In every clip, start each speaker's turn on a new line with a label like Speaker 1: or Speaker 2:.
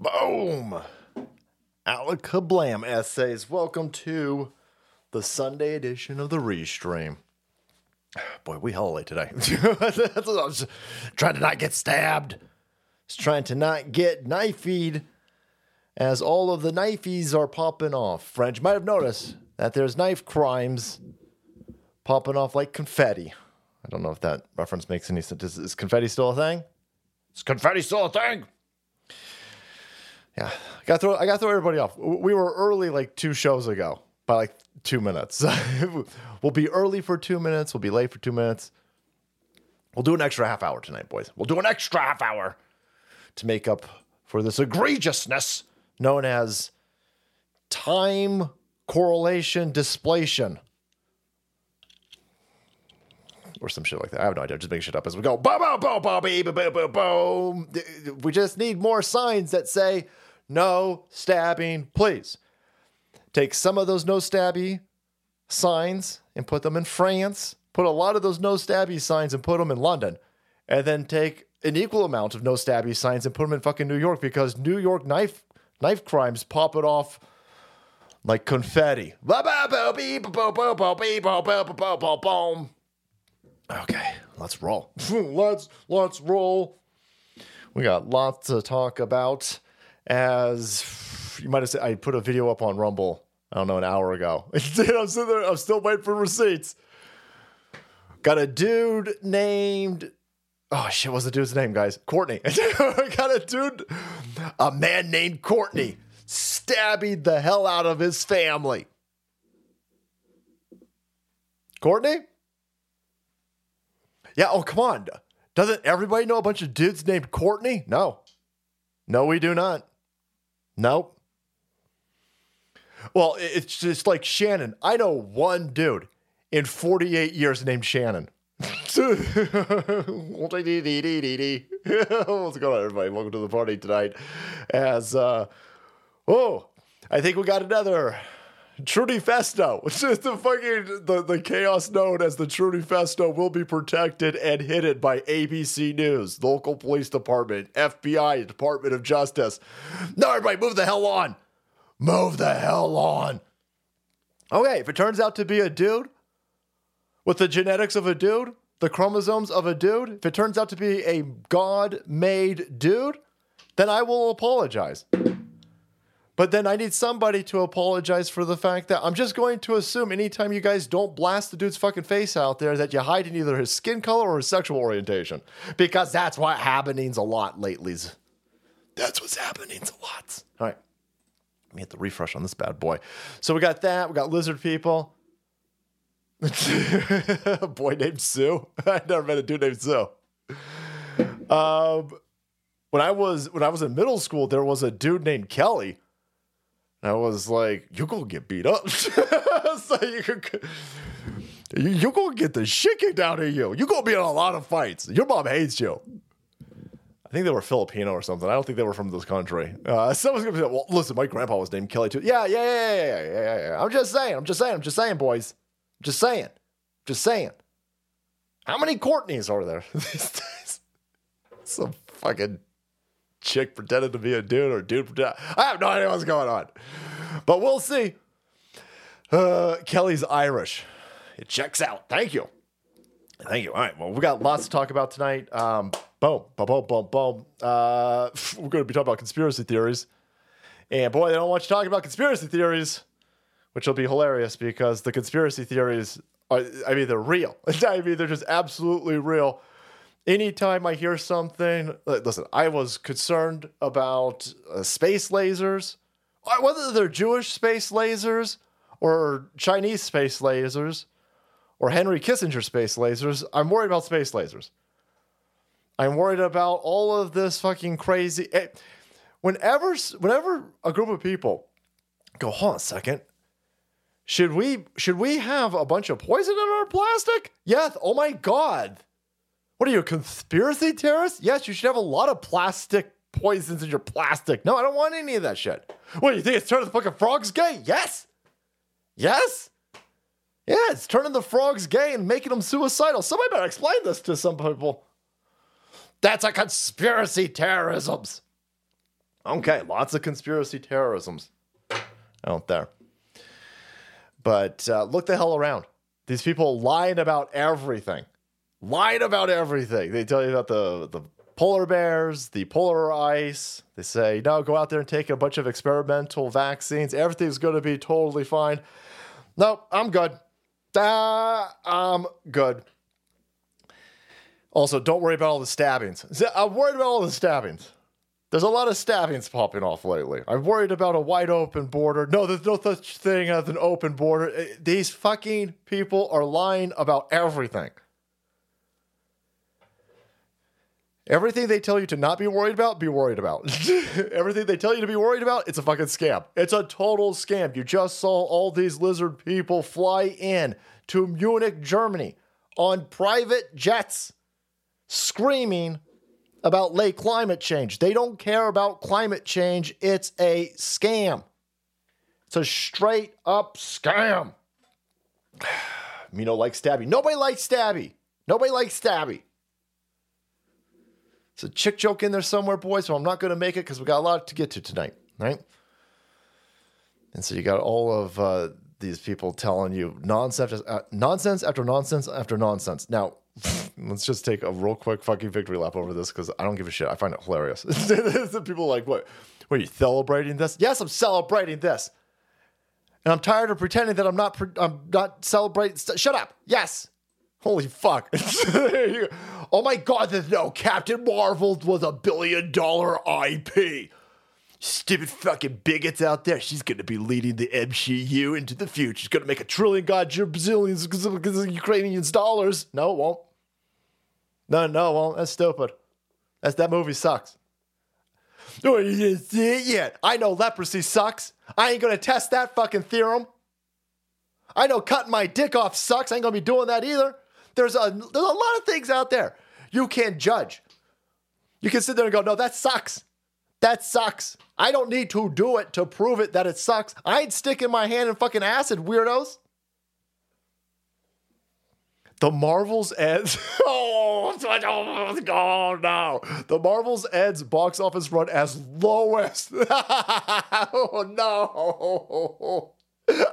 Speaker 1: Boom! Alec Kablam essays. Welcome to the Sunday edition of the Restream. Boy, we hella late today. Trying to not get stabbed. Just trying to not get knifed as all of the knifeys are popping off. French might have noticed that there's knife crimes popping off like confetti. I don't know if that reference makes any sense. Is, is confetti still a thing? Is confetti still a thing? Yeah, I got throw. I got throw everybody off. We were early like two shows ago by like two minutes. we'll be early for two minutes. We'll be late for two minutes. We'll do an extra half hour tonight, boys. We'll do an extra half hour to make up for this egregiousness known as time correlation displacement or some shit like that. I have no idea. Just make shit up as we go. Boom, boom, boom, boom, boom, boom, boom, boom. We just need more signs that say no stabbing, please. Take some of those no stabby signs and put them in France. Put a lot of those no stabby signs and put them in London. And then take an equal amount of no stabby signs and put them in fucking New York because New York knife knife crimes pop it off like confetti. Okay, let's roll. let's let's roll. We got lots to talk about. As you might have said, I put a video up on Rumble. I don't know an hour ago. I'm sitting there. I'm still waiting for receipts. Got a dude named. Oh shit! What's the dude's name, guys? Courtney. got a dude, a man named Courtney, stabbing the hell out of his family. Courtney? Yeah, oh, come on. Doesn't everybody know a bunch of dudes named Courtney? No. No, we do not. Nope. Well, it's just like Shannon. I know one dude in 48 years named Shannon. What's going on, everybody? Welcome to the party tonight. As, uh, oh, I think we got another Trudy Festo. It's just the fucking the, the chaos known as the Trudy Festo will be protected and hidden by ABC News, local police department, FBI, Department of Justice. No, everybody, move the hell on. Move the hell on. Okay, if it turns out to be a dude with the genetics of a dude, the chromosomes of a dude, if it turns out to be a God made dude, then I will apologize. But then I need somebody to apologize for the fact that I'm just going to assume anytime you guys don't blast the dude's fucking face out there that you hide in either his skin color or his sexual orientation. Because that's what happenings a lot lately. That's what's happenings a lot. All right. Let me hit the refresh on this bad boy. So we got that. We got lizard people. a boy named Sue. I never met a dude named Sue. Um, when I was when I was in middle school, there was a dude named Kelly and I was like, you're gonna get beat up? so you you you gonna get the shit kicked out of you. You're gonna be in a lot of fights. Your mom hates you." I think they were Filipino or something. I don't think they were from this country. Uh, someone's gonna be like, "Well, listen, my grandpa was named Kelly too." Yeah, yeah, yeah, yeah, yeah, yeah, yeah. I'm just saying. I'm just saying. I'm just saying, boys. Just saying. Just saying. How many Courtneys are there these days? Some fucking chick pretended to be a dude or dude pretend. I have no idea what's going on, but we'll see. Uh, Kelly's Irish. It checks out. Thank you. Thank you. All right. Well, we got lots to talk about tonight. Um, boom, boom, boom, boom, boom. Uh, we're going to be talking about conspiracy theories. And boy, they don't want you talking about conspiracy theories, which will be hilarious because the conspiracy theories are, I mean, they're real. I mean, they're just absolutely real anytime I hear something, listen, I was concerned about uh, space lasers, uh, whether they're Jewish space lasers or Chinese space lasers or Henry Kissinger space lasers. I'm worried about space lasers. I'm worried about all of this fucking crazy. It, eh, whenever, whenever a group of people go, hold on a second. Should we should we have a bunch of poison in our plastic? Yes. Oh my god. What are you, a conspiracy theorist? Yes, you should have a lot of plastic poisons in your plastic. No, I don't want any of that shit. What, you think it's turning the fucking frogs gay? Yes. Yes. Yeah, it's turning the frogs gay and making them suicidal. Somebody better explain this to some people. That's a conspiracy terrorisms. Okay, lots of conspiracy terrorisms out there. But uh, look the hell around. These people lying about everything. Lying about everything. They tell you about the, the polar bears, the polar ice. They say, no, go out there and take a bunch of experimental vaccines. Everything's going to be totally fine. No, I'm good. Uh, I'm good. Also, don't worry about all the stabbings. I'm worried about all the stabbings. There's a lot of stabbings popping off lately. I'm worried about a wide open border. No, there's no such thing as an open border. Eh, these fucking people are lying about everything. Everything they tell you to not be worried about, be worried about. Everything they tell you to be worried about, it's a fucking scam. It's a total scam. You just saw all these lizard people fly in to Munich, Germany on private jets screaming about late climate change. They don't care about climate change. It's a scam. It's a straight up scam. Mino likes Stabby. Nobody likes Stabby. Nobody likes Stabby. It's a chick joke in there somewhere, boys, so I'm not going to make it because we got a lot to get to tonight, right? And so you got all of uh, these people telling you nonsense, uh, nonsense after nonsense after nonsense. Now, let's just take a real quick fucking victory lap over this because I don't give a shit. I find it hilarious. people are like, what? What are you celebrating this? Yes, I'm celebrating this. And I'm tired of pretending that I'm not. Pre- I'm not celebrating. St- Shut up. Yes. Holy fuck. oh my god, no. Captain Marvel was a billion dollar IP. Stupid fucking bigots out there. She's to be leading the MCU into the future. She's to make a trillion goddamn bazillions of Ukrainians dollars. No, it won't. No, no, it won't. That's stupid. That's, that movie sucks. No, you didn't see it yet. I know leprosy sucks. I ain't to test that fucking theorem. I know cutting my dick off sucks. I ain't to be doing that either. There's a, there's a lot of things out there you can't judge. You can sit there and go, no, that sucks. That sucks. I don't need to do it to prove it that it sucks. I ain't sticking my hand in fucking acid, weirdos. The Marvel's Eds. oh, oh no. The Marvel's Eds box office run as lowest. oh no.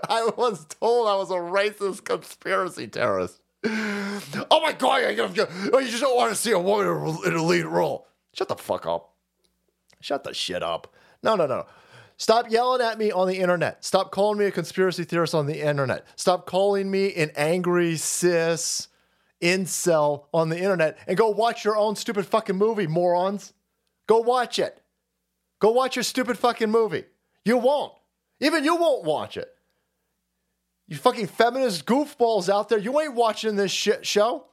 Speaker 1: I was told I was a racist conspiracy terrorist. Oh my god, you, oh, you just don't want to see a woman in a lead role. Shut the fuck up. Shut the shit up. No, no, no. Stop yelling at me on the internet. Stop calling me a conspiracy theorist on the internet. Stop calling me an angry cis incel on the internet and go watch your own stupid fucking movie, morons. Go watch it. Go watch your stupid fucking movie. You won't. Even you won't watch it. You fucking feminist goofballs out there, you ain't watching this shit show.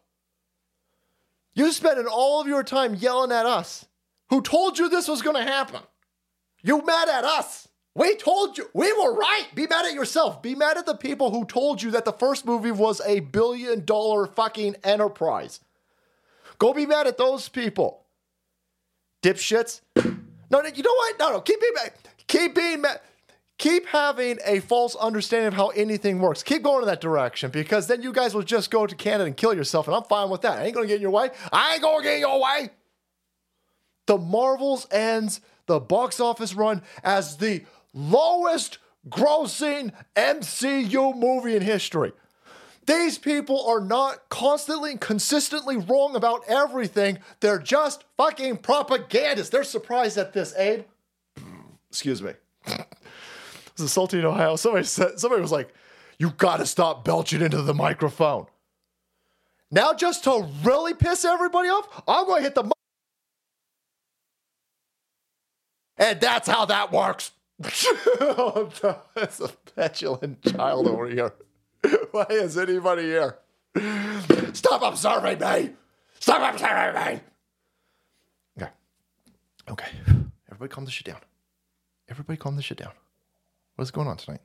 Speaker 1: You spending all of your time yelling at us. Who told you this was going to happen? You mad at us. We told you. We were right. Be mad at yourself. Be mad at the people who told you that the first movie was a billion dollar fucking enterprise. Go be mad at those people. Dipshits. No, no, you know what? No, no. Keep being mad. Keep being mad keep having a false understanding of how anything works. Keep going in that direction because then you guys will just go to Canada and kill yourself, and I'm fine with that. I ain't gonna get in your way. I ain't gonna get in your way. The Marvels ends the box office run as the lowest grossing MCU movie in history. These people are not constantly, and consistently wrong about everything. They're just fucking propagandists. They're surprised at this, Abe. Excuse me was assaulting in Ohio. Somebody said, somebody was like, "You got to stop belching into the microphone." Now, just to really piss everybody off, I'm going to hit the. And that's how that works. It's a petulant child over here. Why is anybody here? Stop observing me! Stop observing me! Okay. Okay. Everybody calm the shit down. Everybody calm the shit down. What's going on tonight?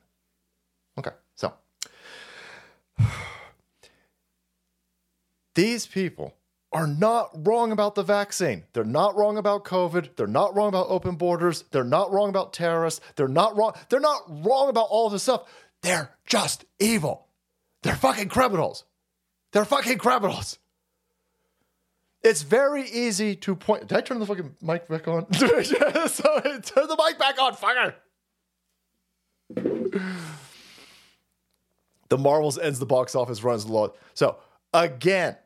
Speaker 1: Okay, so these people are not wrong about the vaccine. They're not wrong about COVID. They're not wrong about open borders. They're not wrong about terrorists. They're not wrong. They're not wrong about all this stuff. They're just evil. They're fucking criminals. They're fucking criminals. It's very easy to point. Did I turn the fucking mic back on? Turn the mic back on, fucker. The Marvels ends the box office runs the low. So again,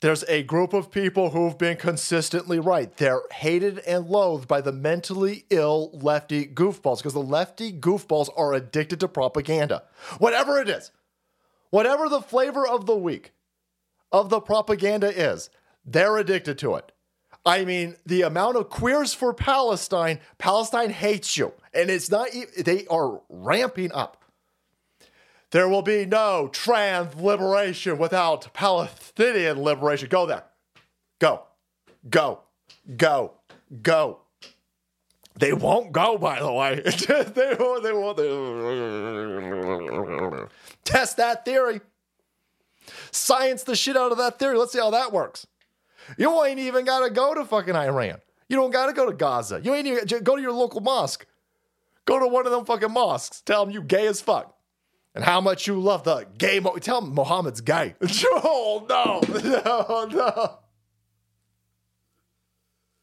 Speaker 1: there's a group of people who've been consistently right. They're hated and loathed by the mentally ill lefty goofballs because the lefty goofballs are addicted to propaganda. Whatever it is, whatever the flavor of the week of the propaganda is, they're addicted to it. I mean, the amount of queers for Palestine, Palestine hates you. And it's not, they are ramping up. There will be no trans liberation without Palestinian liberation. Go there. Go. Go. Go. Go. They won't go, by the way. they won't. They won't. Test that theory. Science the shit out of that theory. Let's see how that works. You ain't even got to go to fucking Iran. You don't got to go to Gaza. You ain't even go to your local mosque. Go to one of them fucking mosques. Tell them you gay as fuck and how much you love the gay. Mo- Tell them Muhammad's gay. oh no, no,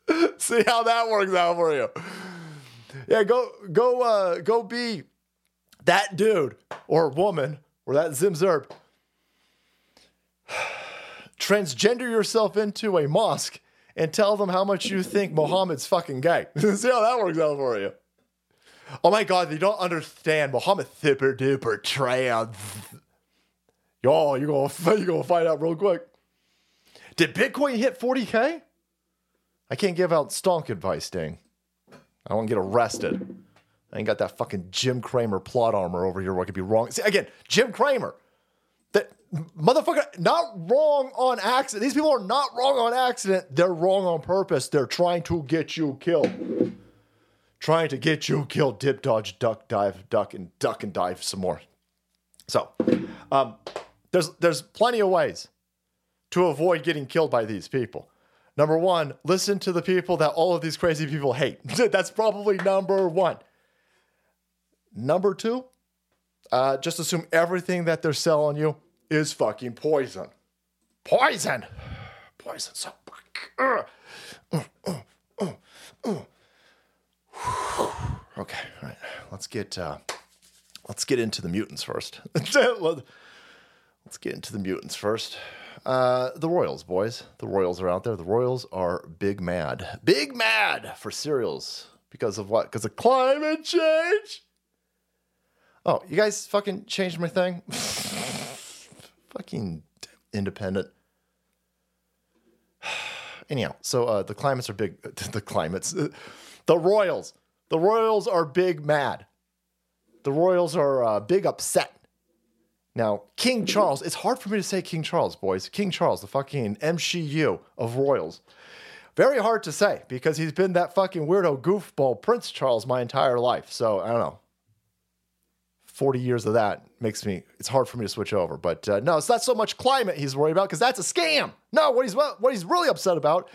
Speaker 1: no. See how that works out for you. Yeah, go, go, uh, go be that dude or woman or that Zimzerb. Transgender yourself into a mosque and tell them how much you think Muhammad's fucking gay. See how that works out for you. Oh my God, they don't understand. Muhammad Thipper Duper trans. Yo, you're gonna, you're gonna find out real quick. Did Bitcoin hit 40K? I can't give out stonk advice, dang. I won't get arrested. I ain't got that fucking Jim Cramer plot armor over here where I could be wrong. See, again, Jim Cramer. Motherfucker, not wrong on accident. These people are not wrong on accident. They're wrong on purpose. They're trying to get you killed trying to get you killed, dip, dodge, duck, dive, duck, and duck and dive some more. So, um, there's there's plenty of ways to avoid getting killed by these people. Number one, listen to the people that all of these crazy people hate. That's probably number one. Number two, uh, just assume everything that they're selling you is fucking poison. Poison. Poison. So. Uh, uh, uh, okay, all right. Let's get uh, let's get into the mutants first. let's get into the mutants first. Uh, the Royals, boys. The Royals are out there. The Royals are big mad. Big mad for cereals. Because of what? Because of climate change? Oh, you guys fucking changed my thing? fucking independent. Anyhow, so uh, the climates are big. The climates. The Royals. The Royals are big mad. The Royals are uh, big upset. Now, King Charles, it's hard for me to say King Charles, boys. King Charles, the fucking MCU of Royals. Very hard to say because he's been that fucking weirdo goofball Prince Charles my entire life. So I don't know. 40 years of that makes me, it's hard for me to switch over. But uh, no, it's not so much climate he's worried about because that's a scam. No, what he's, what he's really upset about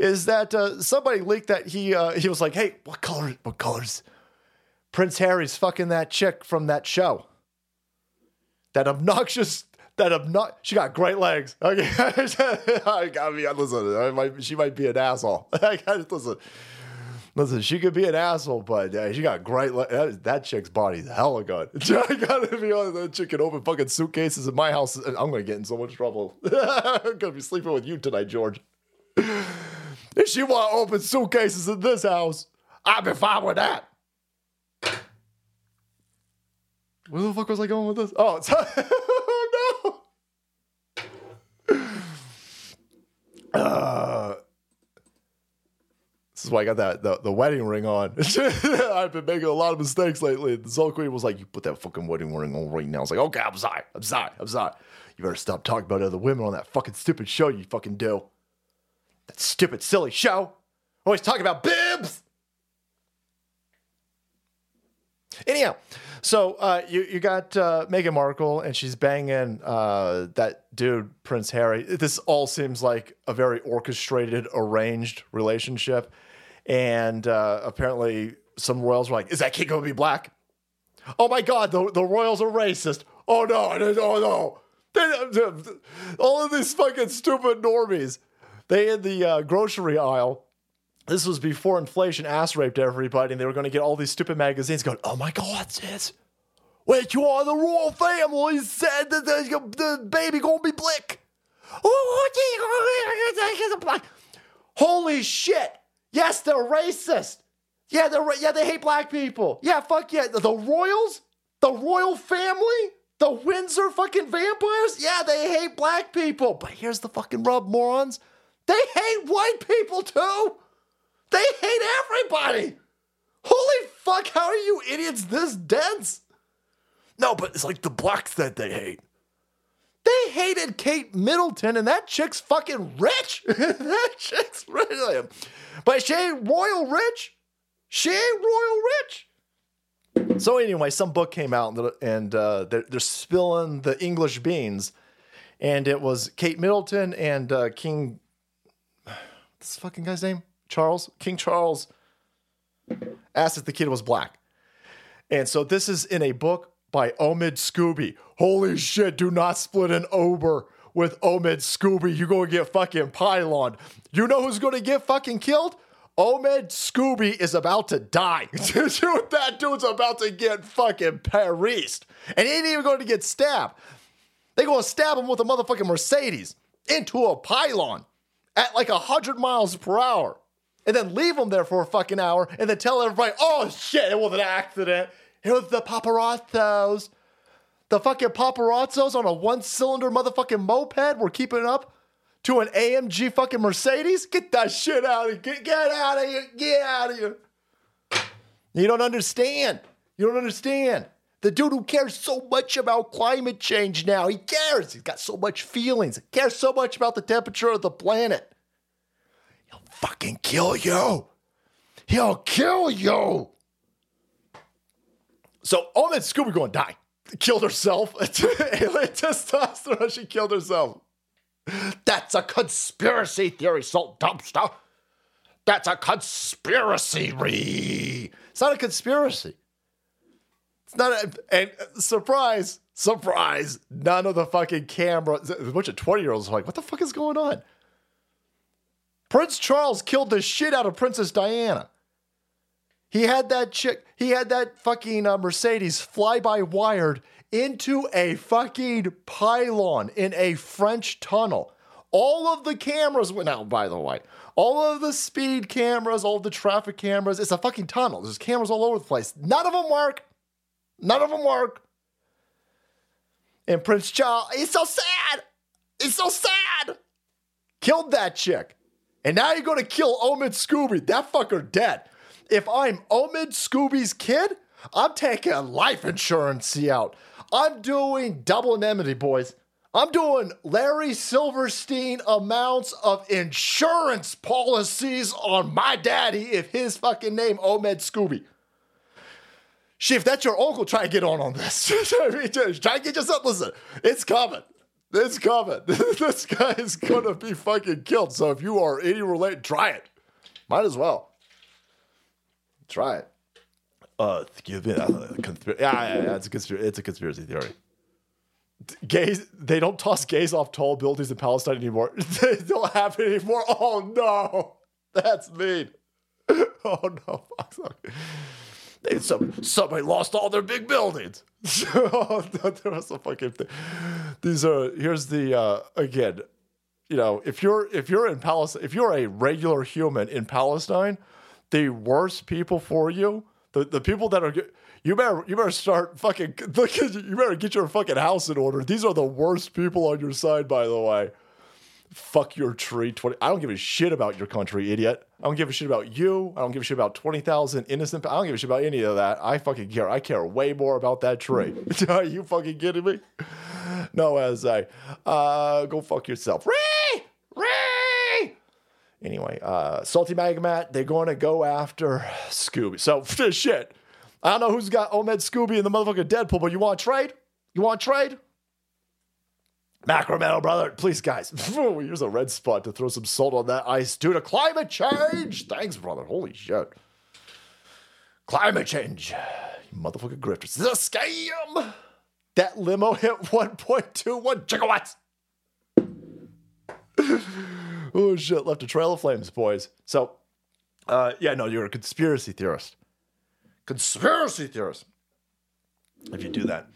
Speaker 1: is that uh, somebody leaked that he uh, he was like, "Hey, what color? What colors? Prince Harry's fucking that chick from that show. That obnoxious." That obnoxious. She got great legs. Okay, I be listen. I might, she might be an asshole. I gotta listen. Listen, she could be an asshole, but uh, she got great. Le- that, that chick's body's hella good. I gotta be honest. That chick can open fucking suitcases in my house. I'm gonna get in so much trouble. I'm gonna be sleeping with you tonight, George. If she want to open suitcases in this house, I'd be fine with that. Where the fuck was I going with this? Oh, it's, no. Uh, this is why I got that the, the wedding ring on. I've been making a lot of mistakes lately. The Soul Queen was like, "You put that fucking wedding ring on right now." I was like, "Okay, I'm sorry. I'm sorry. I'm sorry. You better stop talking about other women on that fucking stupid show you fucking do." That stupid, silly show. Always talking about bibs. Anyhow, so uh, you you got uh, Meghan Markle and she's banging uh, that dude Prince Harry. This all seems like a very orchestrated, arranged relationship, and uh, apparently some royals were like, "Is that kid gonna be black?" Oh my God, the the royals are racist. Oh no! Oh no! All of these fucking stupid normies they in the uh, grocery aisle. This was before inflation ass raped everybody, and they were going to get all these stupid magazines going, oh my God, sis. Wait, you are the royal family said that the, the baby gonna be black. Holy shit. Yes, they're racist. Yeah, they're yeah, they hate black people. Yeah, fuck yeah. The, royals, the royal family, the Windsor fucking vampires, yeah, they hate black people. But here's the fucking rub, morons. They hate white people too. They hate everybody. Holy fuck, how are you idiots this dense? No, but it's like the blacks that they hate. They hated Kate Middleton, and that chick's fucking rich. that chick's rich. But she ain't royal rich. She ain't royal rich. So anyway, some book came out and uh, they're, they're, spilling the English beans, and it was Kate Middleton and uh, King. This fucking guy's name Charles King Charles asked if the kid was black, and so this is in a book by Omid Scobie. Holy shit! Do not split an Uber with Omid Scobie. You're gonna get fucking pylon. You know who's gonna get fucking killed? Omid Scobie is about to die. that dude's about to get fucking Paris. And he ain't even going to get stabbed. They gonna stab him with a motherfucking Mercedes into a pylon at like 100 miles per hour. And then leave him there for a fucking hour and then tell everybody, oh shit, it was an accident. It was the paparazzos. The fucking paparazzos on a one cylinder motherfucking moped were keeping up to an AMG fucking Mercedes? Get that shit out of here. Get, get out of here. Get out of here. You don't understand. You don't understand. The dude who cares so much about climate change now, he cares. He's got so much feelings. He cares so much about the temperature of the planet. He'll fucking kill you. He'll kill you. So all that Scooby going to die. Killed herself. Alien testosterone. She killed herself. That's a conspiracy theory, salt dumpster. That's a conspiracy. It's not a conspiracy. It's not a, and surprise, surprise, none of the fucking cameras, a bunch of 20 year olds are like, what the fuck is going on? Prince Charles killed the shit out of Princess Diana. He had that chick, he had that fucking uh, Mercedes fly by wired into a fucking pylon in a French tunnel. All of the cameras went out, by the way. All of the speed cameras, all the traffic cameras. It's a fucking tunnel. There's cameras all over the place. None of them work. None of them work. And Prince Charles, he's so sad. He's so sad. Killed that chick. And now you're going to kill Omid Scobie. That fucker dead. If I'm Omid Scobie's kid, I'm taking life insurance out. I'm doing double indemnity, boys. I'm doing Larry Silverstein amounts of insurance policies on my daddy if his fucking name Omid Scobie. Shit, if that's your uncle, try to get on on this. try to get yourself. Listen, it's coming. It's coming. this guy is gonna be fucking killed. So if you are any related, try it. Might as well. Try it. Uh, it. Uh, conspira- yeah, yeah, yeah, it's a conspiracy. It's a conspiracy theory. Gays, they don't toss gays off tall buildings in Palestine anymore. they don't happen anymore. Oh no, that's mean. Oh no, they, some, somebody lost all their big buildings. oh, there was a fucking thing. These are here's the uh, again. You know, if you're if you're in Palestine, if you're a regular human in Palestine, the worst people for you the, the people that are you better you better start fucking look you better get your fucking house in order. These are the worst people on your side, by the way. Fuck your tree. 20. I don't give a shit about your country, idiot. I don't give a shit about you. I don't give a shit about 20,000 innocent. I don't give a shit about any of that. I fucking care. I care way more about that tree. are you fucking kidding me? No, as I uh, go fuck yourself. Ray! Ray! Anyway, uh, Salty Magamat, they're going to go after Scobie. So, shit. I don't know who's got Omid Scobie and the motherfucking Deadpool, but you want trade? You want trade? Macro Metal Brother, please, guys. Here's a red spot to throw some salt on that ice due to climate change. Thanks, brother. Holy shit. Climate change. You motherfucking grifters. This is a scam. That limo hit 1.21 gigawatts. Oh shit, left a trail of flames, boys. So, uh, yeah, no, you're a conspiracy theorist. Conspiracy theorist. If you do that.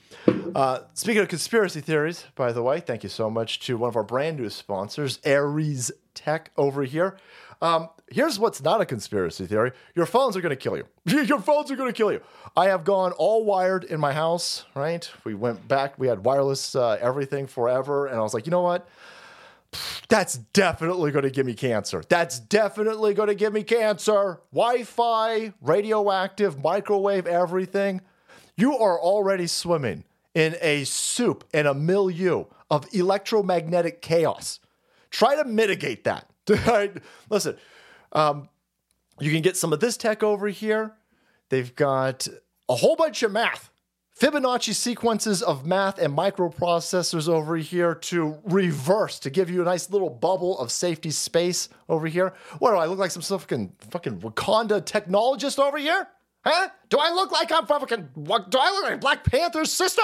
Speaker 1: Uh, speaking of conspiracy theories, by the way, thank you so much to one of our brand new sponsors, Aires Tech over here. Um, here's what's not a conspiracy theory your phones are going to kill you. your phones are going to kill you. I have gone all wired in my house, right? We went back, we had wireless uh, everything forever. And I was like, you know what? That's definitely going to give me cancer. That's definitely going to give me cancer. Wi Fi, radioactive, microwave, everything. You are already swimming in a soup and a milieu of electromagnetic chaos. Try to mitigate that. Listen, um, you can get some of this tech over here. They've got a whole bunch of math, Fibonacci sequences of math and microprocessors over here to reverse, to give you a nice little bubble of safety space over here. What do I look like some fucking fucking Wakanda technologist over here? Huh? Do I look like I'm fucking, what, do I look like Black Panther's sister?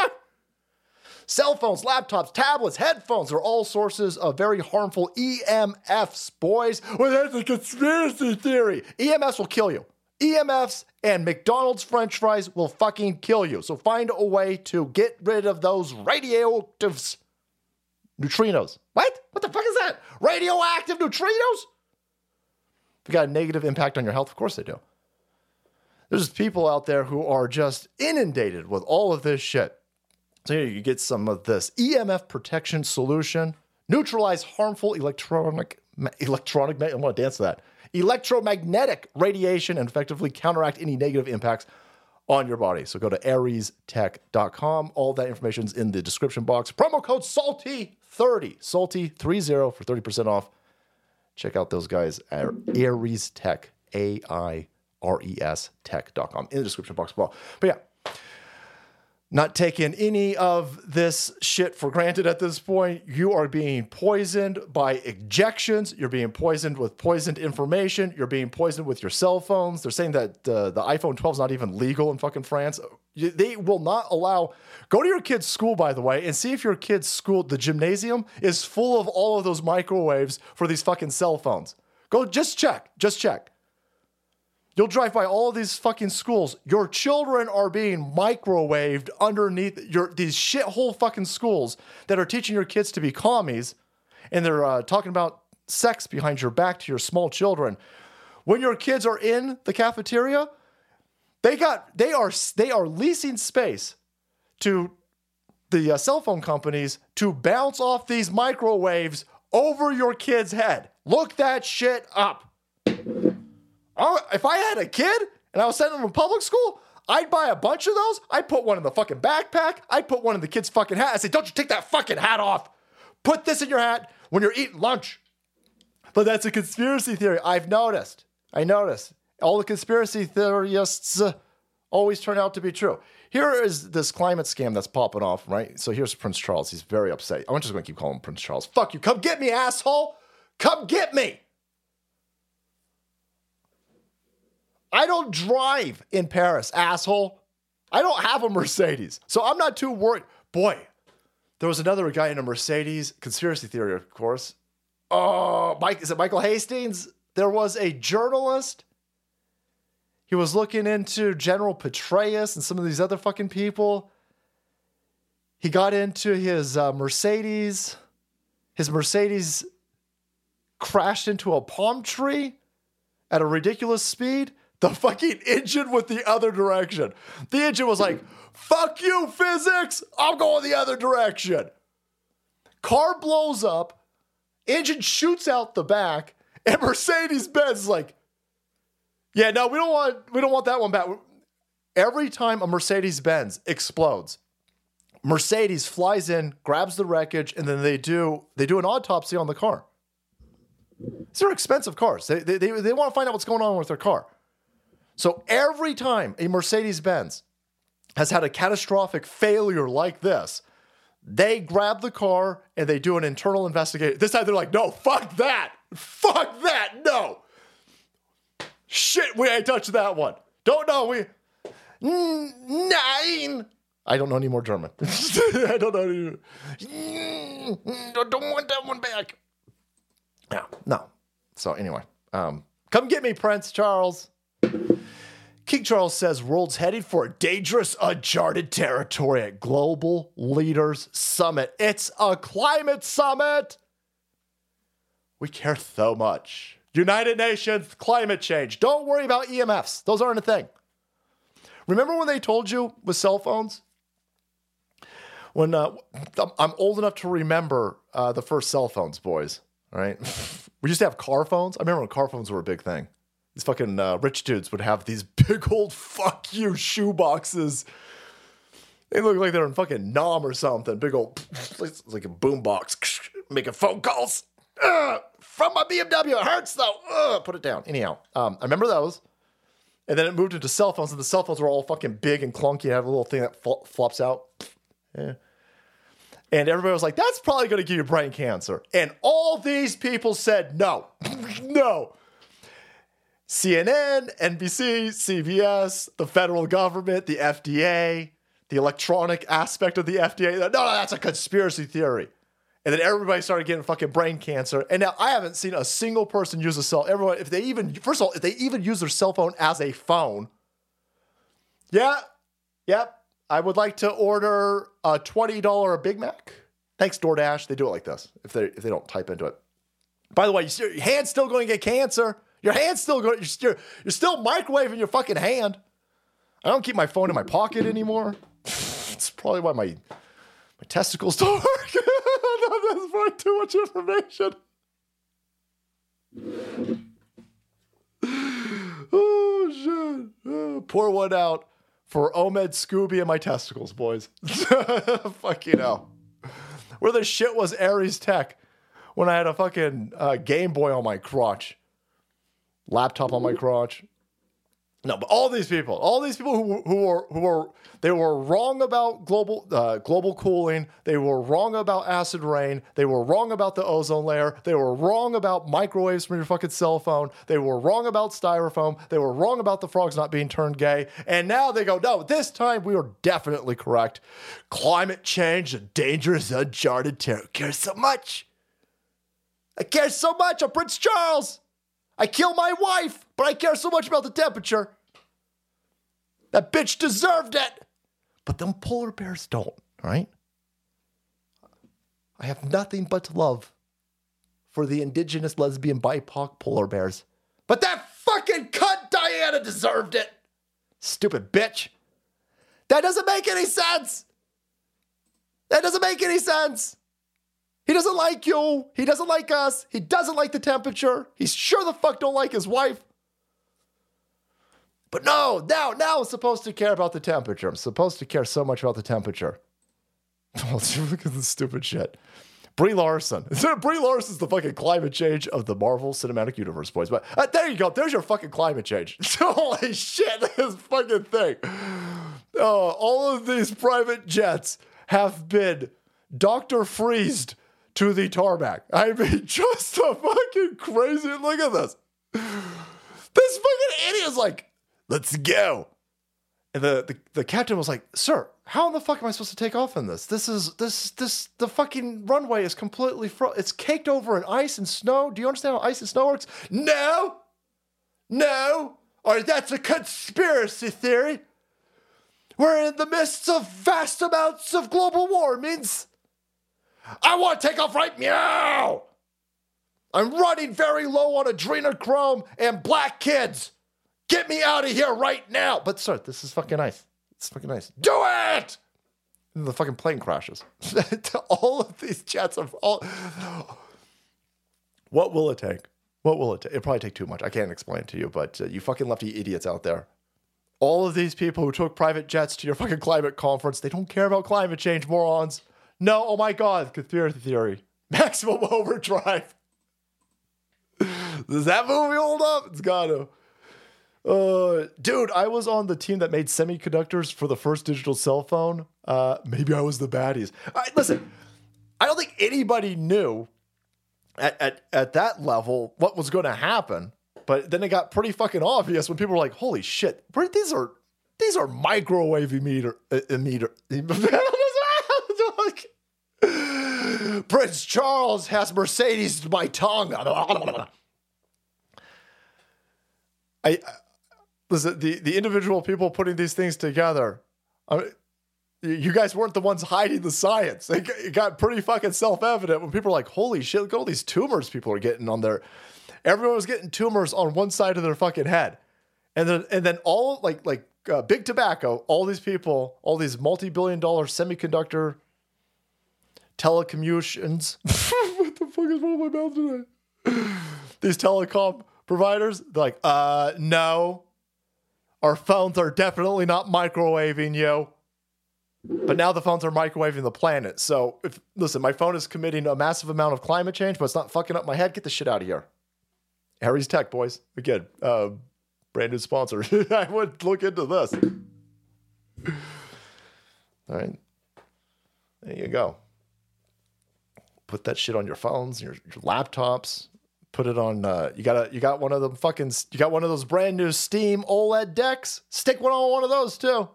Speaker 1: Cell phones, laptops, tablets, headphones are all sources of very harmful EMFs, boys. Well, that's a conspiracy theory. EMFs will kill you. EMFs and McDonald's french fries will fucking kill you. So find a way to get rid of those radioactive neutrinos. What? What the fuck is that? Radioactive neutrinos? They got a negative impact on your health? Of course they do. There's people out there who are just inundated with all of this shit. So here you get some of this EMF protection solution, neutralize harmful electronic electronic I want to dance to that. Electromagnetic radiation and effectively counteract any negative impacts on your body. So go to airestech.com. All that information is in the description box. Promo code SALTY30, SALTY30 for 30% off. Check out those guys at Aires Tech, A I R E S tech.com in the description box below. But yeah, not taking any of this shit for granted at this point. You are being poisoned by ejections. You're being poisoned with poisoned information. You're being poisoned with your cell phones. They're saying that uh, the iPhone 12 is not even legal in fucking France. They will not allow. Go to your kid's school, by the way, and see if your kid's school, the gymnasium, is full of all of those microwaves for these fucking cell phones. Go, just check. Just check. You'll drive by all of these fucking schools. Your children are being microwaved underneath your these shithole fucking schools that are teaching your kids to be commies, and they're uh, talking about sex behind your back to your small children. When your kids are in the cafeteria, they got they are they are leasing space to the uh, cell phone companies to bounce off these microwaves over your kid's head. Look that shit up if I had a kid and I was sending them to public school, I'd buy a bunch of those. I'd put one in the fucking backpack. I'd put one in the kid's fucking hat. I'd say, don't you take that fucking hat off. Put this in your hat when you're eating lunch. But that's a conspiracy theory. I've noticed. I noticed. All the conspiracy theorists uh, always turn out to be true. Here is this climate scam that's popping off, right? So here's Prince Charles. He's very upset. I'm just going to keep calling him Prince Charles. Fuck you. Come get me, asshole. Come get me. I don't drive in Paris, asshole. I don't have a Mercedes. So I'm not too worried. Boy, there was another guy in a Mercedes, conspiracy theory, of course. Oh, Mike, is it Michael Hastings? There was a journalist. He was looking into General Petraeus and some of these other fucking people. He got into his uh, Mercedes. His Mercedes crashed into a palm tree at a ridiculous speed the fucking engine went the other direction. The engine was like, fuck you, physics. I'm going the other direction. Car blows up, engine shoots out the back, and Mercedes Benz is like, yeah, no, we don't want we don't want that one back. Every time a Mercedes Benz explodes, Mercedes flies in, grabs the wreckage, and then they do they do an autopsy on the car. These are expensive cars. They, they, they, they want to find out what's going on with their car. So every time a Mercedes Benz has had a catastrophic failure like this, they grab the car and they do an internal investigation. This time they're like, no, fuck that. Fuck that. No. Shit, we ain't touched that one. Don't know. We. Nine. I don't know any more German. I don't know. Any... Don't want that one back. Yeah, no. So anyway, um, come get me, Prince Charles. King Charles says world's headed for dangerous, uncharted territory at Global Leaders Summit. It's a climate summit. We care so much. United Nations, climate change. Don't worry about EMFs. Those aren't a thing. Remember when they told you with cell phones? When uh, I'm old enough to remember uh, the first cell phones, boys. Right? we used to have car phones. I remember when car phones were a big thing. These fucking uh, rich dudes would have these big old fuck you shoe boxes. They look like they're in fucking Nam or something. Big old, like a boom box, making phone calls. From my BMW. It hurts though. Ugh, put it down. Anyhow, um, I remember those. And then it moved into cell phones, and the cell phones were all fucking big and clunky. and have a little thing that fl- flops out. Yeah. And everybody was like, that's probably going to give you brain cancer. And all these people said no. no. CNN, NBC, CBS, the federal government, the FDA, the electronic aspect of the FDA. No, no, that's a conspiracy theory. And then everybody started getting fucking brain cancer. And now I haven't seen a single person use a cell. Everyone, if they even, first of all, if they even use their cell phone as a phone, yeah, yep. I would like to order a twenty dollar Big Mac. Thanks, DoorDash. They do it like this. If they if they don't type into it. By the way, your hand's still going to get cancer. Your hand's still going. You're, you're still microwaving your fucking hand. I don't keep my phone in my pocket anymore. it's probably why my my testicles don't work. That's probably too much information. oh shit! Oh, pour one out for Omid Scobie and my testicles, boys. Fucking hell. Where the shit was Aires Tech when I had a fucking uh, Game Boy on my crotch, laptop on my crotch, no, but all these people, all these people who who were who were they were wrong about global uh, global cooling. They were wrong about acid rain. They were wrong about the ozone layer. They were wrong about microwaves from your fucking cell phone. They were wrong about styrofoam. They were wrong about the frogs not being turned gay. And now they go, no, this time we are definitely correct. Climate change, a dangerous, uncharted territory. I care so much. I care so much. I'm Prince Charles. I kill my wife, but I care so much about the temperature. That bitch deserved it. But them polar bears don't, right? I have nothing but love for the indigenous lesbian BIPOC polar bears. But that fucking cunt Diana deserved it. Stupid bitch. That doesn't make any sense. That doesn't make any sense. He doesn't like you. He doesn't like us. He doesn't like the temperature. He's sure the fuck don't like his wife. But no, now, now I'm supposed to care about the temperature. I'm supposed to care so much about the temperature. Look at this stupid shit. Brie Larson. Brie Larson's the fucking climate change of the Marvel Cinematic Universe, boys. But uh, there you go. There's your fucking climate change. Holy shit, this fucking thing. Uh, all of these private jets have been Dr. Freezed to the tarmac. I mean, just a fucking crazy. Look at this. This fucking idiot is like, let's go. And the, the, the captain was like, sir, how in the fuck am I supposed to take off in this? This is this this the fucking runway is completely fro- it's caked over in ice and snow. Do you understand how ice and snow works? No, no, or that's a conspiracy theory. We're in the midst of vast amounts of global warmings. I want to take off right meow. I'm running very low on adrenochrome and black kids. Get me out of here right now. But sir, this is fucking nice. It's fucking nice. Do it. And the fucking plane crashes. all of these jets of all. What will it take? What will it take? It'll probably take too much. I can't explain to you, but uh, you fucking lefty idiots out there. All of these people who took private jets to your fucking climate conference, they don't care about climate change, morons. No, oh my God, conspiracy theory. Maximum overdrive. Does that movie hold up? It's gotta. Uh, dude, I was on the team that made semiconductors for the first digital cell phone. Uh, maybe I was the baddies. I, listen, I don't think anybody knew at, at, at that level what was going to happen. But then it got pretty fucking obvious when people were like, "Holy shit, these are these are microwave emitter emitter." Prince Charles has Mercedes my tongue. I, listen, the, the individual people putting these things together, I mean, you guys weren't the ones hiding the science. It got pretty fucking self evident when people were like, holy shit, look at all these tumors people are getting on their. Everyone was getting tumors on one side of their fucking head. And then, and then all like, like uh, big tobacco, all these people, all these multi billion dollar semiconductor telecommunications. what the fuck is wrong with my mouth today? these telecom providers, they're like, uh, no, our phones are definitely not microwaving you. But now the phones are microwaving the planet. So if listen, my phone is committing a massive amount of climate change, but it's not fucking up my head. Get the shit out of here. Aires Tech, boys. Again, uh, brand new sponsor. I would look into this. All right. There you go. Put that shit on your phones, your, your laptops. Put it on. Uh, you got a. You got one of them fucking. You got one of those brand new Steam OLED decks. Stick one on one of those too. All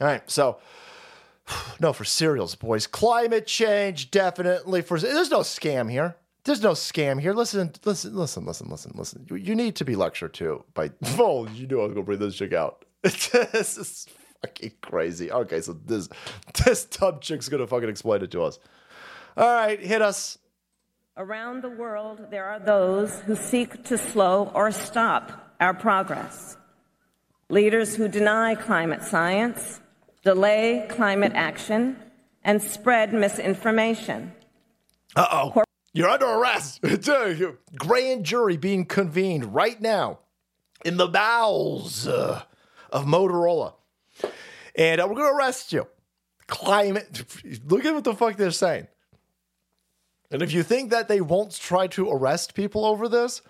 Speaker 1: right, so no for cereals, boys. Climate change definitely for. There's no scam here. There's no scam here. Listen, listen, listen, listen, listen, listen. You, you need to be lectured to by. Oh, you knew I was gonna bring this chick out. this is fucking crazy. Okay, so this this dumb chick's gonna fucking explain it to us. All right, hit us.
Speaker 2: Around the world, there are those who seek to slow or stop our progress leaders who deny climate science, delay climate action, and spread misinformation.
Speaker 1: Uh oh. You're under arrest. It's a Grand jury being convened right now in the bowels uh, of Motorola. And uh, we're going to arrest you. Climate. Look at what the fuck they're saying. And if you think that they won't try to arrest people over this,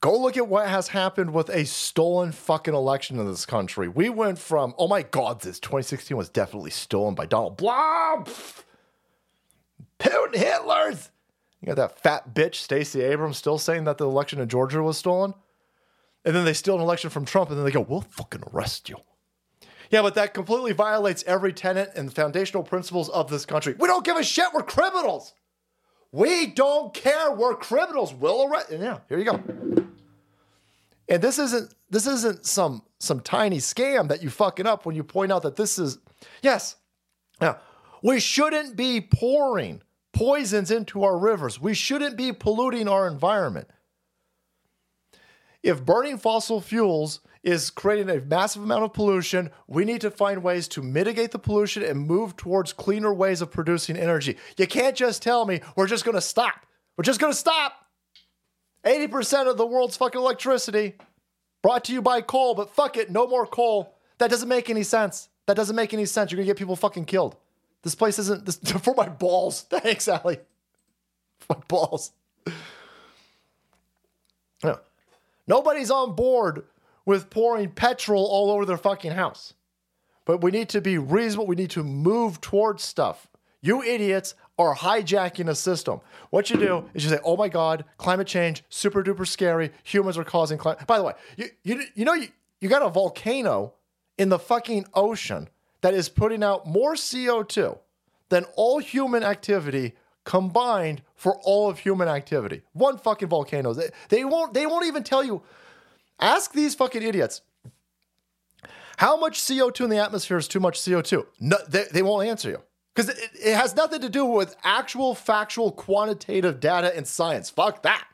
Speaker 1: Go look at what has happened with a stolen fucking election in this country. We went from, oh my God, this 2016 was definitely stolen by Donald Blah, Putin, Hitler's. You got that fat bitch, Stacey Abrams, still saying that the election in Georgia was stolen. And then they steal an election from Trump and then they go, we'll fucking arrest you. Yeah, but that completely violates every tenet and foundational principles of this country. We don't give a shit. We're criminals. We don't care. We're criminals. We'll arrest. Yeah, here you go. And this isn't this isn't some some tiny scam that you fucking up when you point out that this is yes. Now, we shouldn't be pouring poisons into our rivers. We shouldn't be polluting our environment. If burning fossil fuels is creating a massive amount of pollution. We need to find ways to mitigate the pollution and move towards cleaner ways of producing energy. You can't just tell me we're just going to stop. We're just going to stop. 80% of the world's fucking electricity brought to you by coal, but fuck it, no more coal. That doesn't make any sense. That doesn't make any sense. You're going to get people fucking killed. This place isn't this, for my balls. Thanks, Allie. My balls. Nobody's on board with pouring petrol all over their fucking house. But we need to be reasonable. We need to move towards stuff. You idiots are hijacking a system. What you do is you say, "Oh my God, climate change, super duper scary. Humans are causing climate." By the way, you you, you know you, you got a volcano in the fucking ocean that is putting out more CO2 than all human activity combined for all of human activity. One fucking volcano. They, they won't they won't even tell you Ask these fucking idiots. How much CO2 in the atmosphere is too much CO2? No, they, they won't answer you because it, it has nothing to do with actual, factual, quantitative data and science. Fuck that.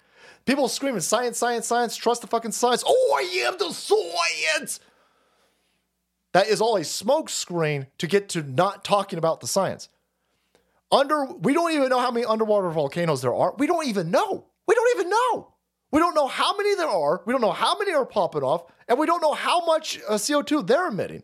Speaker 1: People screaming science, science, science, trust the fucking science. Oh, I am the science. That is all a smoke screen to get to not talking about the science. Under we don't even know how many underwater volcanoes there are. We don't even know. We don't even know. We don't know how many there are. We don't know how many are popping off, and we don't know how much uh, CO2 they're emitting.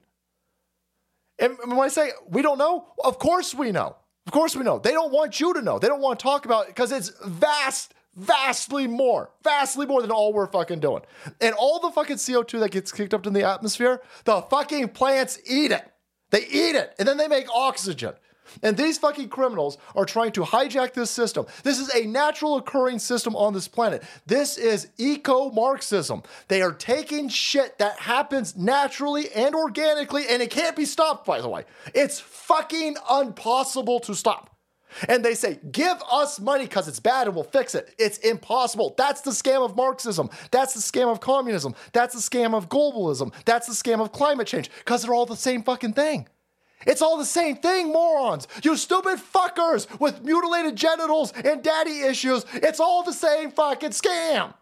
Speaker 1: And when I say we don't know, of course we know. Of course we know. They don't want you to know. They don't want to talk about it because it's vast, vastly more, vastly more than all we're fucking doing. And all the fucking CO2 that gets kicked up in the atmosphere, the fucking plants eat it. They eat it, and then they make oxygen. And these fucking criminals are trying to hijack this system. This is a natural occurring system on this planet. This is eco Marxism. They are taking shit that happens naturally and organically, and it can't be stopped, by the way. It's fucking impossible to stop. And they say, give us money because it's bad and we'll fix it. It's impossible. That's the scam of Marxism. That's the scam of communism. That's the scam of globalism. That's the scam of climate change because they're all the same fucking thing. It's all the same thing, morons. You stupid fuckers with mutilated genitals and daddy issues. It's all the same fucking scam.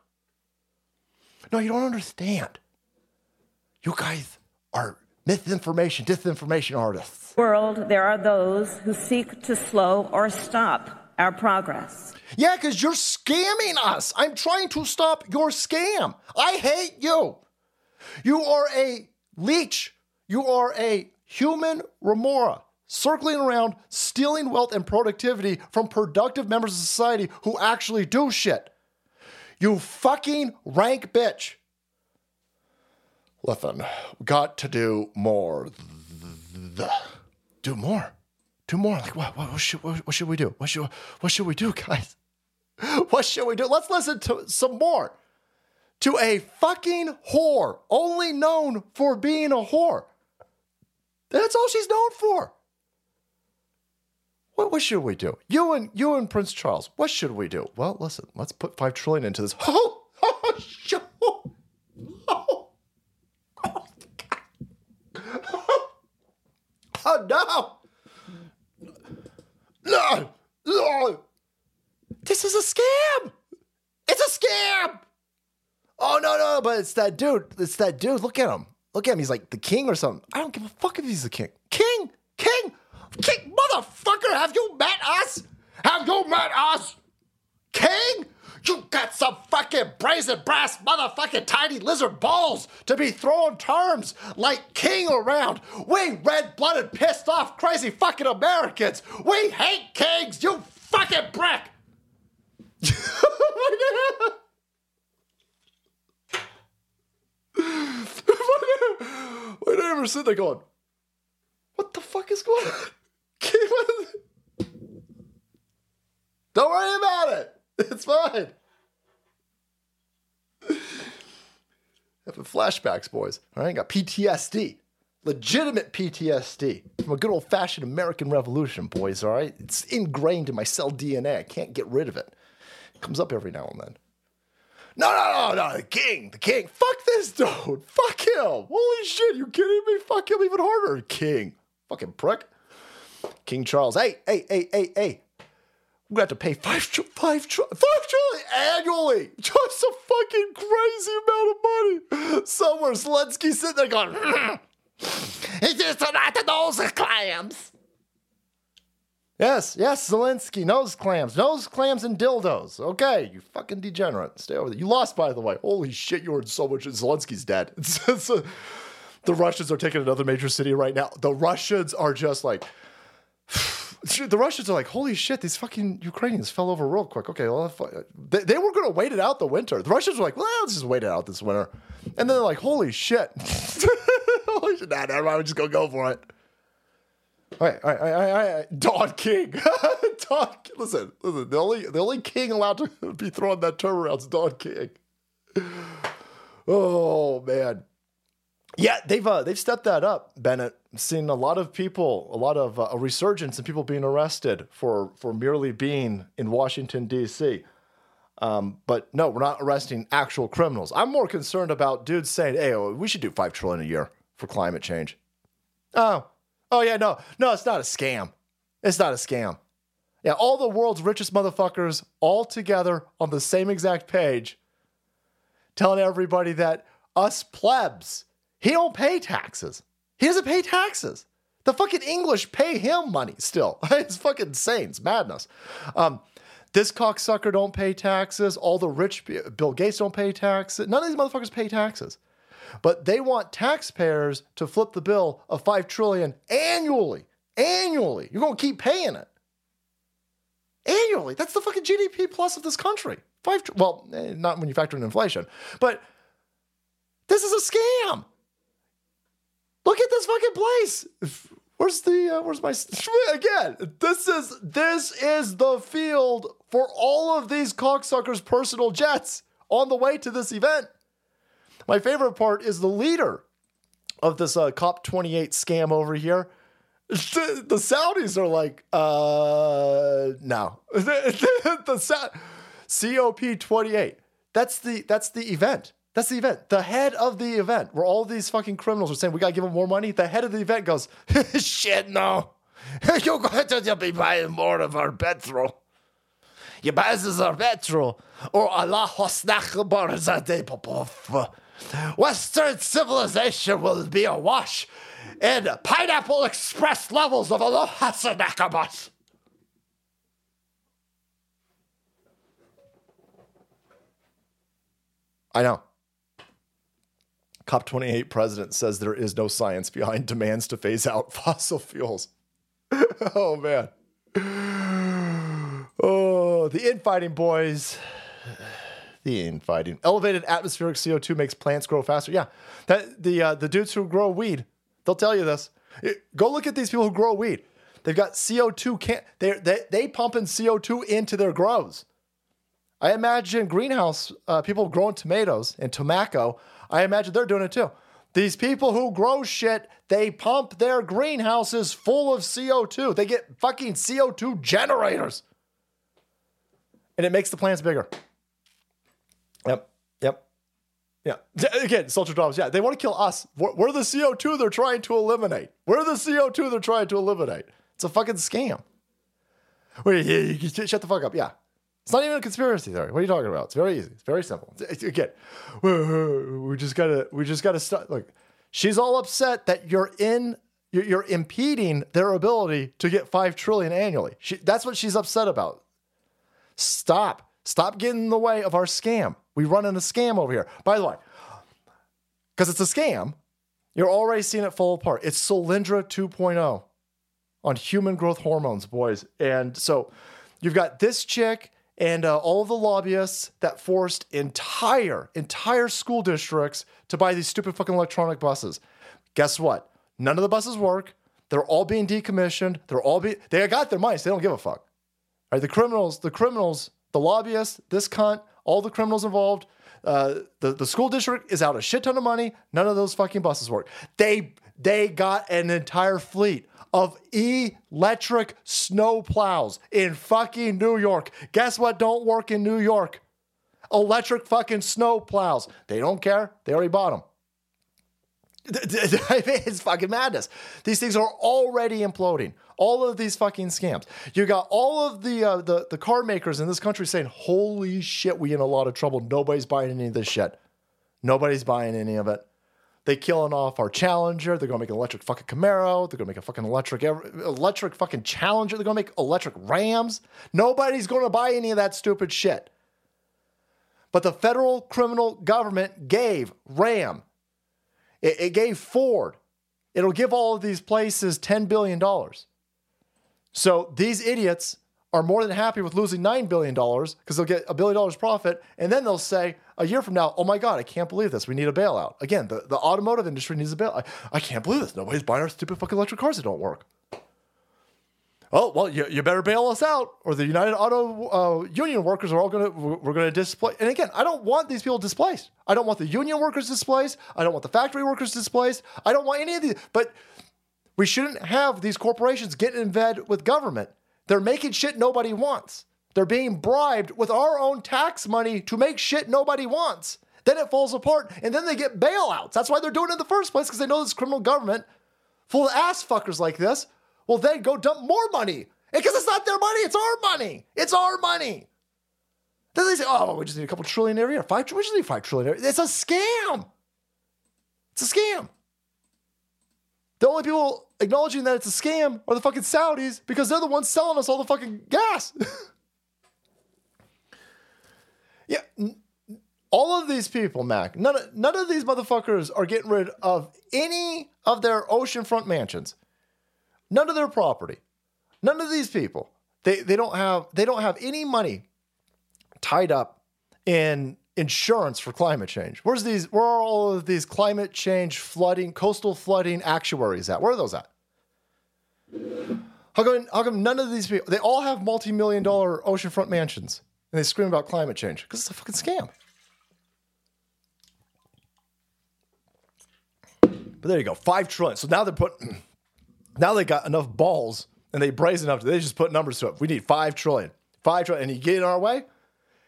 Speaker 1: No, you don't understand. You guys are misinformation, disinformation artists.
Speaker 2: World, there are those who seek to slow or stop our progress.
Speaker 1: Yeah, because you're scamming us. I'm trying to stop your scam. I hate you. You are a leech. You are a human remora circling around, stealing wealth and productivity from productive members of society who actually do shit. You fucking rank bitch. Listen, got to do more. Do more. Do more. Like what? What, what, should, what, what should we do? What should what should we do, guys? What should we do? Let's listen to some more. To a fucking whore, only known for being a whore. That's all she's known for. What, what should we do? You and you and Prince Charles. What should we do? Well, listen. Let's put five trillion into this. Oh, oh, shit. oh, oh, oh, oh, oh no! No! No! This is a scam! It's a scam! Oh no, no, but it's that dude. It's that dude. Look at him. Look at him. He's like the king or something. I don't give a fuck if he's the king. King! King! King! Motherfucker! Have you met us? Have you met us? King? You got some fucking brazen brass motherfucking tiny lizard balls to be throwing terms like king around. We red blooded, pissed off, crazy fucking Americans. We hate kings, you fucking brick. My ever sitting there going, What the fuck is going on? Don't worry about it. It's fine. Having flashbacks, boys. All right, got PTSD. Legitimate PTSD from a good old fashioned American Revolution, boys. All right, it's ingrained in my cell DNA. I can't get rid of it. It comes up every now and then. No, no, no, no, the king, the king. Fuck this dude. Fuck him. Holy shit, you kidding me? Fuck him even harder. King. Fucking prick. King Charles. Hey, hey, hey, hey, hey. We got to pay five, tr- five, tr- five trillion annually. Just a fucking crazy amount of money. Somewhere Zelensky sitting there going, hmm, it's just not those clams. Yes, yes, Zelensky, nose clams, nose clams and dildos. Okay, you fucking degenerate. Stay over there. You lost, by the way. Holy shit, you were in so much. Zelensky's dead. It's, it's a, uh, the Russians are taking another major city right now. The Russians are just like, the Russians are like, holy shit, these fucking Ukrainians fell over real quick. Okay, well, uh, they, they were going to wait it out the winter. The Russians were like, well, let's just wait it out this winter. And then they're like, holy shit. holy shit, nah, never mind, we're just going to go for it. All right, all right, all right, all right. Don King. Don, listen, listen. The only the only king allowed to be throwing that term around is Don King. Oh man, yeah, they've uh, they've stepped that up, Bennett. seen a lot of people, a lot of uh, a resurgence in people being arrested for for merely being in Washington D.C. Um, but no, we're not arresting actual criminals. I'm more concerned about dudes saying, "Hey, we should do five trillion a year for climate change." Oh, oh yeah, no, no, it's not a scam. It's not a scam. Yeah, all the world's richest motherfuckers all together on the same exact page, telling everybody that us plebs he don't pay taxes. He doesn't pay taxes. The fucking English pay him money still. it's fucking insane. It's madness. Um, this cocksucker don't pay taxes. All the rich Bill Gates don't pay taxes. None of these motherfuckers pay taxes. But they want taxpayers to flip the bill of five trillion annually. Annually. You're gonna keep paying it. Annually. That's the fucking GDP plus of this country. Five well, eh, not when you factor in inflation. But this is a scam. Look at this fucking place. Where's the uh, where's my again? This is this is the field for all of these cocksuckers' personal jets on the way to this event. My favorite part is the leader of this uh, COP28 scam over here. The, the Saudis are like, uh, no. the, the, Sa- COP 28. That's the that's the event. That's the event. The head of the event, where all these fucking criminals are saying we gotta give them more money. The head of the event goes, shit, no. You're going to be buying more of our petrol. You buy us our petrol, or Allah Popov. Western civilization will be awash in Pineapple Express levels of Aloha Sanakamas. I know. COP28 president says there is no science behind demands to phase out fossil fuels. oh, man. Oh, the infighting, boys. The infighting. Elevated atmospheric CO2 makes plants grow faster. Yeah, that the uh, the dudes who grow weed, they'll tell you this. It, go look at these people who grow weed. They've got CO2 can they they they pumping CO2 into their grows. I imagine greenhouse uh, people growing tomatoes and tobacco. I imagine they're doing it too. These people who grow shit, they pump their greenhouses full of CO2. They get fucking CO2 generators. And it makes the plants bigger. Yeah. Again, social drops. Yeah. They want to kill us. We're, we're the CO2 they're trying to eliminate. We're the CO2 they're trying to eliminate. It's a fucking scam. Wait, yeah, you shut the fuck up. Yeah. It's not even a conspiracy theory. What are you talking about? It's very easy. It's very simple. Again, we just gotta, we just gotta start. Like, she's all upset that you're in, you're, you're impeding their ability to get five trillion annually. She, that's what she's upset about. Stop. Stop getting in the way of our scam. We run in a scam over here. By the way, because it's a scam, you're already seeing it fall apart. It's Solyndra 2.0 on human growth hormones, boys. And so you've got this chick and uh, all of the lobbyists that forced entire entire school districts to buy these stupid fucking electronic buses. Guess what? None of the buses work. They're all being decommissioned. They're all be they got their money. They don't give a fuck. All right, the criminals, the criminals, the lobbyists, this cunt, all the criminals involved. Uh, the the school district is out a shit ton of money. None of those fucking buses work. They they got an entire fleet of electric snow plows in fucking New York. Guess what don't work in New York? Electric fucking snow plows. They don't care. They already bought them. it's fucking madness. These things are already imploding. All of these fucking scams. You got all of the uh, the the car makers in this country saying, "Holy shit, we in a lot of trouble. Nobody's buying any of this shit. Nobody's buying any of it." They killing off our Challenger. They're gonna make an electric fucking Camaro. They're gonna make a fucking electric electric fucking Challenger. They're gonna make electric Rams. Nobody's gonna buy any of that stupid shit. But the federal criminal government gave Ram. It, it gave Ford. It'll give all of these places $10 billion. So these idiots are more than happy with losing $9 billion because they'll get a billion dollars profit. And then they'll say a year from now, oh my God, I can't believe this. We need a bailout. Again, the, the automotive industry needs a bailout. I, I can't believe this. Nobody's buying our stupid fucking electric cars that don't work. Oh, well, you, you better bail us out or the United Auto uh, Union workers are all going to, we're going to displace. And again, I don't want these people displaced. I don't want the union workers displaced. I don't want the factory workers displaced. I don't want any of these. But we shouldn't have these corporations getting in bed with government they're making shit nobody wants. They're being bribed with our own tax money to make shit nobody wants. Then it falls apart, and then they get bailouts. That's why they're doing it in the first place, because they know this criminal government full of ass fuckers like this will then go dump more money. Because it's not their money, it's our money. It's our money. Then they say, oh, we just need a couple trillion every year. Five, we just need five trillion every. It's a scam. It's a scam. The only people acknowledging that it's a scam are the fucking Saudis because they're the ones selling us all the fucking gas. yeah, all of these people, Mac, none of, none of these motherfuckers are getting rid of any of their oceanfront mansions. None of their property. None of these people. They they don't have they don't have any money tied up in insurance for climate change? Where's these? Where are all of these climate change flooding, coastal flooding actuaries at? Where are those at? How come, how come none of these people? They all have multi-million dollar oceanfront mansions, and they scream about climate change because it's a fucking scam. But there you go, five trillion. So now they're putting Now they got enough balls and they brazen enough. They just put numbers to it. We need five trillion, five trillion, and you get in our way.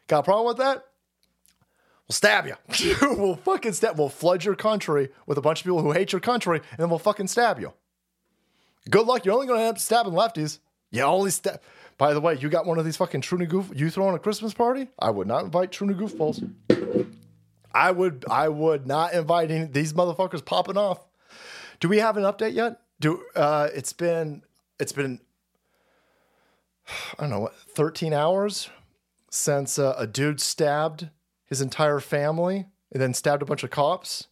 Speaker 1: Got a problem with that? We'll stab you. we'll fucking stab. We'll flood your country with a bunch of people who hate your country, and then we'll fucking stab you. Good luck. You're only going to end up stabbing lefties. You only stab. By the way, you got one of these fucking Truny goof. You throwing a Christmas party? I would not invite Truny goofballs. I would. I would not invite any, these motherfuckers popping off. Do we have an update yet? Do uh, it's been it's been I don't know what 13 hours since uh, a dude stabbed his entire family and then stabbed a bunch of cops,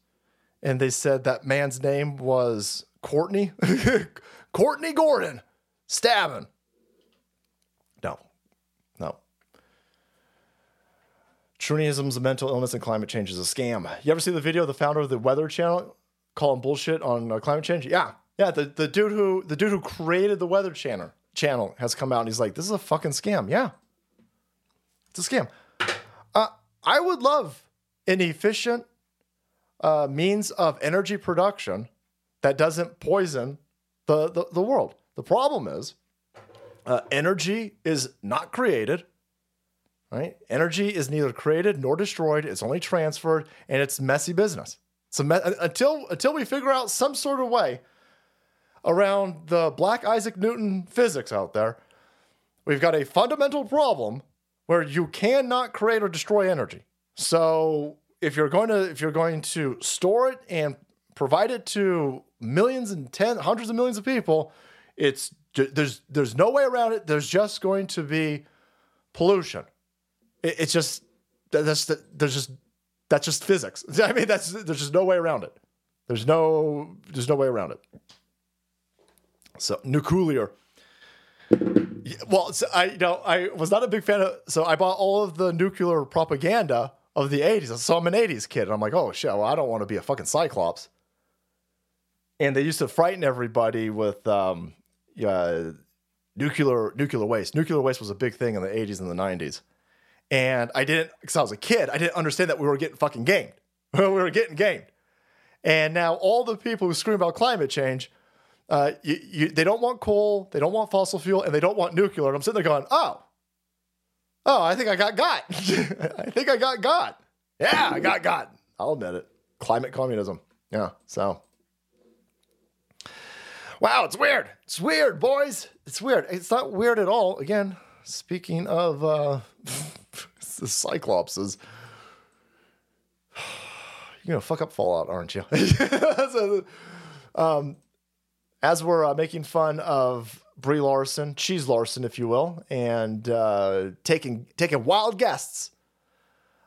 Speaker 1: and they said that man's name was Courtney. Courtney Gordon stabbing. No, no. Trunism's mental illness and climate change is a scam. You ever see the video of the founder of the Weather Channel calling bullshit on uh, climate change? Yeah, yeah. The, the dude who the dude who created the Weather Channel channel has come out and he's like, "This is a fucking scam." Yeah, it's a scam. Uh, I would love an efficient uh, means of energy production that doesn't poison the, the, the world. The problem is uh, energy is not created, right? Energy is neither created nor destroyed. It's only transferred, and it's messy business. So me- until until we figure out some sort of way around the Black Isaac Newton physics out there, we've got a fundamental problem where you cannot create or destroy energy. So if you're going to if you're going to store it and provide it to millions and ten hundreds of millions of people, it's there's there's no way around it. There's just going to be pollution. It, it's just that's there's just that's just physics. I mean that's there's just no way around it. There's no there's no way around it. So nuclear. Well, so I you know I was not a big fan of. So I bought all of the nuclear propaganda of the '80s. So I'm an '80s kid, and I'm like, oh shit, well I don't want to be a fucking cyclops. And they used to frighten everybody with um, uh, nuclear nuclear waste. Nuclear waste was a big thing in the '80s and the '90s. And I didn't, because I was a kid, I didn't understand that we were getting fucking gamed. we were getting gamed. And now all the people who scream about climate change uh, you, you, they don't want coal, they don't want fossil fuel, and they don't want nuclear. And I'm sitting there going, oh, oh, I think I got got. I think I got got. Yeah, I got got. I'll admit it. Climate communism. Yeah. So, wow, it's weird. It's weird, boys. It's weird. It's not weird at all. Again, speaking of uh, the Cyclopses. You're gonna fuck up Fallout, aren't you? um, as we're uh, making fun of Brie Larson, Cheese Larson, if you will, and uh, taking taking wild guesses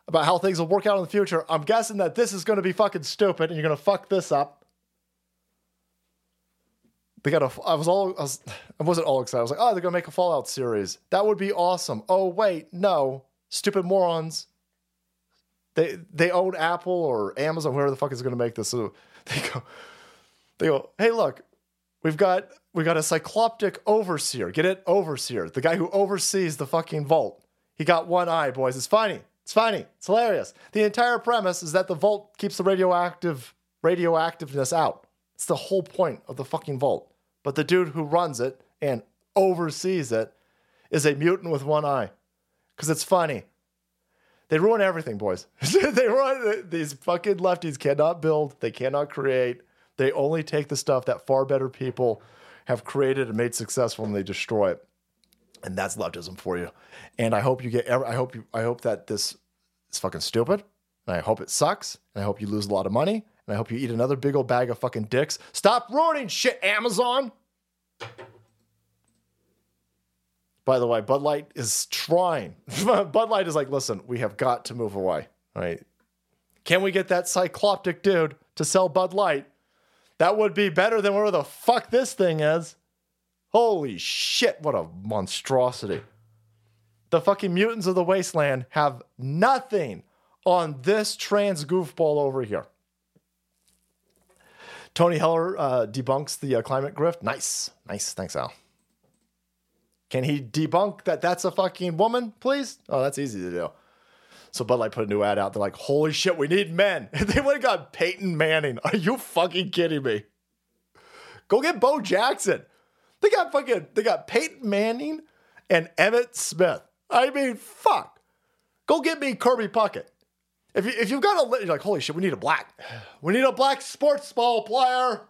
Speaker 1: about how things will work out in the future, I'm guessing that this is going to be fucking stupid, and you're going to fuck this up. They got a. I was all. I, was, I wasn't all excited. I was like, oh, they're going to make a Fallout series. That would be awesome. Oh wait, no, stupid morons. They they own Apple or Amazon, whoever the fuck is going to make this. So they go. They go. Hey, look, We've got we got a cycloptic overseer. Get it? Overseer. The guy who oversees the fucking vault. He got one eye, boys. It's funny. It's funny. It's hilarious. The entire premise is that the vault keeps the radioactive radioactiveness out. It's the whole point of the fucking vault. But the dude who runs it and oversees it is a mutant with one eye. Because it's funny. They ruin everything, boys. they ruin these fucking lefties cannot build, they cannot create they only take the stuff that far better people have created and made successful and they destroy it. And that's leftism for you. And I hope you get I hope you I hope that this is fucking stupid. And I hope it sucks. And I hope you lose a lot of money. And I hope you eat another big old bag of fucking dicks. Stop ruining shit, Amazon. By the way, Bud Light is trying. Bud Light is like, listen, we have got to move away. Right? Can we get that cycloptic dude to sell Bud Light that would be better than whatever the fuck this thing is. Holy shit, what a monstrosity. The fucking mutants of the wasteland have nothing on this trans goofball over here. Tony Heller uh, debunks the uh, climate grift. Nice. Nice. Thanks, Al. Can he debunk that that's a fucking woman, please? Oh, that's easy to do. So Bud Light put a new ad out. They're like, holy shit, we need men. they would have got Peyton Manning. Are you fucking kidding me? Go get Bo Jackson. They got fucking, they got Peyton Manning and Emmitt Smith. I mean, fuck. Go get me Kirby Puckett. If, you, if you've got a, you're like, holy shit, we need a black, we need a black sports ball player.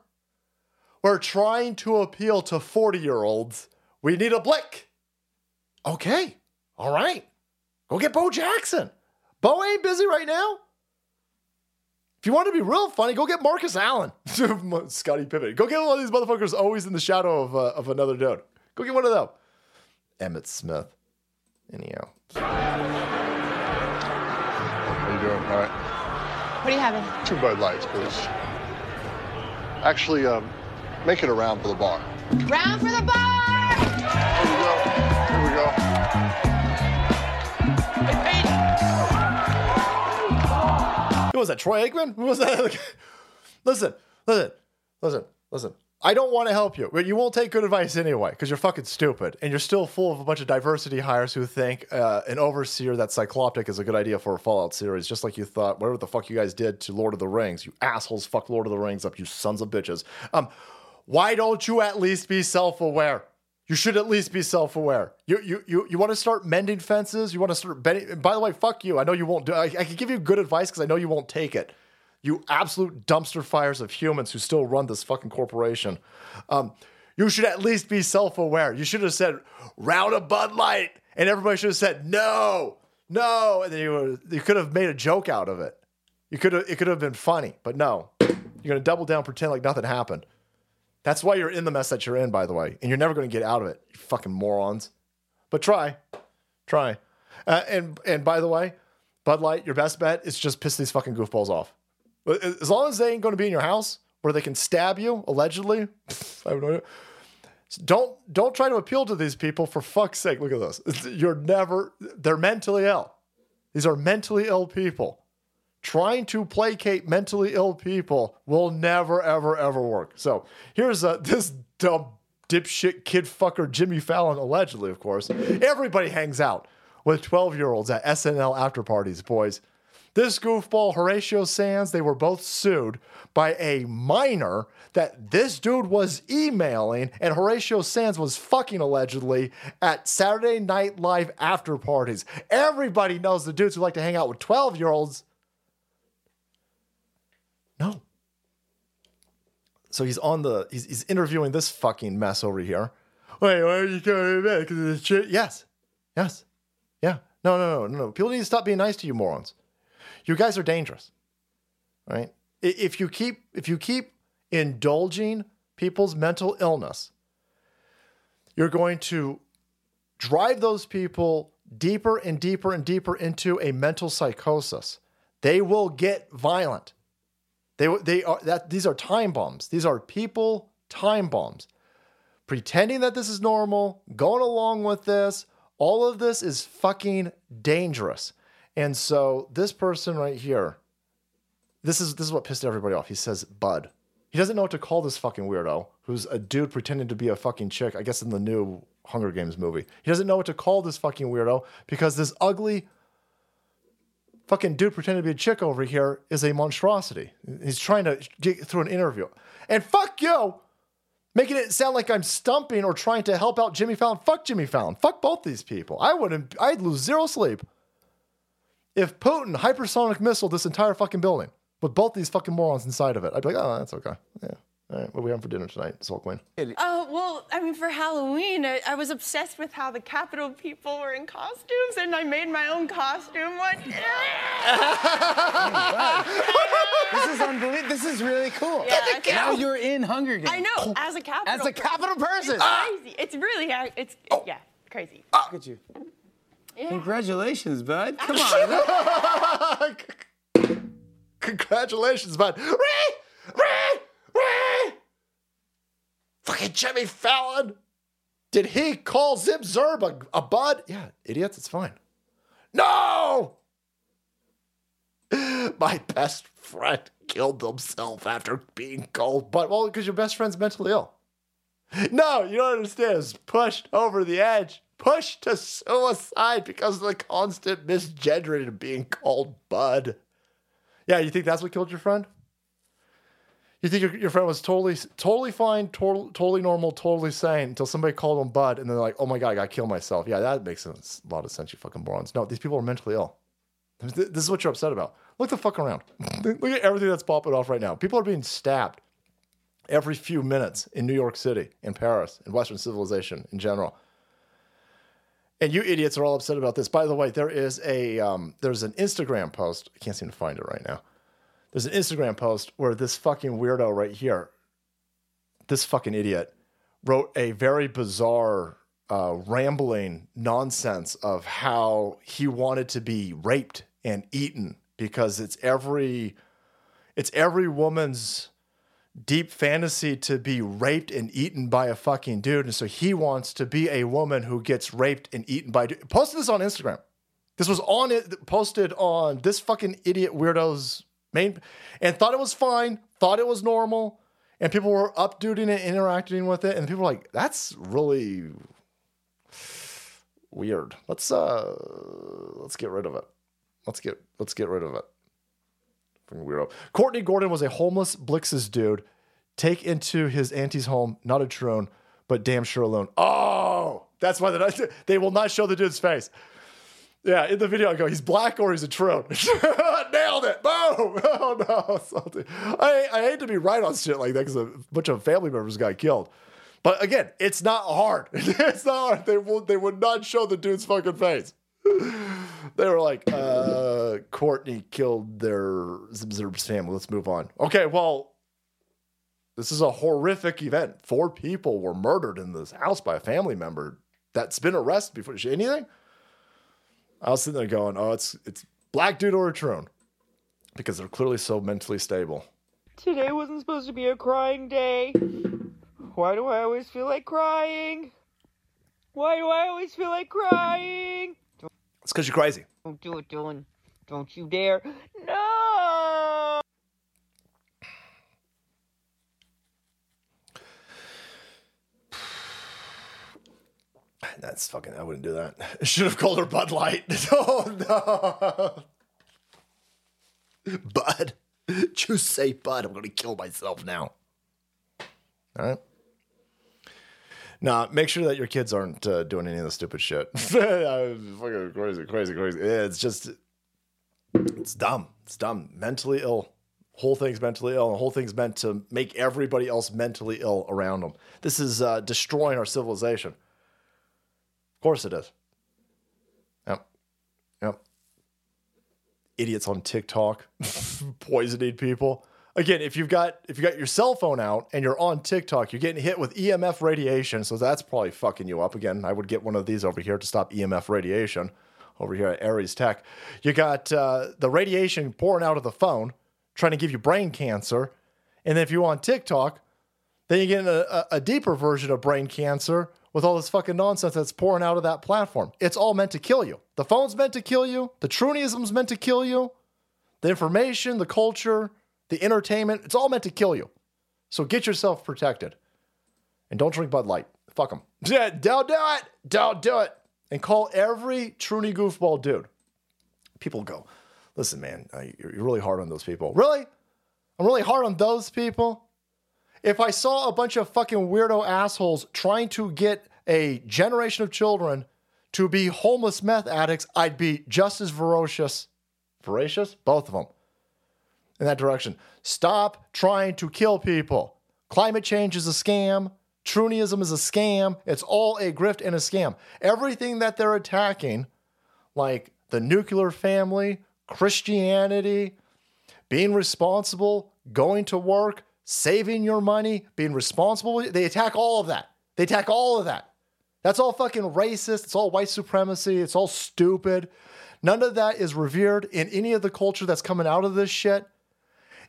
Speaker 1: We're trying to appeal to 40 year olds. We need a blick. Okay. All right. Go get Bo Jackson. Bo ain't busy right now. If you want to be real funny, go get Marcus Allen, Scottie Pippen. Go get one of these motherfuckers always in the shadow of, uh, of another dude. Go get one of them. Emmitt Smith. Anyhow.
Speaker 3: How you doing? All right.
Speaker 4: What are you having?
Speaker 3: Two Bud Lights, please. Actually, um, make it a round for the bar.
Speaker 4: Round for the bar!
Speaker 1: Was that? Troy Aikman? Who was that? listen, listen, listen, listen. I don't want to help you, but you won't take good advice anyway because you're fucking stupid and you're still full of a bunch of diversity hires who think uh, an overseer that's cycloptic is a good idea for a Fallout series, just like you thought whatever the fuck you guys did to Lord of the Rings. You assholes, fuck Lord of the Rings up, you sons of bitches. Um, why don't you at least be self-aware? You should at least be self-aware. You you you, you want to start mending fences? You want to start? By the way, fuck you. I know you won't do. I, I can give you good advice because I know you won't take it. You absolute dumpster fires of humans who still run this fucking corporation. Um, you should at least be self-aware. You should have said round a Bud Light, and everybody should have said no, no, and then you you could have made a joke out of it. You could have it could have been funny, but no. You're gonna double down, pretend like nothing happened. That's why you're in the mess that you're in, by the way, and you're never going to get out of it. You fucking morons. But try, try. Uh, and and by the way, Bud Light, your best bet is just piss these fucking goofballs off. As long as they ain't going to be in your house where they can stab you allegedly. Don't don't try to appeal to these people for fuck's sake. Look at this. You're never. They're mentally ill. These are mentally ill people trying to placate mentally ill people will never, ever, ever work. So here's uh, this dumb dipshit kid fucker Jimmy Fallon, allegedly, of course. Everybody hangs out with 12 year olds at SNL after parties, boys. This goofball, Horatio Sanz, they were both sued by a minor that this dude was emailing, and Horatio Sanz was fucking allegedly at Saturday Night Live after parties. Everybody knows the dudes who like to hang out with 12 year olds no. So he's on the he's, he's interviewing this fucking mess over here. Wait, why are you coming back? Because this shit? Yes. Yes. Yeah. No, no, no, no, no. People need to stop being nice to you morons. You guys are dangerous. Right? If you keep if you keep indulging people's mental illness, you're going to drive those people deeper and deeper and deeper into a mental psychosis. They will get violent. They they are that these are time bombs. These are people time bombs. Pretending that this is normal, going along with this, all of this is fucking dangerous. And so this person right here, this is this is what pissed everybody off. He says Bud. He doesn't know what to call this fucking weirdo, who's a dude pretending to be a fucking chick, I guess in the new Hunger Games movie. He doesn't know what to call this fucking weirdo because this ugly fucking dude pretending to be a chick over here is a monstrosity. He's trying to get through an interview. And fuck you, making it sound like I'm stumping or trying to help out Jimmy Fallon. Fuck Jimmy Fallon. Fuck both these people. I wouldn't, I'd lose zero sleep if Putin hypersonic missile this entire fucking building with both these fucking morons inside of it. I'd be like, oh, that's okay. Yeah. All right. What are we having for dinner tonight, Soul Queen?
Speaker 5: Oh, well, I mean, for Halloween, I, I was obsessed with how the Capitol people were in costumes, and I made my own costume. one What?
Speaker 6: This is unbelievable. This is really cool.
Speaker 5: Yeah, I
Speaker 6: now
Speaker 5: think-
Speaker 6: you're in Hunger Games.
Speaker 5: I know, as a Capitol.
Speaker 6: As a
Speaker 5: person.
Speaker 6: capital person.
Speaker 5: It's crazy. Ah. It's really, ha- it's,
Speaker 6: Oh.
Speaker 5: yeah, crazy. Ah.
Speaker 6: Look at you. Congratulations, bud. Come on.
Speaker 1: Congratulations, bud. Ree! Ree! Fucking Jimmy Fallon. Did he call Zip Zerb a, a bud? Yeah, idiots, it's fine. No! My best friend killed himself after being called bud. Well, because your best friend's mentally ill. No, you don't understand. It's pushed over the edge, pushed to suicide because of the constant misgendering of being called bud. Yeah, you think that's what killed your friend? You think your, your friend was totally, totally fine, totally, totally normal, totally sane until somebody called him Bud, and they're like, "Oh my god, I gotta kill myself." Yeah, that makes sense, a lot of sense. You fucking morons. No, these people are mentally ill. This is what you're upset about. Look the fuck around. Look at everything that's popping off right now. People are being stabbed every few minutes in New York City, in Paris, in Western civilization in general. And you idiots are all upset about this. By the way, there is a um, there's an Instagram post. I can't seem to find it right now. There's an Instagram post where this fucking weirdo right here, this fucking idiot, wrote a very bizarre, uh, rambling nonsense of how he wanted to be raped and eaten because it's every, it's every woman's deep fantasy to be raped and eaten by a fucking dude, and so he wants to be a woman who gets raped and eaten by. Dude. Posted this on Instagram. This was on it, posted on this fucking idiot weirdo's main, and thought it was fine, thought it was normal, and people were upduding it, interacting with it, and people were like, "That's really weird. Let's uh, let's get rid of it. Let's get let's get rid of it." Fucking weirdo. Courtney Gordon was a homeless Blix's dude. Take into his auntie's home, not a Troon, but damn sure alone. Oh, that's why they they will not show the dude's face. Yeah, in the video, I go, he's black or he's a Troon. Nailed it. Boom. Oh, no. Salty. I, I hate to be right on shit like that because a bunch of family members got killed. But again, it's not hard. it's not hard. They, will, they would not show the dude's fucking face. They were like, uh, Courtney killed their Zibzer's family. Let's move on. Okay, well, this is a horrific event. Four people were murdered in this house by a family member that's been arrested before. Anything? I was sitting there going, oh, it's it's black dude or a Troon. Because they're clearly so mentally stable.
Speaker 7: Today wasn't supposed to be a crying day. Why do I always feel like crying? Why do I always feel like crying?
Speaker 1: It's because you're crazy.
Speaker 7: Don't do it, Dylan. Don't you dare. No!
Speaker 1: That's fucking, I wouldn't do that. Should have called her Bud Light. oh, no. Bud. Just say Bud. I'm to kill myself now. All right. Now, make sure that your kids aren't uh, doing any of the stupid shit. fucking crazy, crazy, crazy. It's just, it's dumb. It's dumb. Mentally ill. Whole thing's mentally ill. The whole thing's meant to make everybody else mentally ill around them. This is uh, destroying our civilization. Of course it is. Yep. Yep. Idiots on TikTok poisoning people. Again, if you've got if you got your cell phone out and you're on TikTok, you're getting hit with EMF radiation, so that's probably fucking you up. Again, I would get one of these over here to stop EMF radiation over here at Aires Tech. You got uh, the radiation pouring out of the phone, trying to give you brain cancer, and then if you're on TikTok, then you get a, a deeper version of brain cancer with all this fucking nonsense that's pouring out of that platform. It's all meant to kill you. The phone's meant to kill you. The Trunism's meant to kill you. The information, the culture, the entertainment, it's all meant to kill you. So get yourself protected. And don't drink Bud Light. Fuck them. Yeah, don't do it. Don't do it. And call every Truny goofball dude. People go, listen, man, you're really hard on those people. Really? I'm really hard on those people? If I saw a bunch of fucking weirdo assholes trying to get a generation of children to be homeless meth addicts, I'd be just as ferocious. Voracious? Both of them in that direction. Stop trying to kill people. Climate change is a scam. Troonism is a scam. It's all a grift and a scam. Everything that they're attacking, like the nuclear family, Christianity, being responsible, going to work, saving your money, being responsible, they attack all of that. They attack all of that. That's all fucking racist. It's all white supremacy. It's all stupid. None of that is revered in any of the culture that's coming out of this shit.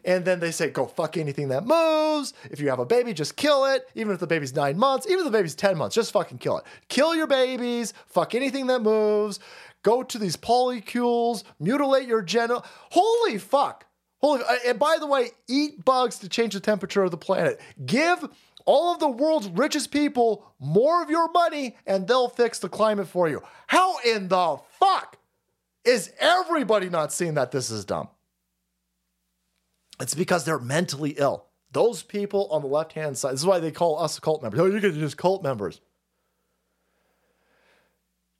Speaker 1: And then they say, go fuck anything that moves. If you have a baby, just kill it. Even if the baby's nine months, even if the baby's 10 months, just fucking kill it. Kill your babies, fuck anything that moves. Go to these polycules, mutilate your genital. Holy fuck. Holy, uh, and by the way, eat bugs to change the temperature of the planet. Give all of the world's richest people more of your money and they'll fix the climate for you. How in the fuck is everybody not seeing that this is dumb? It's because they're mentally ill. Those people on the left hand side, this is why they call us cult members. Oh, you guys are just cult members.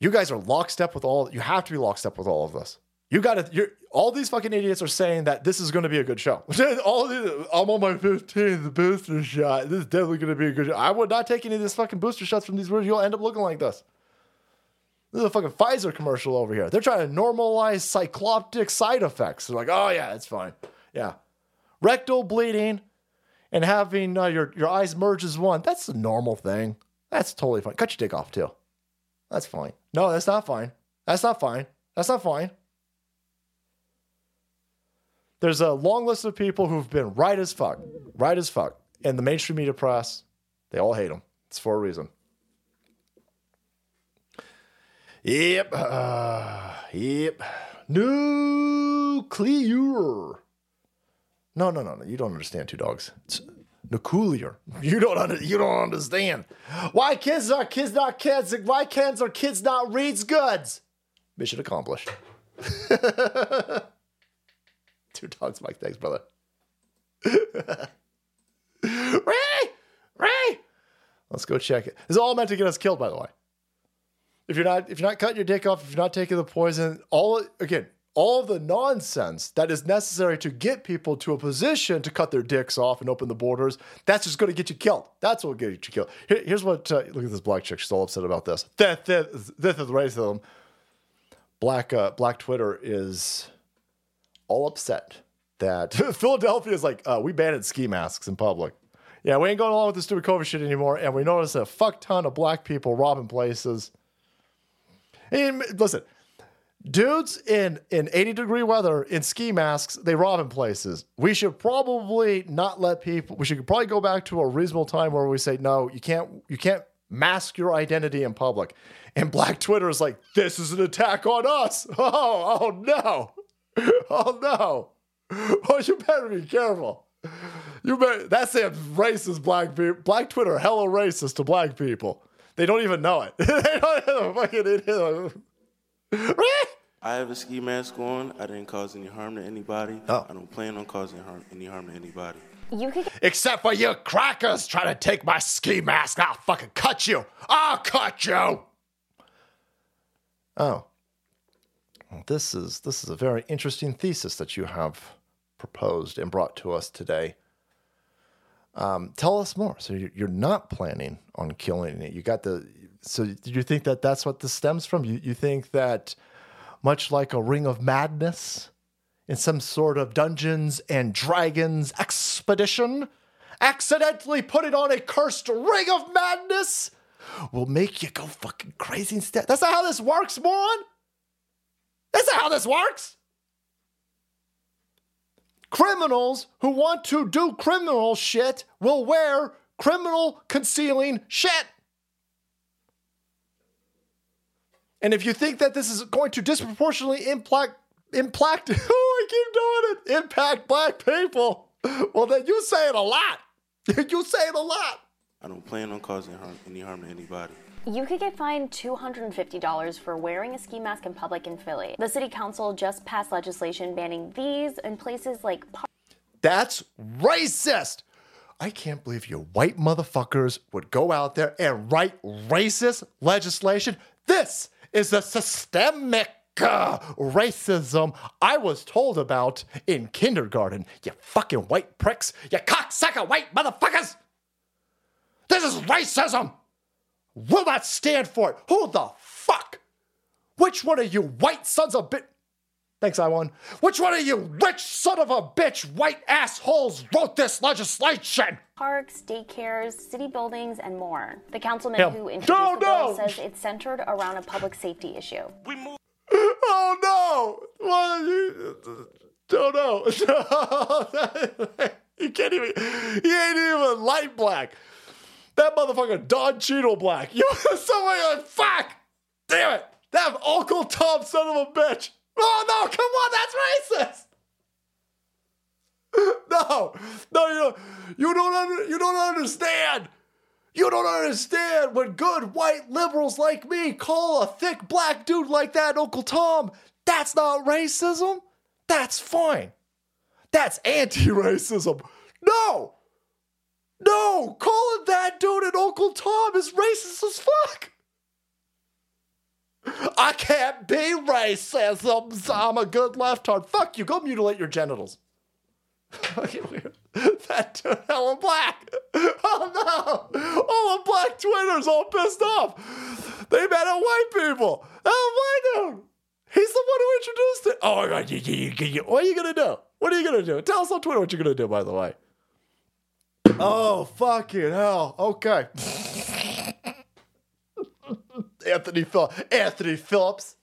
Speaker 1: You guys are lockstep with all, you have to be lockstep with all of this. You got to, all these fucking idiots are saying that this is going to be a good show. all these, I'm on my 15th booster shot. This is definitely going to be a good show. I would not take any of these fucking booster shots from these words. You'll end up looking like this. This is a fucking Pfizer commercial over here. They're trying to normalize cycloptic side effects. They're like, oh yeah, it's fine. Yeah. Rectal bleeding and having uh, your, your eyes merge as one. That's a normal thing. That's totally fine. Cut your dick off too. That's fine. No, that's not fine. That's not fine. That's not fine. There's a long list of people who've been right as fuck, right as fuck. And the mainstream media press, they all hate them. It's for a reason. Yep. Uh, yep. Nuclear. No, no, no, no. You don't understand, two dogs. It's nuclear. You don't under, you don't understand. Why kids are kids not kids? Why kids are kids not reads goods? Mission accomplished. two dogs, Mike. Thanks, brother. Ray! Ray! Let's go check it. This is all meant to get us killed, by the way if you're not if you're not cutting your dick off, if you're not taking the poison, all again, all the nonsense that is necessary to get people to a position to cut their dicks off and open the borders, that's just going to get you killed. That's what will get you killed. Here, here's what uh, look at this black chick. She's all upset about this. This, this, this is racism. Black uh, black Twitter is all upset that Philadelphia is like uh, we banned ski masks in public. Yeah, we ain't going along with this stupid COVID shit anymore, and we notice a fuck ton of black people robbing places. And listen, dudes in in 80 degree weather in ski masks, they rob in places. We should probably not let people. We should probably go back to a reasonable time where we say no, you can't you can't mask your identity in public. And Black Twitter is like, this is an attack on us. Oh, oh no. Oh no. Oh, you better be careful. You better that's it racist black people. Black Twitter hella racist to black people. They don't even know it. they don't fucking
Speaker 8: I have a ski mask on. I didn't cause any harm to anybody.
Speaker 1: Oh.
Speaker 8: I don't plan on causing harm, any harm to anybody.
Speaker 4: You could
Speaker 1: Except for you crackers trying to take my ski mask. I'll fucking cut you. I'll cut you. Oh. This is this is a very interesting thesis that you have proposed and brought to us today. Um, tell us more. So you're, you're not planning on killing it. You got the. So do you think that that's what this stems from? You you think that much like a ring of madness in some sort of Dungeons and Dragons expedition, accidentally put it on a cursed ring of madness will make you go fucking crazy instead. That's not how this works, moron. That's not how this works. Criminals who want to do criminal shit will wear criminal concealing shit. And if you think that this is going to disproportionately impact, impact, oh, I keep doing it, impact black people, well, then you say it a lot. you say it a lot.
Speaker 8: I don't plan on causing harm, any harm to anybody.
Speaker 9: You could get fined $250 for wearing a ski mask in public in Philly. The city council just passed legislation banning these in places like par-
Speaker 1: That's racist. I can't believe you white motherfuckers would go out there and write racist legislation. This is the systemic uh, racism I was told about in kindergarten. You fucking white pricks. You cocksucker white motherfuckers. This is racism. Will not stand for it. Who the fuck? Which one of you white sons of bitch? Thanks, I won. Which one of you rich son of a bitch white assholes wrote this legislation?
Speaker 9: parks, daycares, city buildings, and more. The councilman
Speaker 1: Hell,
Speaker 9: who introduced
Speaker 1: no,
Speaker 9: the bill
Speaker 1: no.
Speaker 9: says it's centered around a public safety issue. We move.
Speaker 1: Oh no! What are you? Oh, don't know. you can't even. He ain't even light black. That motherfucker Don Cheadle black. You somebody like fuck. Damn it! That Uncle Tom son of a bitch. Oh no! Come on, that's racist. No, no, you don't. You don't. Under, you don't understand. You don't understand when good white liberals like me call a thick black dude like that Uncle Tom. That's not racism. That's fine. That's anti racism. No, No, calling that dude an Uncle Tom is racist as fuck. I can't be racist. I'm a good leftard. Fuck you. Go mutilate your genitals. That dude, hella black. Oh no. All the black Twitter's all pissed off. They mad at white people. Oh, white dude. He's the one who introduced it. Oh my god. What are you gonna do? What are you gonna do? Tell us on Twitter what you're gonna do, by the way. Oh, fucking hell. Okay. Anthony Phil Anthony Phillips.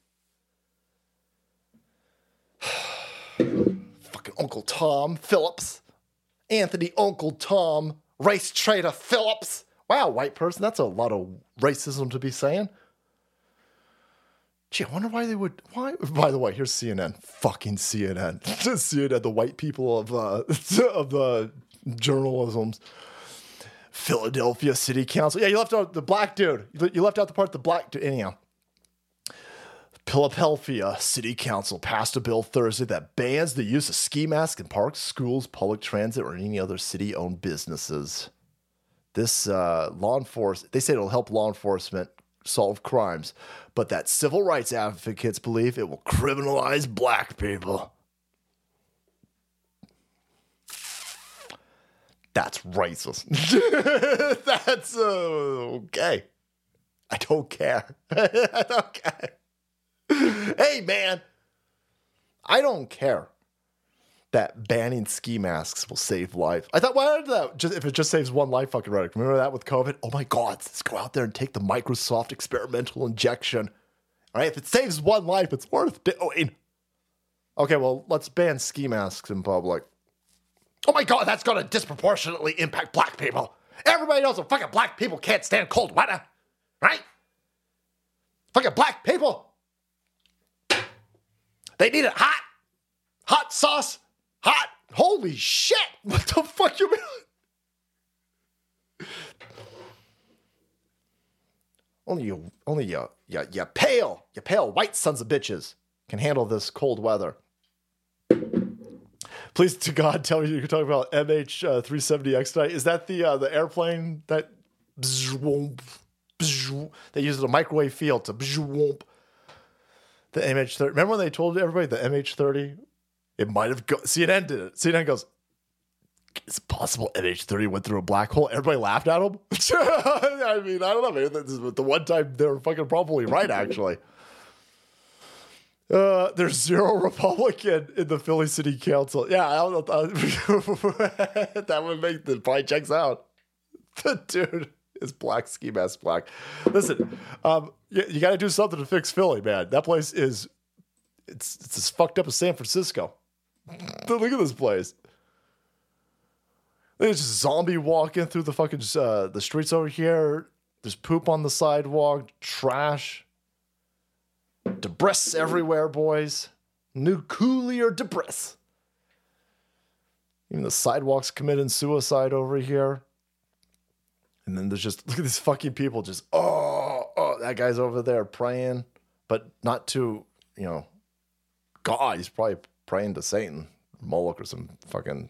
Speaker 1: Fucking Uncle Tom Phillips. Anthony Uncle Tom race trader Phillips. Wow, white person, that's a lot of racism to be saying. Gee, I wonder why they would. Why? By the way, here's CNN. Fucking CNN. Just CNN, the white people of uh, of the journalism's Philadelphia City Council. Yeah, you left out the black dude. You left out the part the black dude. Anyhow, Philadelphia City Council passed a bill Thursday that bans the use of ski masks in parks, schools, public transit, or any other city-owned businesses. This uh, law enforcement, they say it'll help law enforcement solve crimes, but that civil rights advocates believe it will criminalize black people. That's racist. That's uh, okay. I don't care. I don't care. hey, man, I don't care that banning ski masks will save life. I thought, why did that? Just if it just saves one life, fucking Reddick. Remember that with COVID? Oh my God, let's go out there and take the Microsoft experimental injection. All right, if it saves one life, it's worth doing. Okay, well, let's ban ski masks in public. Oh my God, that's to disproportionately impact black people. Everybody knows that fucking black people can't stand cold weather, right? Fucking black people. They need it hot. Hot sauce. Hot. Holy shit. What the fuck you mean? Only you, only you, you, you pale, you pale white sons of bitches can handle this cold weather. Please to God, tell me you're talking about MH370X tonight. Is that the uh, the airplane that they use a microwave field to the MH30? Remember when they told everybody the MH30? It might have go- CNN did it. CNN goes, "It's possible MH30 went through a black hole." Everybody laughed at him. I mean, I don't know. Maybe this is the one time they were fucking probably right, actually. Uh, there's zero Republican in the Philly City Council. Yeah, I don't know. that would make the probably checks out. The dude is black, ski mask black. Listen, um, you, you got to do something to fix Philly, man. That place is it's it's as fucked up as San Francisco. Look at this place. There's just zombie walking through the fucking uh, the streets over here. There's poop on the sidewalk, trash. Debris everywhere, boys. Nuclear debris. Even the sidewalks committing suicide over here. And then there's just look at these fucking people just oh oh that guy's over there praying, but not to you know God. He's probably praying to Satan, Moloch, or some fucking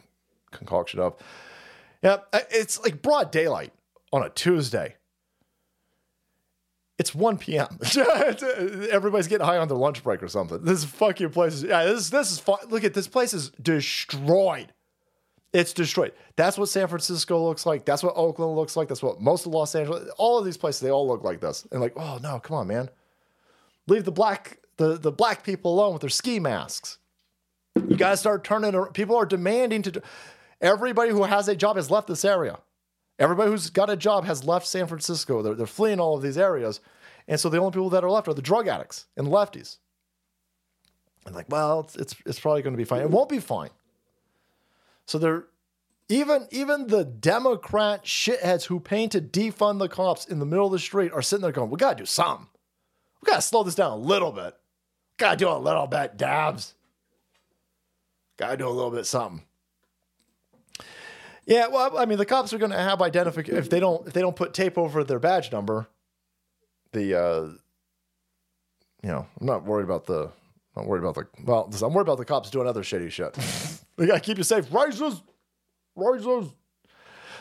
Speaker 1: concoction of. Yeah, it's like broad daylight on a Tuesday. It's 1 p.m. Everybody's getting high on their lunch break or something. This fucking place is yeah, this this is fun. Look at this place is destroyed. It's destroyed. That's what San Francisco looks like. That's what Oakland looks like. That's what most of Los Angeles, all of these places, they all look like this. And like, oh no, come on, man. Leave the black the, the black people alone with their ski masks. You guys start turning people are demanding to everybody who has a job has left this area. Everybody who's got a job has left San Francisco. They're, they're fleeing all of these areas. And so the only people that are left are the drug addicts and lefties. And like, well, it's, it's, it's probably going to be fine. It won't be fine. So they're even even the Democrat shitheads who painted defund the cops in the middle of the street are sitting there going, "We gotta do something. We gotta slow this down a little bit. Gotta do a little bit, dabs. Gotta do a little bit something." Yeah, well, I mean, the cops are going to have identification if they don't if they don't put tape over their badge number. The uh, you know, I'm not worried about the not worried about the well, I'm worried about the cops doing other shady shit. we gotta keep you safe. Rises, rises.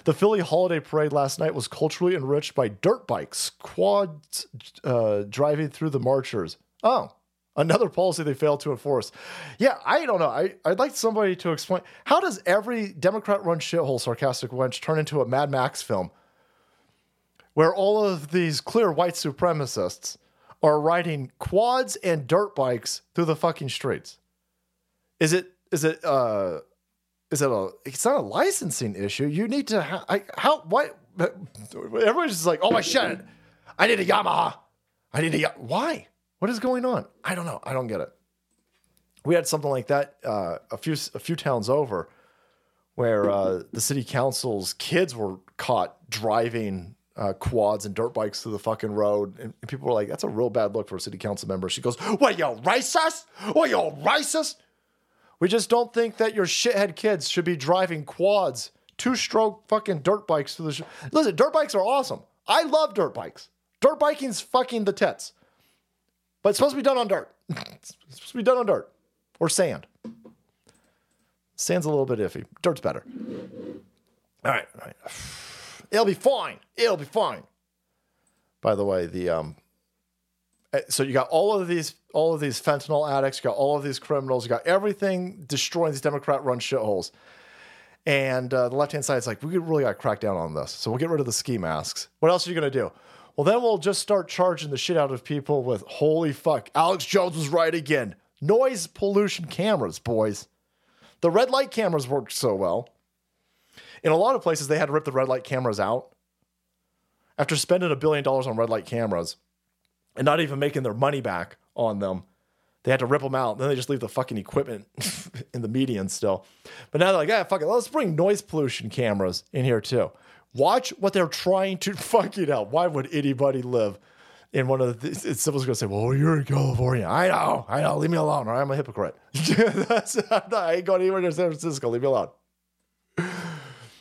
Speaker 1: The Philly holiday parade last night was culturally enriched by dirt bikes, quads uh, driving through the marchers. Oh, another policy they failed to enforce. Yeah, I don't know. I, I'd like somebody to explain how does every Democrat run shithole, sarcastic wench, turn into a Mad Max film where all of these clear white supremacists are riding quads and dirt bikes through the fucking streets? Is it, is it, uh, is it a it's not a licensing issue you need to ha- I, how what everybody's just like oh my shit i need a yamaha i need a why what is going on i don't know i don't get it we had something like that uh, a few a few towns over where uh, the city council's kids were caught driving uh, quads and dirt bikes through the fucking road and, and people were like that's a real bad look for a city council member she goes what you racist what you racist we just don't think that your shithead kids should be driving quads, two stroke fucking dirt bikes through the. Sh- Listen, dirt bikes are awesome. I love dirt bikes. Dirt biking's fucking the tits. But it's supposed to be done on dirt. it's supposed to be done on dirt or sand. Sand's a little bit iffy. Dirt's better. All right, all right. It'll be fine. It'll be fine. By the way, the um, uh, so you got all of these all of these fentanyl addicts, you got all of these criminals, you got everything destroying these Democrat run shitholes. And uh, the left hand side is like, we really got to crack down on this. So we'll get rid of the ski masks. What else are you going to do? Well, then we'll just start charging the shit out of people with holy fuck. Alex Jones was right again. Noise pollution cameras, boys. The red light cameras worked so well. In a lot of places, they had to rip the red light cameras out. After spending a billion dollars on red light cameras, and not even making their money back on them. They had to rip them out. Then they just leave the fucking equipment in the median still. But now they're like, yeah, fuck it. Let's bring noise pollution cameras in here too. Watch what they're trying to fucking help. Why would anybody live in one of the, It's going to say, well, you're in California. I know, I know. Leave me alone or I'm a hypocrite. I ain't going anywhere near San Francisco. Leave me alone.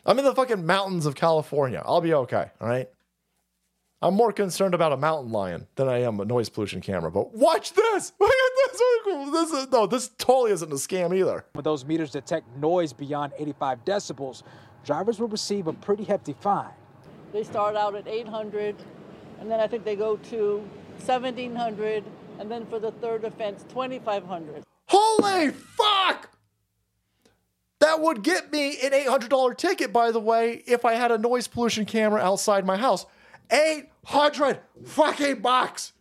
Speaker 1: I'm in the fucking mountains of California. I'll be okay. All right. I'm more concerned about a mountain lion than I am a noise pollution camera. But watch this! This! This is no, this totally isn't a scam either.
Speaker 10: When those meters detect noise beyond 85 decibels, drivers will receive a pretty hefty fine.
Speaker 11: They start out at 800, and then I think they go to 1700, and then for the third offense, 2500.
Speaker 1: Holy fuck! That would get me an $800 ticket, by the way, if I had a noise pollution camera outside my house. 800 fucking bucks.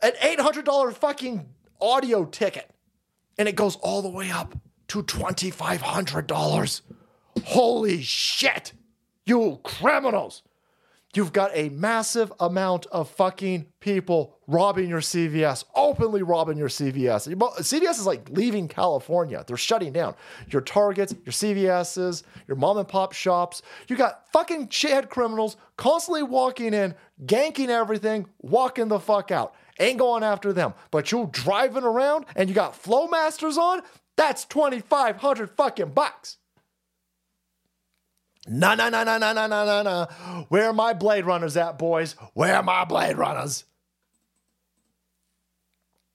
Speaker 1: An $800 fucking audio ticket. And it goes all the way up to $2,500. Holy shit. You criminals. You've got a massive amount of fucking people robbing your CVS, openly robbing your CVS. CVS is like leaving California. They're shutting down your Targets, your CVSs, your mom and pop shops. You got fucking shithead criminals constantly walking in, ganking everything, walking the fuck out. Ain't going after them. But you're driving around and you got Flowmasters on, that's 2,500 fucking bucks. No, no, no, no, no, no, no, no, no. Where are my Blade Runners at, boys? Where are my Blade Runners?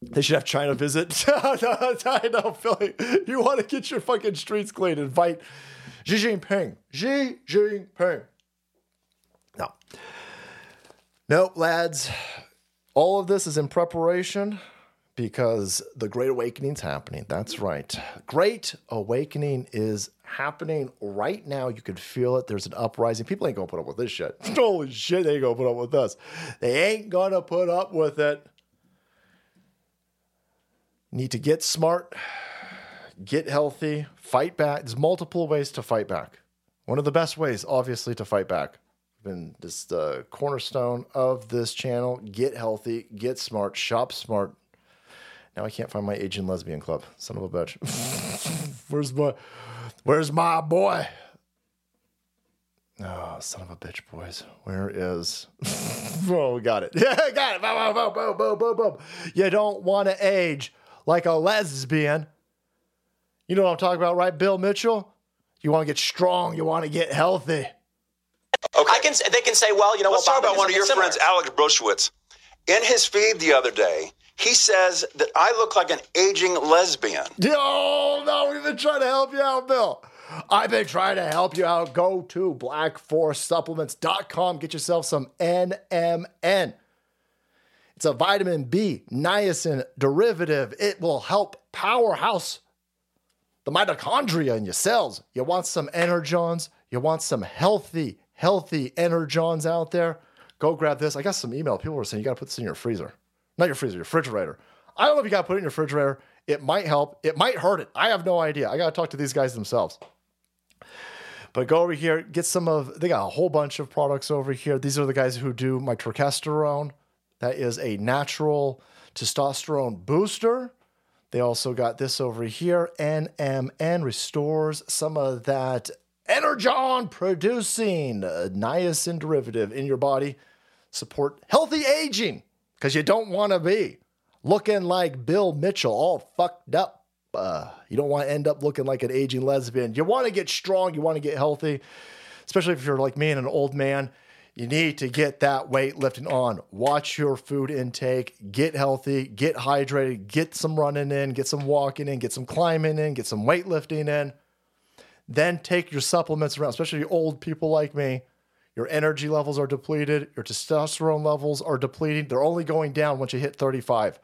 Speaker 1: They should have China visit. I know, Philly. You want to get your fucking streets clean? Invite Xi Jinping. Xi Jinping. No. Nope, lads. All of this is in preparation because the Great Awakening's happening. That's right. Great Awakening is happening right now. You can feel it. There's an uprising. People ain't gonna put up with this shit. Holy shit, they ain't gonna put up with us. They ain't gonna put up with it. Need to get smart, get healthy, fight back. There's multiple ways to fight back. One of the best ways, obviously, to fight back. Been this the cornerstone of this channel. Get healthy, get smart, shop smart, now I can't find my Asian lesbian club. Son of a bitch. where's my Where's my boy? Oh, son of a bitch, boys. Where is Oh, we got it. Yeah, got it. Boom, boom, boom, boom, boom, boom. You don't want to age like a lesbian. You know what I'm talking about, right, Bill Mitchell? You want to get strong, you want to get healthy.
Speaker 12: Okay. I can, they can say, well, you know,
Speaker 13: Let's
Speaker 12: well,
Speaker 13: talk about one of your
Speaker 12: similar.
Speaker 13: friends, Alex Bruesewitz. In his feed the other day, he says that I look like an aging lesbian.
Speaker 1: Oh, no, we've been trying to help you out, Bill. I've been trying to help you out. Go to blackforestsupplements.com. Get yourself some NMN. It's a vitamin B niacin derivative. It will help powerhouse the mitochondria in your cells. You want some energons? You want some healthy, healthy energons out there? Go grab this. I got some email. People were saying you got to put this in your freezer. Not your freezer, your refrigerator. I don't know if you got to put it in your refrigerator. It might help. It might hurt it. I have no idea. I got to talk to these guys themselves. But go over here, get some of, they got a whole bunch of products over here. These are the guys who do my Tricasterone. That is a natural testosterone booster. They also got this over here. NMN restores some of that energon producing niacin derivative in your body. Support healthy aging because you don't want to be looking like Bill Mitchell, all fucked up. Uh, you don't want to end up looking like an aging lesbian. You want to get strong. You want to get healthy, especially if you're like me and an old man. You need to get that weightlifting on. Watch your food intake, get healthy, get hydrated, get some running in, get some walking in, get some climbing in, get some weightlifting in. Then take your supplements around, especially old people like me. Your energy levels are depleted, your testosterone levels are depleting. They're only going down once you hit 35.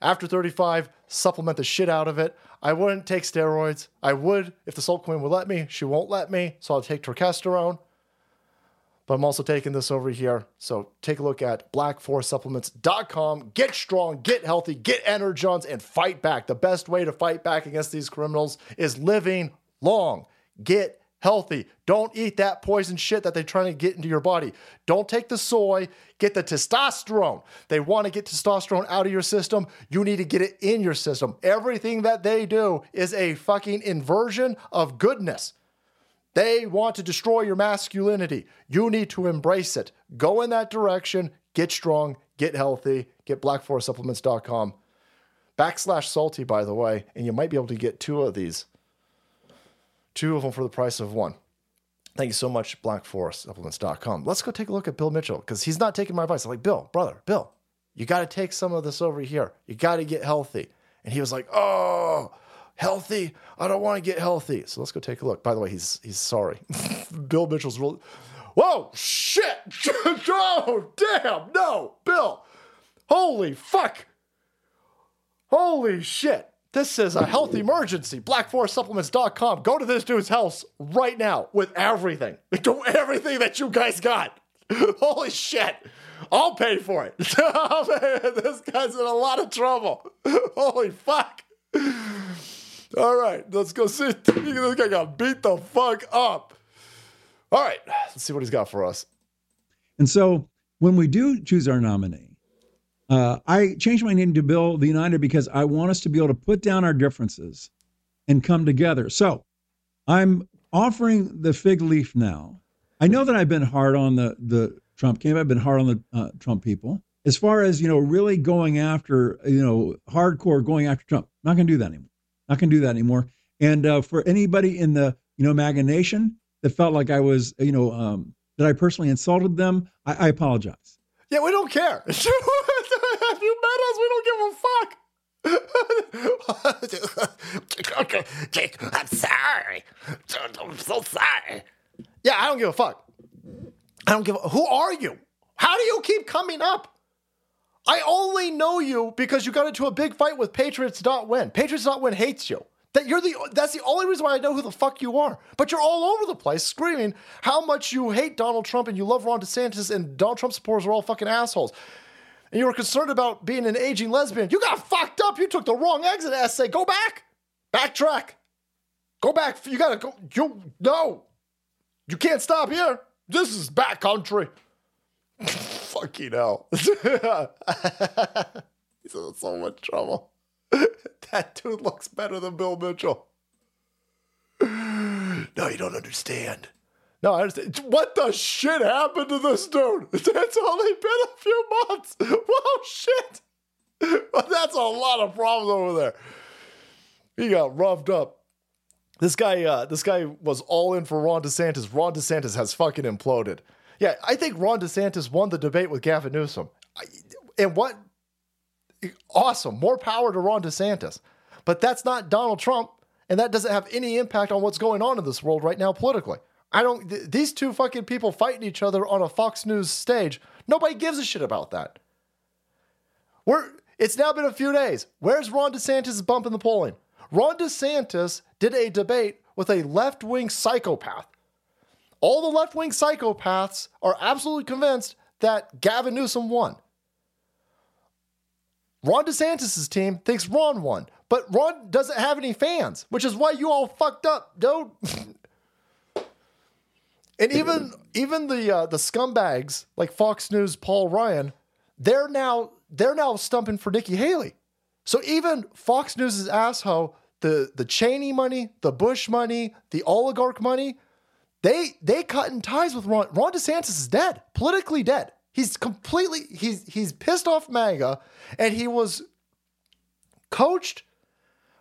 Speaker 1: After 35, supplement the shit out of it. I wouldn't take steroids. I would if the Salt Queen would let me. She won't let me, so I'll take Tricasterone but I'm also taking this over here. So take a look at blackforestsupplements.com. Get strong, get healthy, get energons, and fight back. The best way to fight back against these criminals is living long. Get healthy. Don't eat that poison shit that they're trying to get into your body. Don't take the soy, get the testosterone. They want to get testosterone out of your system. You need to get it in your system. Everything that they do is a fucking inversion of goodness. They want to destroy your masculinity. You need to embrace it. Go in that direction. Get strong. Get healthy. Get blackforestsupplements.com. Backslash salty, by the way. And you might be able to get two of these. Two of them for the price of one. Thank you so much, blackforestsupplements.com. Let's go take a look at Bill Mitchell because he's not taking my advice. I'm like, Bill, brother, Bill, you got to take some of this over here. You got to get healthy. And he was like, oh, healthy. I don't want to get healthy. So let's go take a look. By the way, he's he's sorry. Bill Mitchell's real. Whoa, shit! oh, damn! No, Bill. Holy fuck! Holy shit! This is a health emergency. BlackForestSupplements.com. Go to this dude's house right now with everything. Do everything that you guys got. Holy shit! I'll pay for it. this guy's in a lot of trouble. Holy fuck! All right, let's go see. This guy got beat the fuck up. All right, let's see what he's got for us.
Speaker 14: And so when we do choose our nominee, uh, I changed my name to Bill the United because I want us to be able to put down our differences and come together. So I'm offering the fig leaf now. I know that I've been hard on the the Trump camp. I've been hard on the uh, Trump people. As far as you know, really going after you know hardcore going after Trump, not going to do that anymore. Not going to do that anymore. And uh, for anybody in the you know MAGA Nation that felt like I was you know um, that I personally insulted them, I, I apologize.
Speaker 1: Yeah, we don't care. Have you met us? We don't give a fuck.
Speaker 15: Jake, I'm sorry. I'm so sorry.
Speaker 1: Yeah, I don't give a fuck. I don't give a Who are you? How do you keep coming up? I only know you because you got into a big fight with Patriots.win. Patriots.win hates you. That you're the that's the only reason why I know who the fuck you are. But you're all over the place screaming how much you hate Donald Trump and you love Ron DeSantis and Donald Trump supporters are all fucking assholes. And you were concerned about being an aging lesbian. You got fucked up. You took the wrong exit essay. Go back. Backtrack. Go back. You gotta go. You no. You can't stop here. This is back country. Fucking hell. He's in so much trouble. that dude looks better than Bill Mitchell. No, you don't understand. No, I understand. What the shit happened to this dude? It's only been a few months. Whoa, shit. That's a lot of problems over there. He got roughed up. This guy, uh, this guy was all in for Ron DeSantis. Ron DeSantis has fucking imploded. Yeah, I think Ron DeSantis won the debate with Gavin Newsom. And what? Awesome. More power to Ron DeSantis. But that's not Donald Trump. and that doesn't have any impact on what's going on in this world right now politically. I don't. Th- these two fucking people fighting each other on a Fox News stage. Nobody gives a shit about that. We're. It's now been a few days. Where's Ron DeSantis' bump in the polling? Ron DeSantis did a debate with a left wing psychopath. All the left wing psychopaths are absolutely convinced that Gavin Newsom won. Ron DeSantis' team thinks Ron won, but Ron doesn't have any fans, which is why you all fucked up, dude. and even even the uh, the scumbags like Fox News Paul Ryan, they're now they're now stumping for Nikki Haley. So even Fox News' asshole, the the Cheney money, the Bush money, the oligarch money, they they cutting ties with Ron. Ron DeSantis is dead, politically dead. He's completely he's he's pissed off MAGA, and he was coached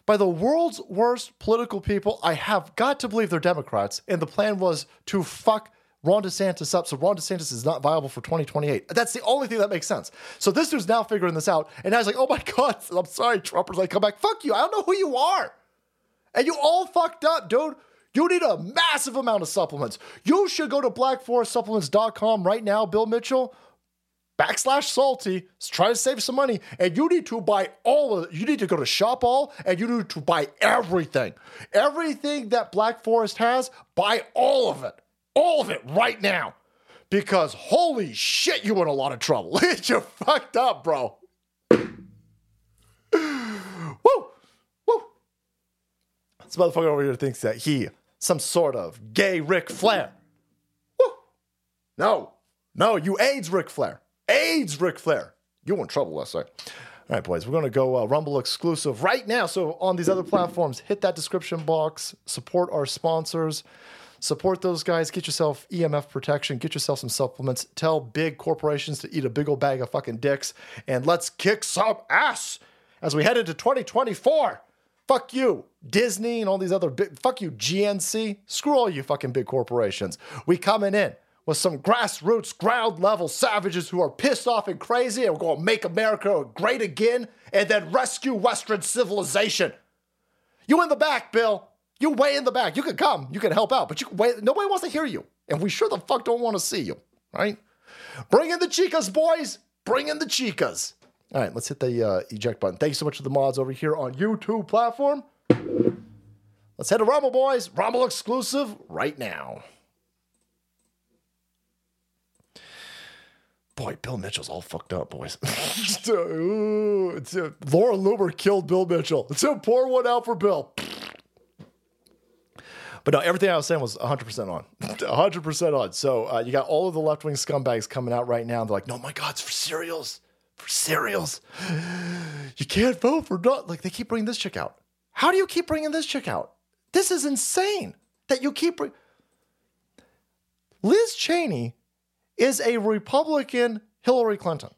Speaker 1: by the world's worst political people. I have got to believe they're Democrats, and the plan was to fuck Ron DeSantis up so Ron DeSantis is not viable for 2028. That's the only thing that makes sense. So this dude's now figuring this out, and I was like, oh my god, I'm sorry, Trumpers. I come back, fuck you. I don't know who you are, and you all fucked up, dude. You need a massive amount of supplements. You should go to blackforestsupplements.com right now, Bill Mitchell, backslash salty, try to save some money, and you need to buy all of. You need to go to Shop All and you need to buy everything. Everything that Black Forest has, buy all of it. All of it right now. Because holy shit, you in a lot of trouble. You're fucked up, bro. Woo! Woo! This motherfucker over here thinks that he some sort of gay Ric Flair. Woo! No, no, you AIDS Ric Flair. AIDS Ric Flair. You in trouble last night. All right, boys, we're going to go uh, Rumble exclusive right now. So on these other platforms, hit that description box, support our sponsors, support those guys, get yourself EMF protection, get yourself some supplements, tell big corporations to eat a big old bag of fucking dicks, and let's kick some ass as we head into 2024. Fuck you, Disney and all these other big, fuck you, GNC. Screw all you fucking big corporations. We coming in with some grassroots, ground level savages who are pissed off and crazy, and we're going to make America great again and then rescue Western civilization. You in the back, Bill. You way in the back. You can come. You can help out, but you wait. Nobody wants to hear you, and we sure the fuck don't want to see you, right? Bring in the chicas, boys. Bring in the chicas. All right, let's hit the uh, eject button. Thank you so much to the mods over here on YouTube platform. Let's head to Rumble, boys. Rumble exclusive right now. Boy, Bill Mitchell's all fucked up, boys. Ooh, uh, Laura Loomer killed Bill Mitchell. A pour one out for Bill. But no, everything I was saying was 100% on. 100% on. So uh, you got all of the left wing scumbags coming out right now. They're like, no, my God, it's for cereals. For cereals. You can't vote for not. Like, they keep bringing this chick out. How do you keep bringing this chick out? This is insane that you keep. Bring- Liz Cheney is a Republican Hillary Clinton.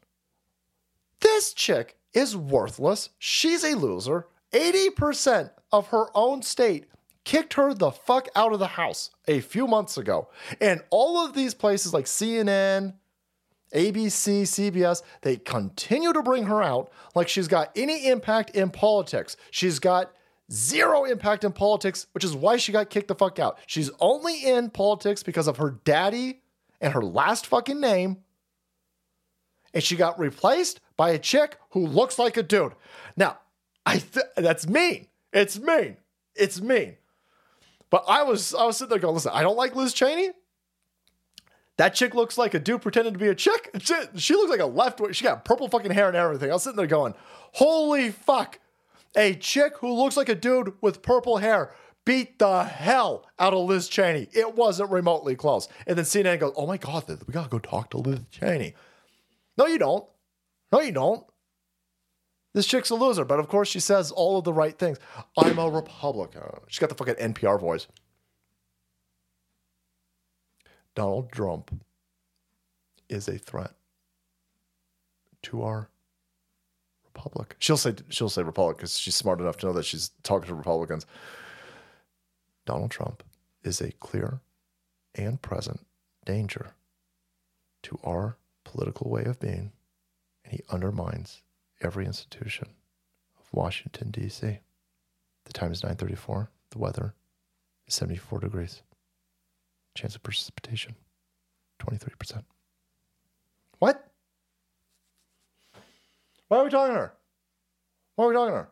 Speaker 1: This chick is worthless. She's a loser. 80% of her own state kicked her the fuck out of the house a few months ago. And all of these places like CNN, ABC, CBS, they continue to bring her out like she's got any impact in politics. She's got zero impact in politics, which is why she got kicked the fuck out. She's only in politics because of her daddy and her last fucking name. And she got replaced by a chick who looks like a dude. Now, I th- that's mean. It's mean. It's mean. But I was I was sitting there going, listen, I don't like Liz Cheney. That chick looks like a dude pretending to be a chick. She, she looks like a left. Wing. She got purple fucking hair and everything. I was sitting there going, holy fuck. A chick who looks like a dude with purple hair beat the hell out of Liz Cheney. It wasn't remotely close. And then CNN goes, oh my God, we gotta go talk to Liz Cheney. No, you don't. No, you don't. This chick's a loser, but of course she says all of the right things. I'm a Republican. She's got the fucking NPR voice. Donald Trump is a threat to our republic. She'll say she'll say republic because she's smart enough to know that she's talking to Republicans. Donald Trump is a clear and present danger to our political way of being, and he undermines every institution of Washington, D.C. The time is 934. The weather is 74 degrees. Chance of precipitation 23%. What? Why are we talking to her? Why are we talking to her?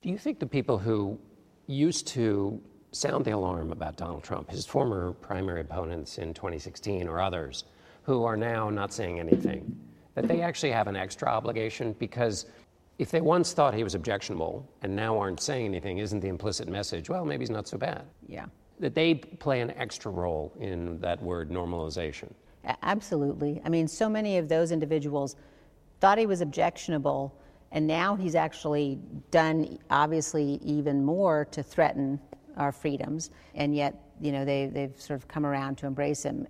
Speaker 16: Do you think the people who used to sound the alarm about Donald Trump, his former primary opponents in 2016 or others, who are now not saying anything, that they actually have an extra obligation? Because if they once thought he was objectionable and now aren't saying anything, isn't the implicit message, well, maybe he's not so bad?
Speaker 17: Yeah.
Speaker 16: That they play an extra role in that word normalization.
Speaker 17: Absolutely. I mean, so many of those individuals thought he was objectionable, and now he's actually done obviously even more to threaten our freedoms, and yet, you know, they, they've sort of come around to embrace him.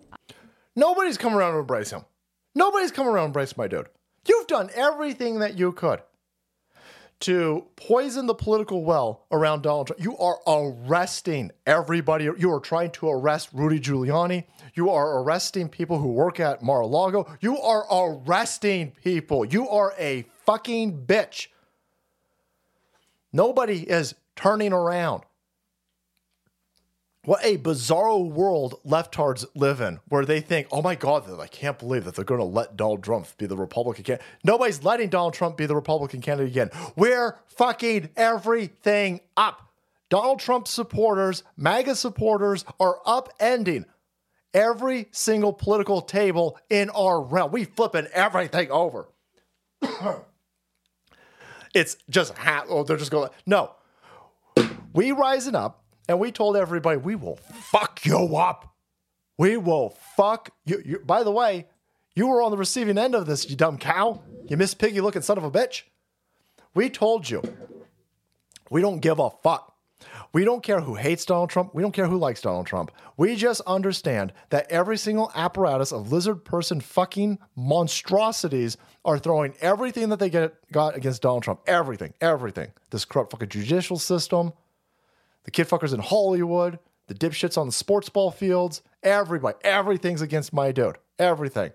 Speaker 1: Nobody's come around to embrace him. Nobody's come around to embrace my dude. You've done everything that you could to poison the political well around Donald Trump. You are arresting everybody. You are trying to arrest Rudy Giuliani. You are arresting people who work at Mar a Lago. You are arresting people. You are a fucking bitch. Nobody is turning around. What a bizarro world leftards live in, where they think, "Oh my God, I can't believe that they're going to let Donald Trump be the Republican candidate." Nobody's letting Donald Trump be the Republican candidate again. We're fucking everything up. Donald Trump supporters, MAGA supporters, are upending every single political table in our realm. We flipping everything over. it's just ha- oh, they're just going. No, we rising up and we told everybody we will fuck you up. We will fuck you. you. By the way, you were on the receiving end of this, you dumb cow. You miss piggy looking son of a bitch. We told you. We don't give a fuck. We don't care who hates Donald Trump. We don't care who likes Donald Trump. We just understand that every single apparatus of lizard person fucking monstrosities are throwing everything that they get got against Donald Trump. Everything, everything. This corrupt fucking judicial system, the kid fuckers in Hollywood, the dipshits on the sports ball fields, everybody, everything's against my dude. Everything.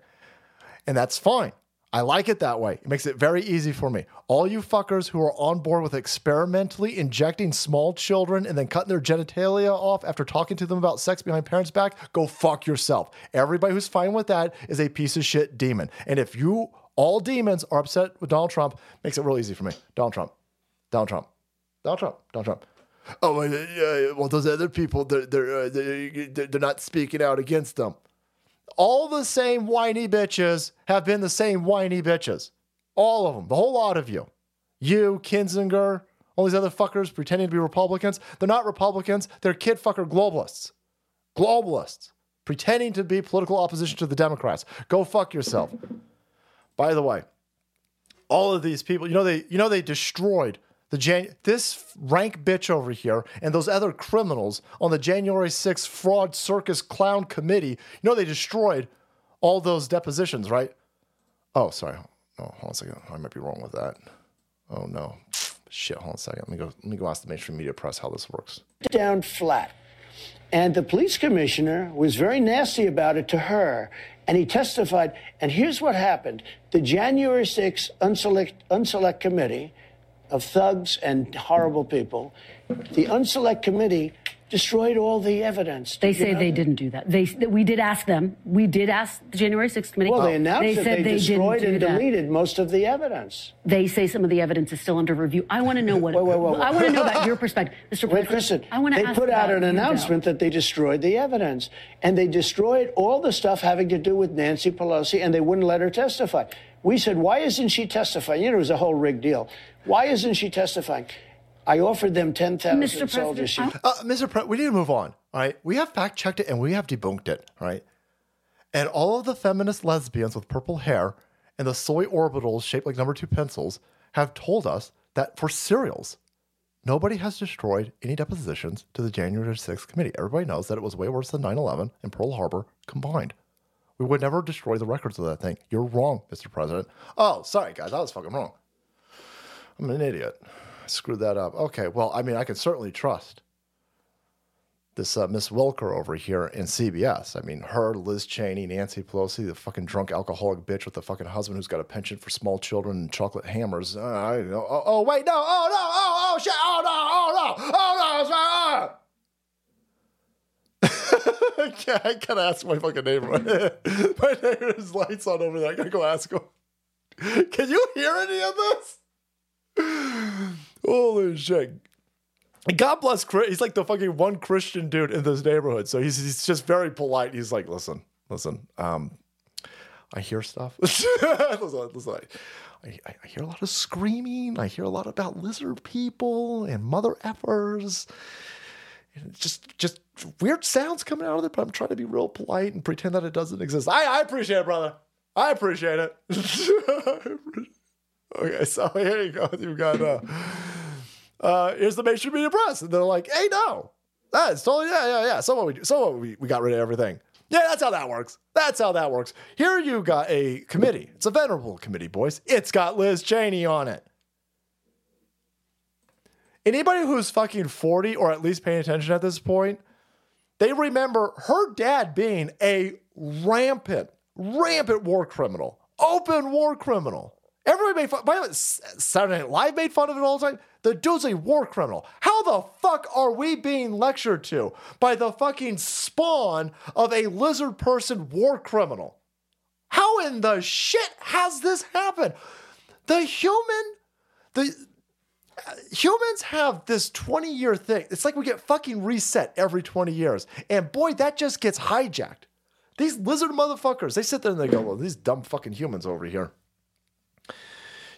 Speaker 1: And that's fine. I like it that way. It makes it very easy for me. All you fuckers who are on board with experimentally injecting small children and then cutting their genitalia off after talking to them about sex behind parents' back, go fuck yourself. Everybody who's fine with that is a piece of shit demon. And if you, all demons, are upset with Donald Trump, makes it real easy for me. Donald Trump. Donald Trump. Donald Trump. Donald Trump. Oh, uh, well, those other people, they're, they're, uh, they're, they're not speaking out against them all the same whiny bitches have been the same whiny bitches. All of them, the whole lot of you. You, Kinzinger, all these other fuckers pretending to be Republicans. They're not Republicans, they're kid fucker globalists. Globalists. Pretending to be political opposition to the Democrats. Go fuck yourself. By the way, all of these people, you know they you know they destroyed the Jan- this rank bitch over here and those other criminals on the January 6th fraud circus clown committee, you know they destroyed all those depositions, right? Oh, sorry. Oh, hold on a second. I might be wrong with that. Oh no. Shit, hold on a second. Let me go let me go ask the mainstream media press how this works.
Speaker 18: down flat. And the police commissioner was very nasty about it to her. And he testified. And here's what happened the January 6th unselect, unselect committee of thugs and horrible people, the unselect committee destroyed all the evidence.
Speaker 19: They say
Speaker 18: know
Speaker 19: they didn't do that. They we did ask them. We did ask the January 6th committee.
Speaker 18: Well, they oh, announced
Speaker 19: they
Speaker 18: that
Speaker 19: said
Speaker 18: they,
Speaker 19: they
Speaker 18: destroyed and
Speaker 19: that.
Speaker 18: deleted most of the evidence.
Speaker 19: They say some of the evidence is still under review. I want to know what.
Speaker 18: Wait, wait, wait,
Speaker 19: I want to know about your perspective, Mr.
Speaker 18: Wait,
Speaker 19: President.
Speaker 18: Kristen,
Speaker 19: I want to
Speaker 18: they put out an announcement that they destroyed the evidence. And they destroyed all the stuff having to do with Nancy Pelosi, and they wouldn't let her testify. We said, why isn't she testifying? You know, it was a whole rigged deal. Why isn't she testifying? I offered them 10,000 soldiers. She-
Speaker 1: Uh, Mr. President, we need to move on. All right. We have fact checked it and we have debunked it. All right. And all of the feminist lesbians with purple hair and the soy orbitals shaped like number two pencils have told us that for cereals, nobody has destroyed any depositions to the January 6th committee. Everybody knows that it was way worse than 9 11 and Pearl Harbor combined. We would never destroy the records of that thing. You're wrong, Mr. President. Oh, sorry, guys. I was fucking wrong. I'm an idiot. I screwed that up. Okay, well, I mean, I can certainly trust this uh, Miss Welker over here in CBS. I mean, her, Liz Cheney, Nancy Pelosi, the fucking drunk alcoholic bitch with the fucking husband who's got a penchant for small children and chocolate hammers. Uh, I. Oh, oh, wait, no. Oh, no. Oh, oh shit, oh no, oh no, oh no, it's right, oh. I can't, I gotta ask my fucking neighbor. my neighbor's lights on over there. I gotta go ask him. Can you hear any of this? Holy shit. God bless Chris. He's like the fucking one Christian dude in this neighborhood. So he's, he's just very polite. He's like, listen, listen, um, I hear stuff. listen, listen, I, I, I hear a lot of screaming. I hear a lot about lizard people and mother effers. Just just weird sounds coming out of it, but I'm trying to be real polite and pretend that it doesn't exist. I, I appreciate it, brother. I appreciate it. okay, so here you go. You've got uh uh, here's the mainstream media press. And they're like, hey, no, that's totally, yeah, yeah, yeah. So what we do, so what we, we got rid of everything. Yeah, that's how that works. That's how that works. Here you got a committee. It's a venerable committee, boys. It's got Liz Cheney on it. Anybody who's fucking 40 or at least paying attention at this point, they remember her dad being a rampant, rampant war criminal, open war criminal. Everybody made fun. By the way, Saturday Night Live made fun of it all the time. The dude's a war criminal. How the fuck are we being lectured to by the fucking spawn of a lizard person war criminal? How in the shit has this happened? The human, the humans have this 20 year thing. It's like we get fucking reset every 20 years. And boy, that just gets hijacked. These lizard motherfuckers, they sit there and they go, well, these dumb fucking humans over here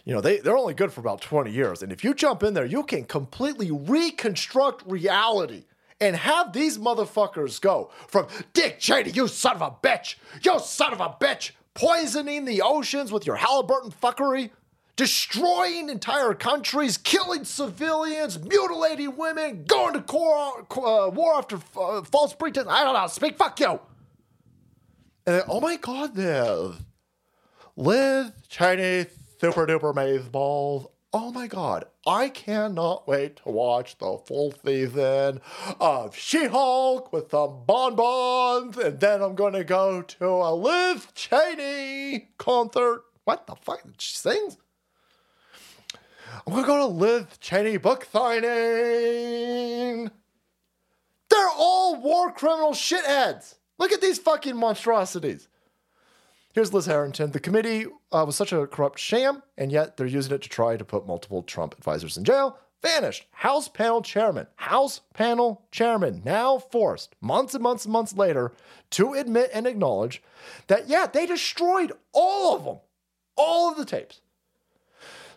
Speaker 1: you know, they, they're only good for about 20 years. And if you jump in there, you can completely reconstruct reality and have these motherfuckers go from Dick Cheney, you son of a bitch, you son of a bitch, poisoning the oceans with your Halliburton fuckery, destroying entire countries, killing civilians, mutilating women, going to core, uh, war after uh, false pretense. I don't know, speak, fuck you. And then, oh my God, Liv. Liv Cheney super duper maze balls. Oh my god, I cannot wait to watch the full season of She Hulk with some bonbons, and then I'm gonna go to a Liz Cheney concert. What the fuck? She sings? I'm gonna go to Liz Cheney book signing. They're all war criminal shitheads. Look at these fucking monstrosities. Here's Liz Harrington. The committee uh, was such a corrupt sham, and yet they're using it to try to put multiple Trump advisors in jail. Vanished. House panel chairman. House panel chairman now forced, months and months and months later, to admit and acknowledge that, yeah, they destroyed all of them, all of the tapes.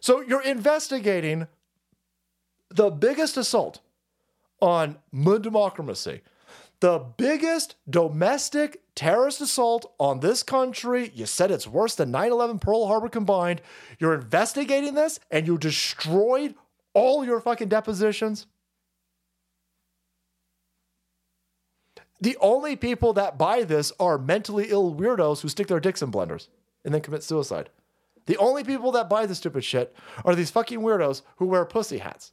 Speaker 1: So you're investigating the biggest assault on democracy the biggest domestic terrorist assault on this country. You said it's worse than 9 11 Pearl Harbor combined. You're investigating this and you destroyed all your fucking depositions. The only people that buy this are mentally ill weirdos who stick their dicks in blenders and then commit suicide. The only people that buy this stupid shit are these fucking weirdos who wear pussy hats.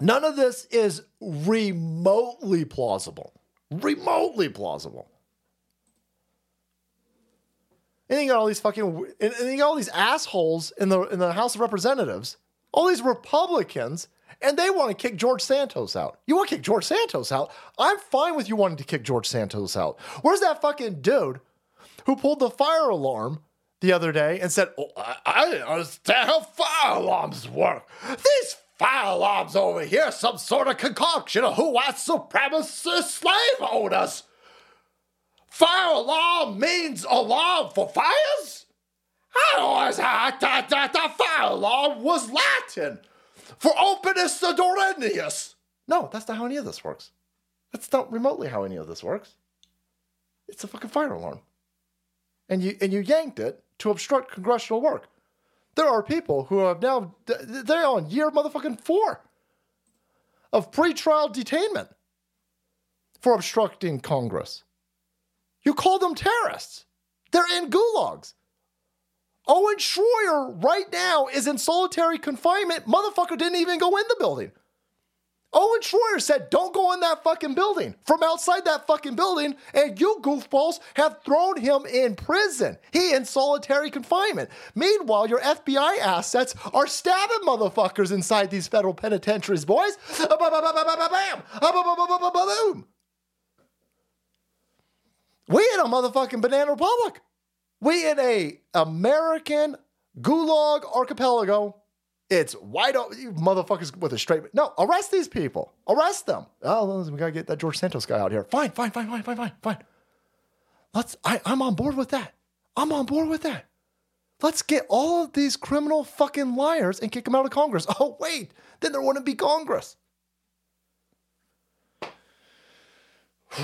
Speaker 1: None of this is remotely plausible. Remotely plausible. And you got all these fucking and you got all these assholes in the in the House of Representatives, all these Republicans, and they want to kick George Santos out. You want to kick George Santos out? I'm fine with you wanting to kick George Santos out. Where's that fucking dude who pulled the fire alarm the other day and said, oh, I, I didn't understand how fire alarms work. These fire alarms over here, some sort of concoction of who white supremacist slave owners. Fire alarm means alarm for fires? I always had that, that the fire alarm was Latin for openness to Dorenius. No, that's not how any of this works. That's not remotely how any of this works. It's a fucking fire alarm. And you and you yanked it to obstruct congressional work. There are people who have now, they're on year motherfucking four of pretrial detainment for obstructing Congress. You call them terrorists. They're in gulags. Owen Schroyer right now is in solitary confinement. Motherfucker didn't even go in the building. Owen Schroyer said, don't go in that fucking building from outside that fucking building, and you goofballs have thrown him in prison. He in solitary confinement. Meanwhile, your FBI assets are stabbing motherfuckers inside these federal penitentiaries, boys. Ba-ba-ba-ba-ba-ba-boom! We in a motherfucking banana republic. We in a American gulag archipelago. It's wide open, you motherfuckers with a straight. No, arrest these people. Arrest them. Oh, we gotta get that George Santos guy out here. Fine, fine, fine, fine, fine, fine, fine. Let's. I, I'm on board with that. I'm on board with that. Let's get all of these criminal fucking liars and kick them out of Congress. Oh wait, then there wouldn't be Congress.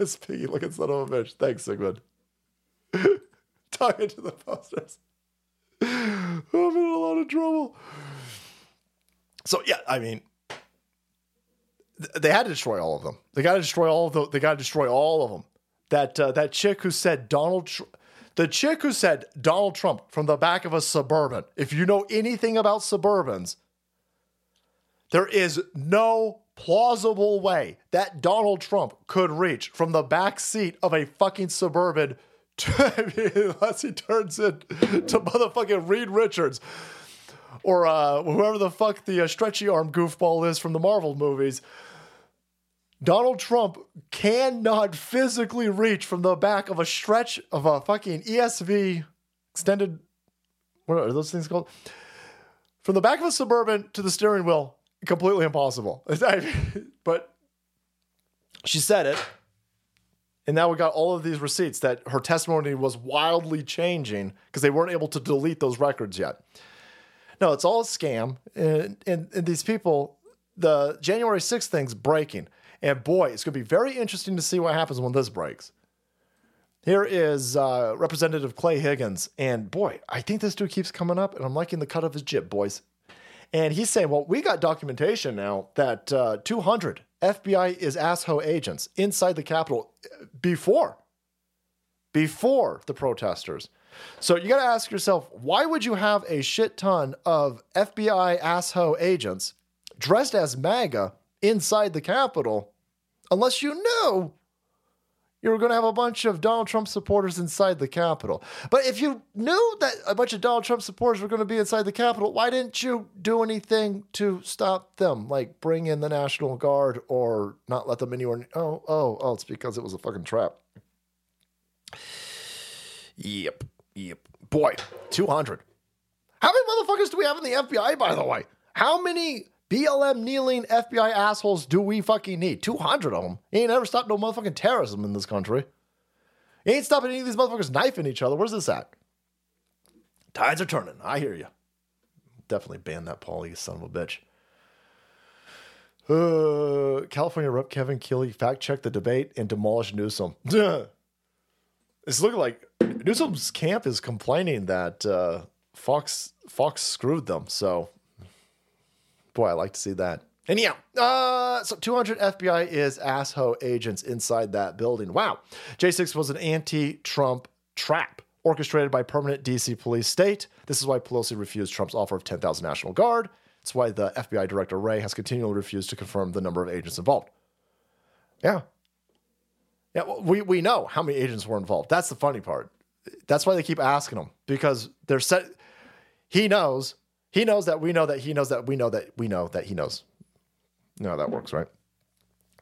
Speaker 1: Miss Piggy looking son of a bitch. Thanks, Sigmund. Talking to the posters. I'm in a lot of trouble. So yeah, I mean, th- they had to destroy all of them. They got to destroy all of them. They got to destroy all of them. That uh, that chick who said Donald, Tr- the chick who said Donald Trump from the back of a suburban. If you know anything about suburbans, there is no plausible way that Donald Trump could reach from the back seat of a fucking suburban unless he turns it to motherfucking Reed Richards or uh, whoever the fuck the uh, stretchy arm goofball is from the Marvel movies. Donald Trump cannot physically reach from the back of a stretch of a fucking ESV extended. What are those things called? From the back of a suburban to the steering wheel completely impossible. but she said it. And now we got all of these receipts that her testimony was wildly changing because they weren't able to delete those records yet. No, it's all a scam. And, and, and these people, the January 6th thing's breaking. And boy, it's going to be very interesting to see what happens when this breaks. Here is uh, Representative Clay Higgins. And boy, I think this dude keeps coming up, and I'm liking the cut of his jib, boys. And he's saying, well, we got documentation now that uh, 200 FBI is asshole agents inside the Capitol before, before the protesters. So you got to ask yourself, why would you have a shit ton of FBI asshole agents dressed as MAGA inside the Capitol unless you knew you were going to have a bunch of Donald Trump supporters inside the Capitol. But if you knew that a bunch of Donald Trump supporters were going to be inside the Capitol, why didn't you do anything to stop them? Like bring in the National Guard or not let them anywhere? Oh, oh, oh, it's because it was a fucking trap. Yep, yep. Boy, 200. How many motherfuckers do we have in the FBI, by the way? How many BLM kneeling FBI assholes do we fucking need? 200 of them. He ain't never stopped no motherfucking terrorism in this country. Ain't stopping any of these motherfuckers knifing each other. Where's this at? Tides are turning. I hear you. Definitely ban that Paul, you son of a bitch. Uh, California Rep Kevin Kiley fact checked the debate and demolished Newsom. it's looking like Newsom's camp is complaining that uh, Fox Fox screwed them. So Boy, I like to see that. Anyhow, uh, so 200 FBI is asshole agents inside that building. Wow. J6 was an anti Trump trap orchestrated by permanent DC police state. This is why Pelosi refused Trump's offer of 10,000 National Guard. It's why the FBI Director Wray has continually refused to confirm the number of agents involved. Yeah. Yeah, we, we know how many agents were involved. That's the funny part. That's why they keep asking him because they're set. He knows he knows that we know that he knows that we know that we know that he knows. No, that works, right?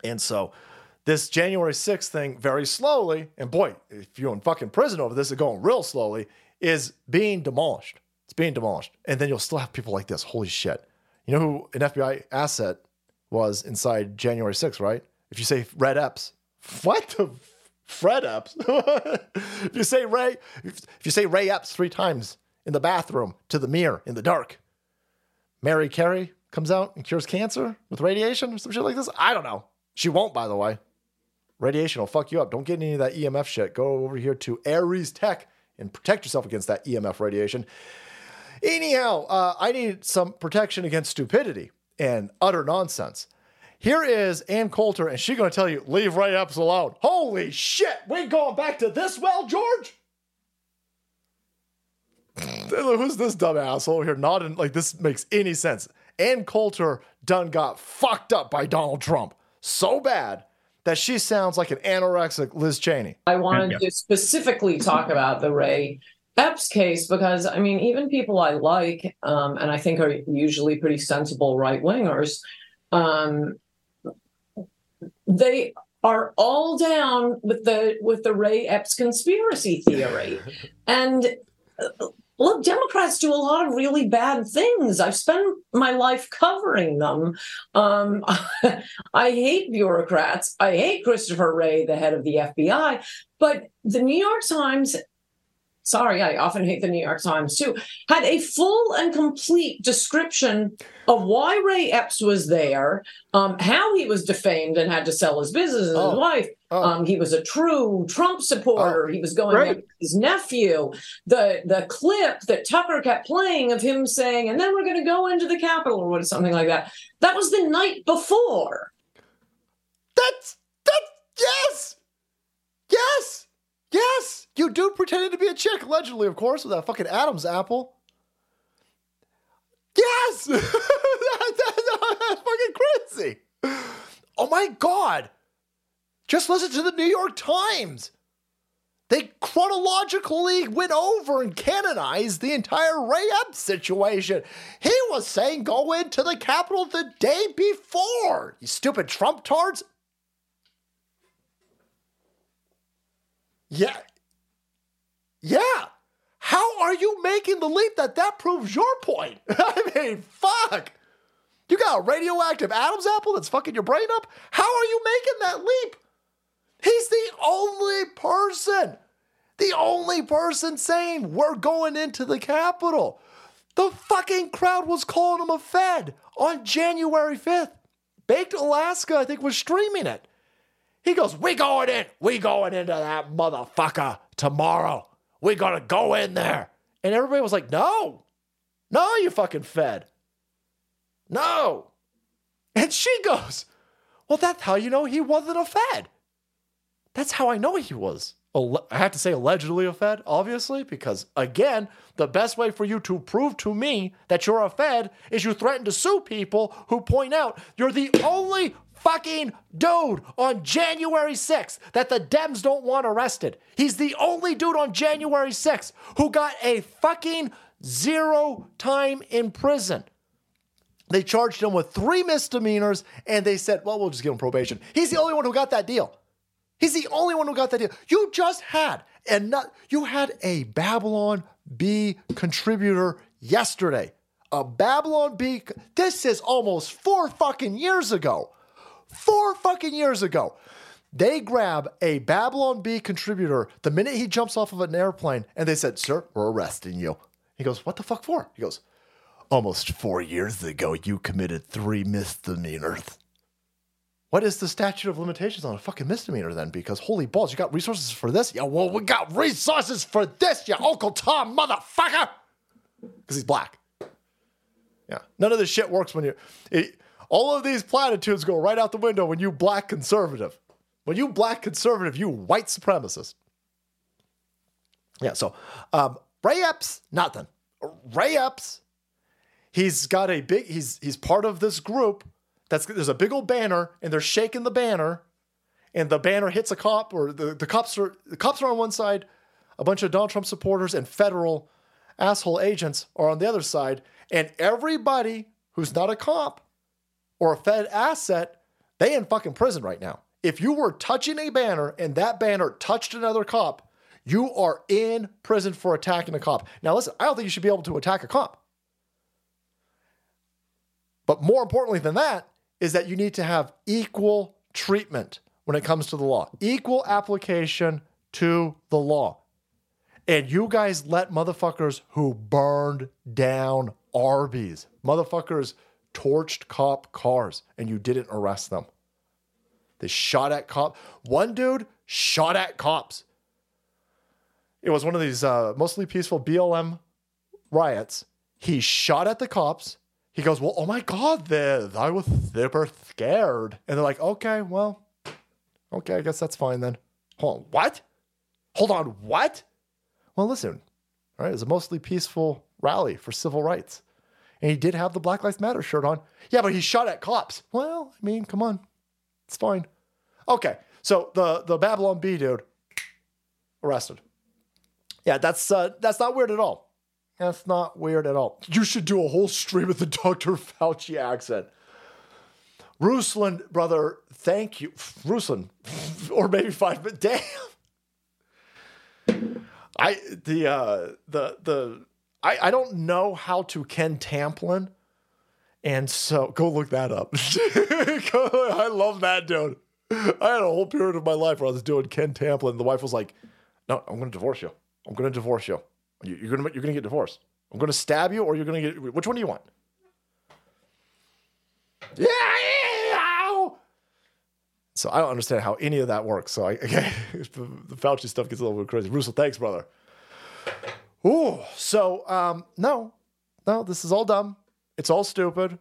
Speaker 1: And so this January 6th thing, very slowly, and boy, if you're in fucking prison over this, it's going real slowly, is being demolished. It's being demolished. And then you'll still have people like this. Holy shit. You know who an FBI asset was inside January 6th, right? If you say Red Epps, what the Fred Epps? if you say Ray, if you say Ray Epps three times in the bathroom to the mirror in the dark, Mary Carey comes out and cures cancer with radiation or some shit like this. I don't know. She won't, by the way. Radiation will fuck you up. Don't get any of that EMF shit. Go over here to Aires Tech and protect yourself against that EMF radiation. Anyhow, uh, I need some protection against stupidity and utter nonsense. Here is Ann Coulter, and she's going to tell you, leave Ray Epps alone. Holy shit, we going back to this well, George? Who's this dumb asshole here? Nodding like this makes any sense. Ann Coulter done got fucked up by Donald Trump so bad that she sounds like an anorexic Liz Cheney.
Speaker 20: I wanted to specifically talk about the Ray Epps case because, I mean, even people I like um, and I think are usually pretty sensible right wingers, um, they are all down with the with the Ray Epps conspiracy theory, and uh, look, Democrats do a lot of really bad things. I've spent my life covering them. Um, I hate bureaucrats. I hate Christopher Wray, the head of the FBI. But the New York Times sorry, I often hate the New York Times too, had a full and complete description of why Ray Epps was there, um, how he was defamed and had to sell his business and
Speaker 1: Oh.
Speaker 20: his wife. Um, he was a true Trump supporter. he was going
Speaker 1: Right.
Speaker 20: with his nephew. The the clip that Tucker kept playing of him saying, and then we're going to go into the Capitol or what, something like that. That was the night before.
Speaker 1: That's that yes. Yes. Yes. You dude pretending to be a chick, allegedly, of course, with that fucking Adam's apple. Yes. That- that- that's fucking crazy. Oh my god. Just listen to the New York Times. They chronologically went over and canonized the entire Ray Epps situation. He was saying go into the Capitol the day before. You stupid Trump tards. Yeah. Yeah. How are you making the leap that that proves your point? I mean, fuck. You got a radioactive Adam's apple that's fucking your brain up? How are you making that leap? He's the only person, the only person saying we're going into the Capitol. The fucking crowd was calling him a Fed on January 5th. Baked Alaska, I think, was streaming it. He goes, We going in. We going into that motherfucker tomorrow. We gonna go in there. And everybody was like, No. No, you fucking Fed. No. And she goes, Well, that's how you know he wasn't a Fed. That's how I know he was. I have to say allegedly a Fed, obviously, because again, the best way for you to prove to me that you're a Fed is you threaten to sue people who point out you're the only fucking dude on January 6th that the Dems don't want arrested. He's the only dude on January 6th who got a fucking zero time in prison. They charged him with three misdemeanors and they said, well, we'll just give him probation. He's the only one who got that deal. He's the only one who got that deal. You just had, and not, you had a Babylon Bee contributor yesterday. A Babylon Bee, this is almost four fucking years ago. Four fucking years ago. They grab a Babylon Bee contributor the minute he jumps off of an airplane and they said, Sir, we're arresting you. He goes, What the fuck for? He goes, Almost four years ago, you committed three misdemeanors. What is the statute of limitations on a fucking misdemeanor then? Because holy balls, you got resources for this? Yeah, well, we got resources for this, you Uncle Tom motherfucker. Because he's black. Yeah. None of this shit works when you. It, all of these platitudes go right out the window when you black conservative. When you black conservative, you white supremacist. Yeah, so um, Ray Epps, nothing. Ray Epps, he's got a big, he's he's part of this group that's there's a big old banner and they're shaking the banner and the banner hits a cop or the, the cops are the cops are on one side, a bunch of Donald Trump supporters and federal asshole agents are on the other side, and everybody who's not a cop or a Fed asset, they in fucking prison right now. If you were touching a banner and that banner touched another cop, you are in prison for attacking a cop. Now listen, I don't think you should be able to attack a cop. But more importantly than that is that you need to have equal treatment when it comes to the law, equal application to the law. And you guys let motherfuckers who burned down Arby's, motherfuckers torched cop cars, and you didn't arrest them. They shot at cop. One dude shot at cops. It was one of these uh, mostly peaceful BLM riots. He shot at the cops. He goes, "Well, oh my god, they, I was super scared." And they're like, "Okay, well, okay, I guess that's fine then." Hold on, what? Hold on, what? Well, listen, All right, it was a mostly peaceful rally for civil rights. And he did have the Black Lives Matter shirt on. Yeah, but he shot at cops. Well, I mean, come on. It's fine. Okay, so the the Babylon Bee dude arrested. Yeah, that's uh, that's not weird at all. That's not weird at all. You should do a whole stream with the Dr. Fauci accent. Ruslan, brother, thank you. Ruslan, or maybe five, but damn. I the uh the the I, I don't know how to Ken Tamplin. And so go look that up. I love that dude. I had a whole period of my life where I was doing Ken Tamplin. The wife was like, "No, I'm to divorce you. I'm to divorce you. You- You're to you're to get divorced. I'm to stab you, or you're to get which one do you want?" Yeah. So I don't understand how any of that works. So I okay, the, the Fauci stuff gets a little bit crazy. Russell, thanks, brother. Ooh, so um, no, no, this is all dumb. It's all stupid.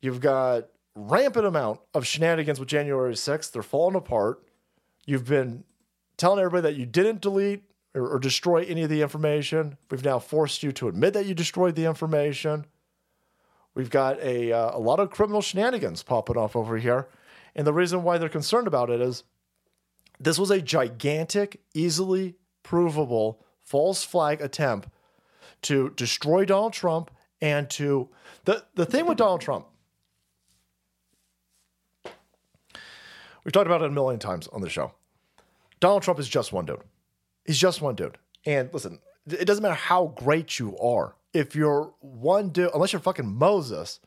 Speaker 1: You've got rampant amount of shenanigans with January 6th. They're falling apart. You've been telling everybody that you didn't delete or, or destroy any of the information. We've now forced you to admit that you destroyed the information. We've got a, uh, a lot of criminal shenanigans popping off over here. And the reason why they're concerned about it is this was a gigantic, easily provable false flag attempt to destroy Donald Trump and to the the thing with Donald Trump. We've talked about it a million times on the show. Donald Trump is just one dude. He's just one dude. And listen, it doesn't matter how great you are. If you're one dude, unless you're fucking Moses,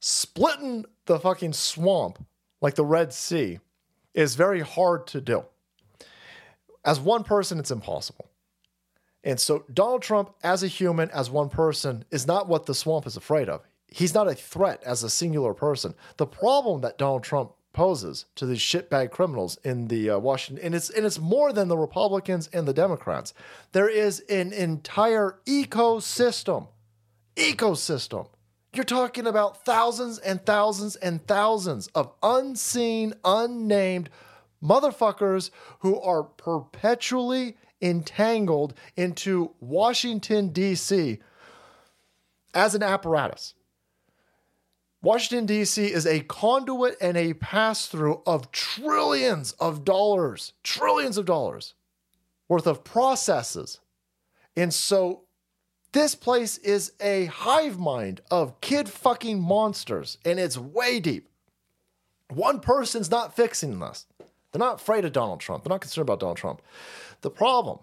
Speaker 1: splitting the fucking swamp like the Red Sea is very hard to do. As one person, it's impossible. And so Donald Trump, as a human, as one person, is not what the swamp is afraid of. He's not a threat as a singular person. The problem that Donald Trump poses to these shitbag criminals in the uh, Washington, and it's and it's more than the Republicans and the Democrats. There is an entire ecosystem, ecosystem. You're talking about thousands and thousands and thousands of unseen, unnamed motherfuckers who are perpetually entangled into Washington, D.C. as an apparatus. Washington, D.C. is a conduit and a pass through of trillions of dollars, trillions of dollars worth of processes. And so this place is a hive mind of kid fucking monsters, and it's way deep. One person's not fixing this. They're not afraid of Donald Trump. They're not concerned about Donald Trump. The problem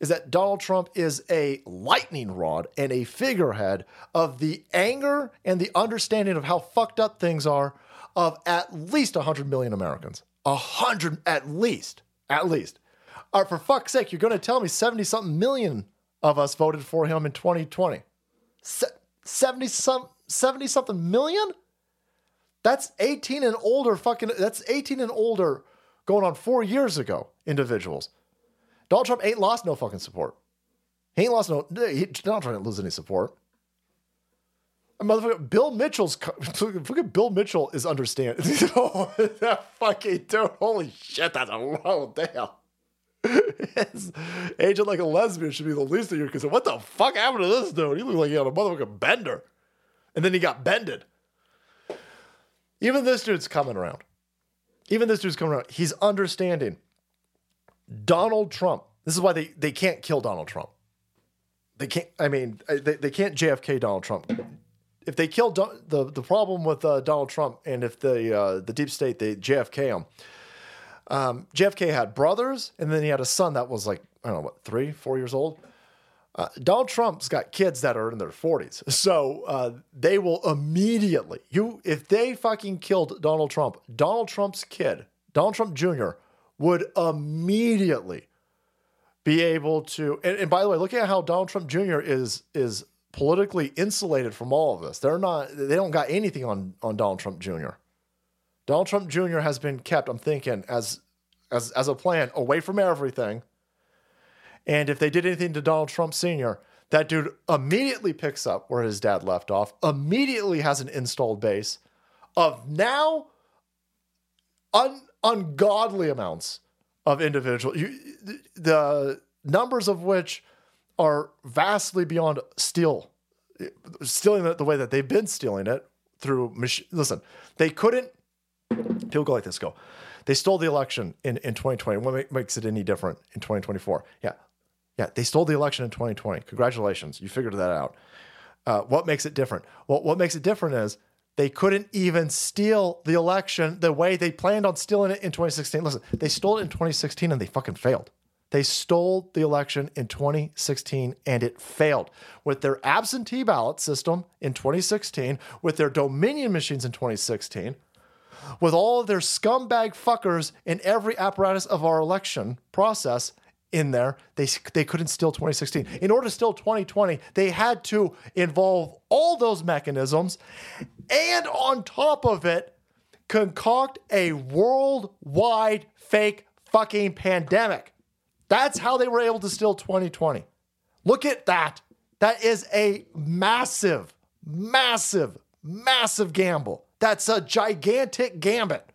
Speaker 1: is that Donald Trump is a lightning rod and a figurehead of the anger and the understanding of how fucked up things are of at least 100 million Americans. A hundred, at least, at least. Or for fuck's sake, you're going to tell me 70 something million of us voted for him in 2020. Se- 70 some 70 something million? That's 18 and older fucking that's 18 and older going on 4 years ago individuals. Donald Trump ain't lost no fucking support. He ain't lost no he, Donald Trump didn't lose any support. Motherfucker, Bill Mitchell's at Bill Mitchell is understand. oh, that fucking dude, holy shit, that's a oh damn. Agent like a lesbian should be the least of your concern. What the fuck happened to this dude? He looked like he had a motherfucking bender. And then he got bended. Even this dude's coming around. Even this dude's coming around. He's understanding. Donald Trump. This is why they, they can't kill Donald Trump. They can't, I mean, uh, they, they can't JFK Donald Trump. If they kill Don, the, the problem with uh, Donald Trump and if the, uh, the deep state, they JFK him, um, JFK had brothers, and then he had a son that was like, I don't know, what, three, four years old. Uh, Donald Trump's got kids that are in their 40s. So uh, they will immediately, you if they fucking killed Donald Trump, Donald Trump's kid, Donald Trump Jr., would immediately be able to. And, and by the way, look at how Donald Trump Jr. is is politically insulated from all of this. They're not. They don't got anything on on Donald Trump Jr. Donald Trump Jr. has been kept, I'm thinking, as as as a plan away from everything. And if they did anything to Donald Trump Sr., that dude immediately picks up where his dad left off, immediately has an installed base of now un, ungodly amounts of individual. You, the numbers of which are vastly beyond steal, stealing it the way that they've been stealing it through machine. Listen, they couldn't. People go like this. Go. They stole the election in, in 2020. What makes it any different in 2024? Yeah. Yeah. They stole the election in 2020. Congratulations. You figured that out. Uh, what makes it different? Well, what makes it different is they couldn't even steal the election the way they planned on stealing it in 2016. Listen, they stole it in 2016 and they fucking failed. They stole the election in 2016 and it failed. With their absentee ballot system in 2016, with their Dominion machines in 2016, with all of their scumbag fuckers in every apparatus of our election process in there, they, they couldn't steal 2016. In order to steal 2020, they had to involve all those mechanisms and on top of it, concoct a worldwide fake fucking pandemic. That's how they were able to steal 2020. Look at that. That is a massive, massive, massive gamble. That's a gigantic gambit.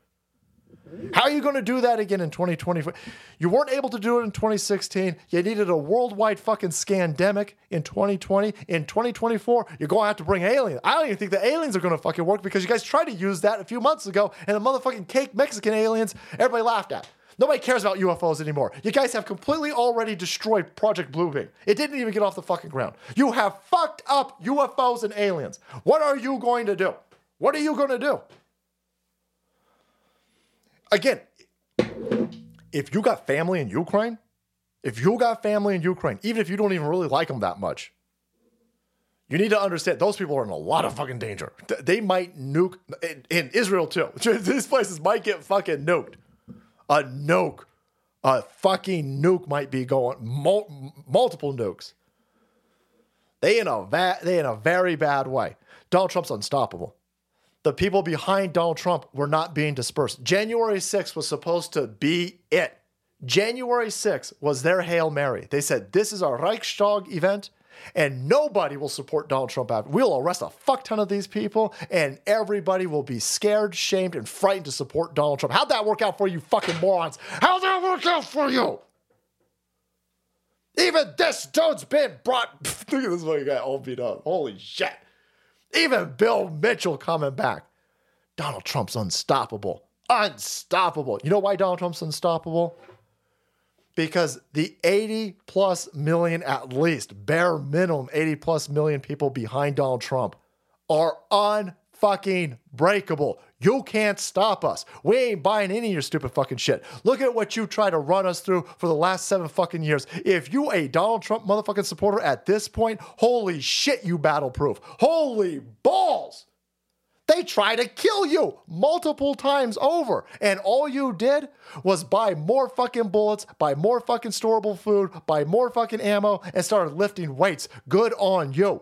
Speaker 1: How are you going to do that again in 2024? You weren't able to do it in 2016. You needed a worldwide fucking scandemic in 2020. In 2024, you're going to have to bring aliens. I don't even think the aliens are going to fucking work because you guys tried to use that a few months ago and the motherfucking cake Mexican aliens, everybody laughed at. Nobody cares about UFOs anymore. You guys have completely already destroyed Project Bluebeam. It didn't even get off the fucking ground. You have fucked up UFOs and aliens. What are you going to do? What are you going to do? Again, if you got family in Ukraine, if you got family in Ukraine, even if you don't even really like them that much, you need to understand those people are in a lot of fucking danger. They might nuke in, in Israel too. These places might get fucking nuked. A nuke, a fucking nuke might be going mul- multiple nukes. They in a va- they in a very bad way. Donald Trump's unstoppable. The people behind Donald Trump were not being dispersed. January 6th was supposed to be it. January 6th was their Hail Mary. They said, This is our Reichstag event, and nobody will support Donald Trump after. We'll arrest a fuck ton of these people, and everybody will be scared, shamed, and frightened to support Donald Trump. How'd that work out for you, fucking morons? How'd that work out for you? Even this dude's been brought. Look at this fucking guy all beat up. Holy shit. Even Bill Mitchell coming back. Donald Trump's unstoppable. Unstoppable. You know why Donald Trump's unstoppable? Because the 80 plus million, at least, bare minimum 80 plus million people behind Donald Trump are unfucking breakable. You can't stop us. We ain't buying any of your stupid fucking shit. Look at what you try to run us through for the last seven fucking years. If you a Donald Trump motherfucking supporter at this point, holy shit, you battle proof. Holy balls. They try to kill you multiple times over. And all you did was buy more fucking bullets, buy more fucking storable food, buy more fucking ammo, and started lifting weights. Good on you.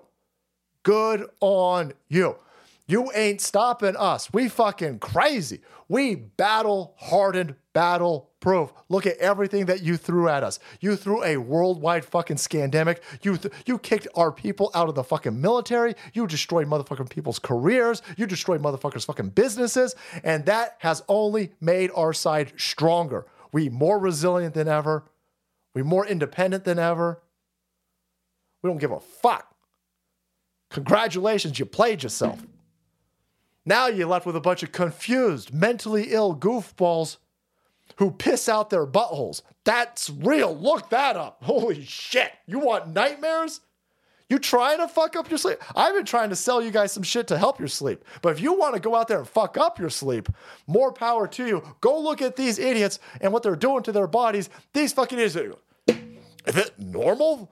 Speaker 1: Good on you. You ain't stopping us. We fucking crazy. We battle hardened, battle proof. Look at everything that you threw at us. You threw a worldwide fucking scandemic. You th- you kicked our people out of the fucking military. You destroyed motherfucking people's careers. You destroyed motherfuckers' fucking businesses, and that has only made our side stronger. We more resilient than ever. We more independent than ever. We don't give a fuck. Congratulations, you played yourself. Now you're left with a bunch of confused, mentally ill goofballs who piss out their buttholes. That's real. Look that up. Holy shit. You want nightmares? You trying to fuck up your sleep? I've been trying to sell you guys some shit to help your sleep. But if you want to go out there and fuck up your sleep, more power to you. Go look at these idiots and what they're doing to their bodies. These fucking idiots. Is it normal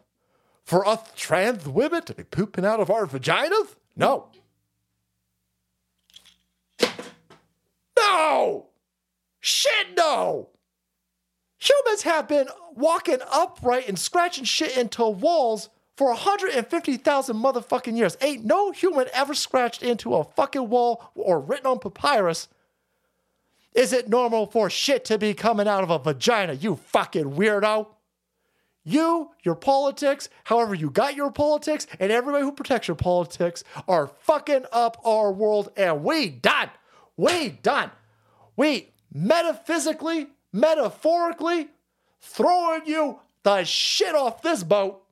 Speaker 1: for us trans women to be pooping out of our vaginas? No. No! Shit, no! Humans have been walking upright and scratching shit into walls for 150,000 motherfucking years. Ain't no human ever scratched into a fucking wall or written on papyrus. Is it normal for shit to be coming out of a vagina, you fucking weirdo? You, your politics, however you got your politics, and everybody who protects your politics are fucking up our world, and we done. We done. We metaphysically, metaphorically throwing you the shit off this boat.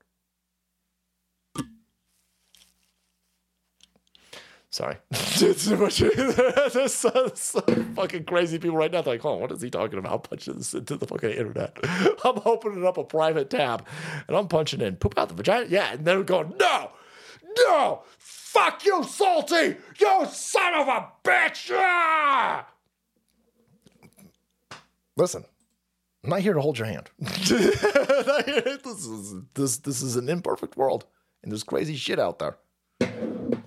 Speaker 1: Sorry. There's fucking crazy people right now. They're like, oh, what is he talking about? Punching this into the fucking internet. I'm opening up a private tab and I'm punching in poop out the vagina. Yeah. And they're going, no, no, fuck you, salty, you son of a bitch. Ah! Listen, I'm not here to hold your hand. this, is, this, this is an imperfect world and there's crazy shit out there.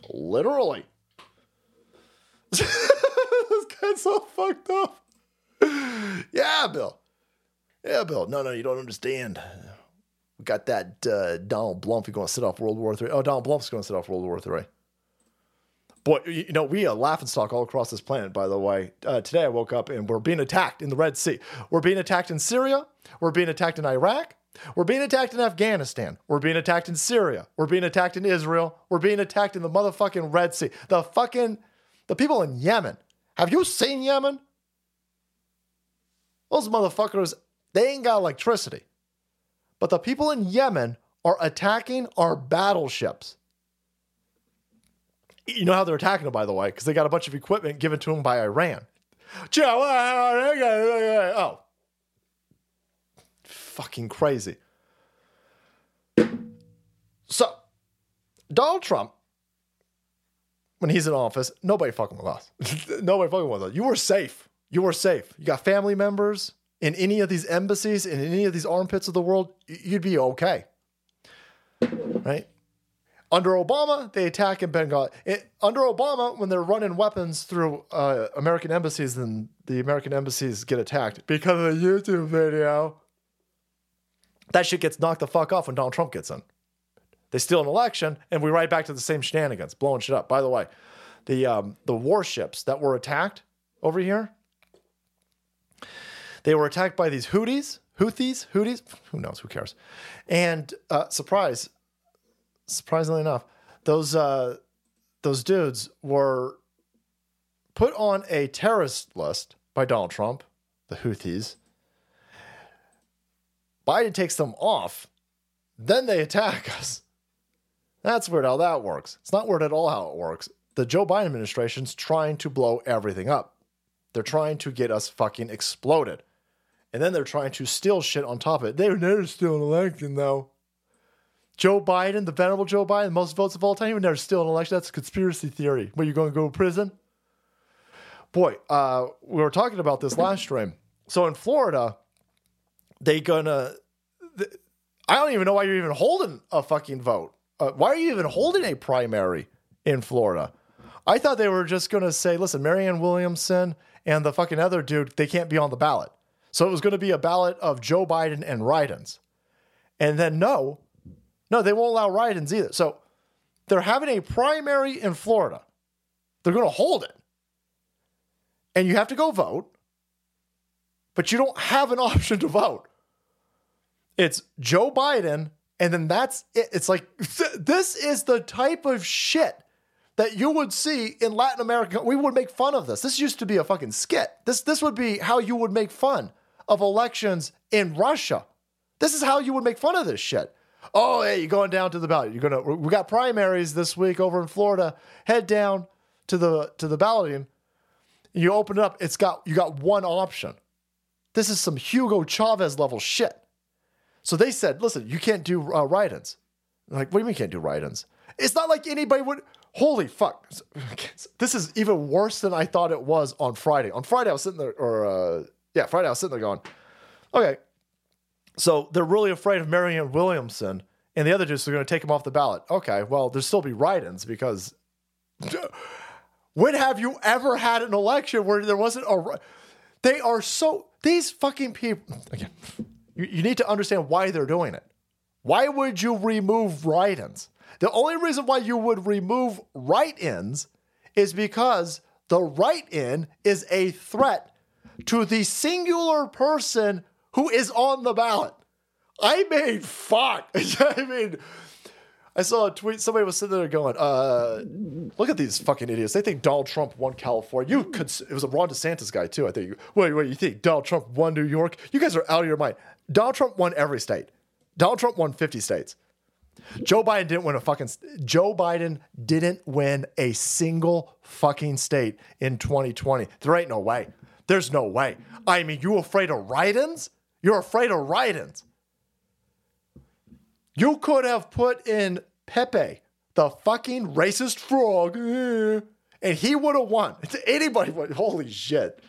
Speaker 1: Literally. this guy's so fucked up. Yeah, Bill. Yeah, Bill. No, no, you don't understand. We got that uh, Donald Blump going to sit off World War III. Oh, Donald Blump's going to sit off World War III. Boy, you know, we are laughing stock all across this planet, by the way. Uh, today I woke up and we're being attacked in the Red Sea. We're being attacked in Syria. We're being attacked in Iraq. We're being attacked in Afghanistan. We're being attacked in Syria. We're being attacked in Israel. We're being attacked in the motherfucking Red Sea. The fucking, the people in Yemen. Have you seen Yemen? Those motherfuckers, they ain't got electricity. But the people in Yemen are attacking our battleships. You know how they're attacking them, by the way, because they got a bunch of equipment given to them by Iran. Oh, fucking crazy. So, Donald Trump, when he's in office, nobody fucking with us. nobody fucking with us. You were safe. You were safe. You got family members in any of these embassies, in any of these armpits of the world, you'd be okay. Right? Under Obama, they attack in Benghazi. It, under Obama, when they're running weapons through uh, American embassies, then the American embassies get attacked because of a YouTube video. That shit gets knocked the fuck off when Donald Trump gets in. They steal an election, and we right back to the same shenanigans, blowing shit up. By the way, the um, the warships that were attacked over here, they were attacked by these Houthis, Houthis, Houthis, who knows, who cares? And uh, surprise, surprisingly enough, those uh, those dudes were put on a terrorist list by Donald Trump, the Houthis. Biden takes them off, then they attack us. That's weird how that works. It's not weird at all how it works. The Joe Biden administration's trying to blow everything up. They're trying to get us fucking exploded. And then they're trying to steal shit on top of it. They would never steal an election, though. Joe Biden, the venerable Joe Biden, the most votes of all time, he would never steal an election. That's a conspiracy theory. Where you're going to go to prison? Boy, uh, we were talking about this last stream. So in Florida, they gonna. th- I don't even know why you're even holding a fucking vote. Uh, why are you even holding a primary in Florida? I thought they were just gonna say, listen, Marianne Williamson and the fucking other dude, they can't be on the ballot. So it was going to be a ballot of Joe Biden and write-ins. And then no, no, they won't allow write-ins either. So they're having a primary in Florida. They're going to hold it. And you have to go vote, but you don't have an option to vote. It's Joe Biden, and then that's it. It's like this is the type of shit that you would see in Latin America. We would make fun of this. This used to be a fucking skit. This this would be how you would make fun of elections in Russia. This is how you would make fun of this shit. Oh, hey, you're going down to the ballot. You're gonna. We got primaries this week over in Florida. Head down to the to the balloting. You open it up. It's got you got one option. This is some Hugo Chavez level shit. So they said, listen, you can't do uh, write-ins. I'm like, what do you mean you can't do write-ins? It's not like anybody would. Holy fuck! This is even worse than I thought it was on Friday. On Friday, I was sitting there, or uh, yeah, Friday, I was sitting there going, okay. So they're really afraid of Marianne Williamson, and the other dudes are going to take him off the ballot. Okay, well, there'll still be write-ins because when have you ever had an election where there wasn't a? They are so these fucking people. Again, you, you need to understand why they're doing it. Why would you remove write-ins? The only reason why you would remove write-ins is because the write-in is a threat to the singular person who is on the ballot. I mean, fuck. I mean, I saw a tweet. Somebody was sitting there going, uh, "Look at these fucking idiots. They think Donald Trump won California. You could. It was a Ron DeSantis guy too. I think. Wait, wait. You think Donald Trump won New York? You guys are out of your mind. Donald Trump won every state. Donald Trump won 50 states. Joe Biden didn't win a fucking Joe Biden didn't win a single fucking state in 2020. There ain't no way. There's no way. I mean, you afraid of write-ins? You're afraid of write-ins. You could have put in Pepe, the fucking racist frog, and he would have won. Anybody would. Holy shit.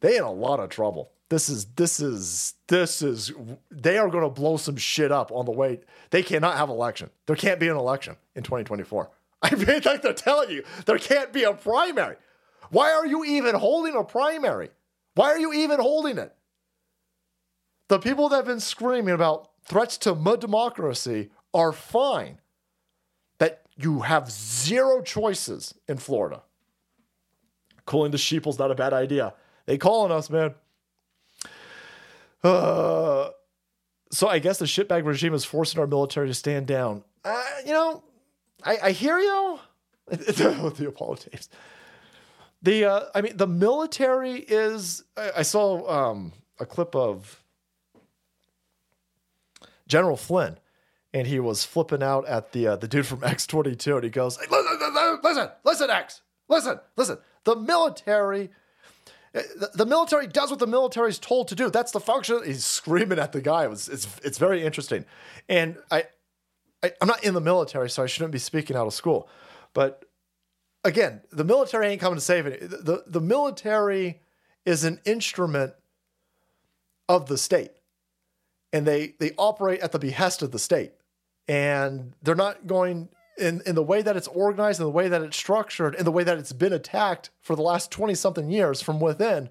Speaker 1: They in a lot of trouble. This is this is this is they are going to blow some shit up on the way. They cannot have election. There can't be an election in 2024. I mean, like they're telling you, there can't be a primary. Why are you even holding a primary? Why are you even holding it? The people that have been screaming about threats to democracy are fine. That you have zero choices in Florida. Calling the sheeple's not a bad idea. They calling us, man. Uh, so I guess the shitbag regime is forcing our military to stand down. Uh, you know, I, I hear you. the Apollo. The uh, I mean, the military is. I, I saw um, a clip of General Flynn, and he was flipping out at the uh, the dude from X twenty two, and he goes, hey, "Listen, listen, listen, X, listen, listen. The military." The, the military does what the military is told to do. That's the function. He's screaming at the guy. It was, it's it's very interesting, and I, I I'm not in the military, so I shouldn't be speaking out of school. But again, the military ain't coming to save it. The, the, the military is an instrument of the state, and they they operate at the behest of the state, and they're not going in, in the way that it's organized, in the way that it's structured, in the way that it's been attacked for the last 20 something years from within.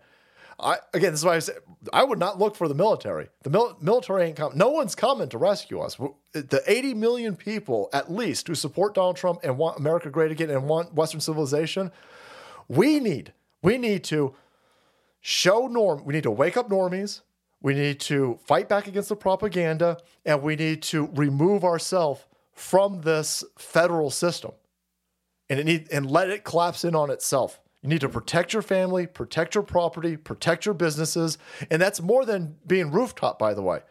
Speaker 1: I, again, this is why I say I would not look for the military. The mil- military ain't coming. No one's coming to rescue us. The 80 million people, at least, who support Donald Trump and want America great again and want Western civilization, we need we need to show norm. We need to wake up normies. We need to fight back against the propaganda, and we need to remove ourselves from this federal system and it need and let it collapse in on itself. You need to protect your family, protect your property, protect your businesses, and that's more than being rooftop by the way.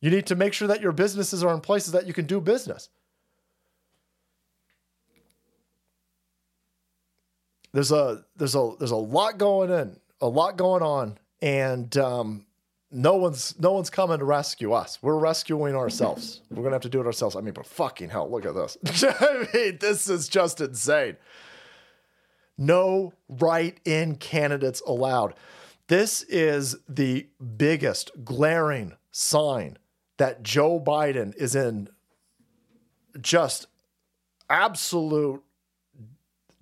Speaker 1: You need to make sure that your businesses are in places that you can do business. There's a there's a there's a lot going in, a lot going on, and um, no one's no one's coming to rescue us. We're rescuing ourselves. We're gonna have to do it ourselves. I mean, but fucking hell, look at this. I mean, this is just insane. No write-in candidates allowed. This is the biggest glaring sign that Joe Biden is in just absolute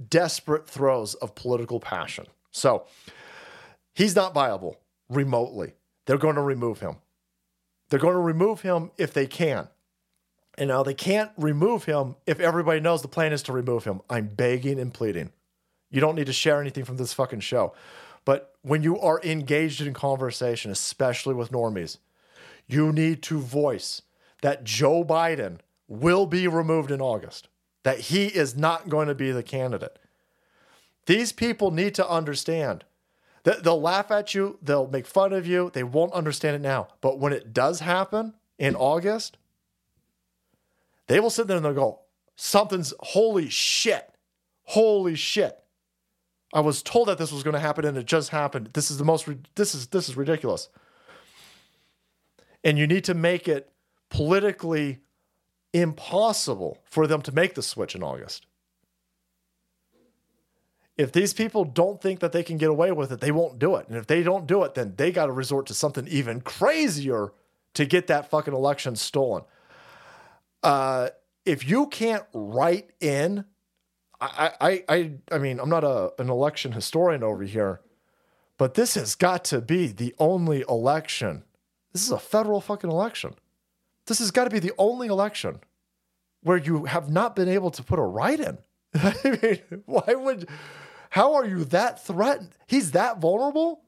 Speaker 1: desperate throes of political passion. So he's not viable remotely. They're going to remove him. They're going to remove him if they can. And now they can't remove him if everybody knows the plan is to remove him. I'm begging and pleading. You don't need to share anything from this fucking show. But when you are engaged in conversation, especially with normies, you need to voice that Joe Biden will be removed in August, that he is not going to be the candidate. These people need to understand They'll laugh at you, they'll make fun of you, they won't understand it now. But when it does happen in August, they will sit there and they'll go, Something's holy shit. Holy shit. I was told that this was going to happen and it just happened. This is the most this is this is ridiculous. And you need to make it politically impossible for them to make the switch in August. If these people don't think that they can get away with it, they won't do it. And if they don't do it, then they got to resort to something even crazier to get that fucking election stolen. Uh, if you can't write in, I, I, I, I mean, I'm not a, an election historian over here, but this has got to be the only election. This is a federal fucking election. This has got to be the only election where you have not been able to put a write in. I mean, why would how are you that threatened? He's that vulnerable?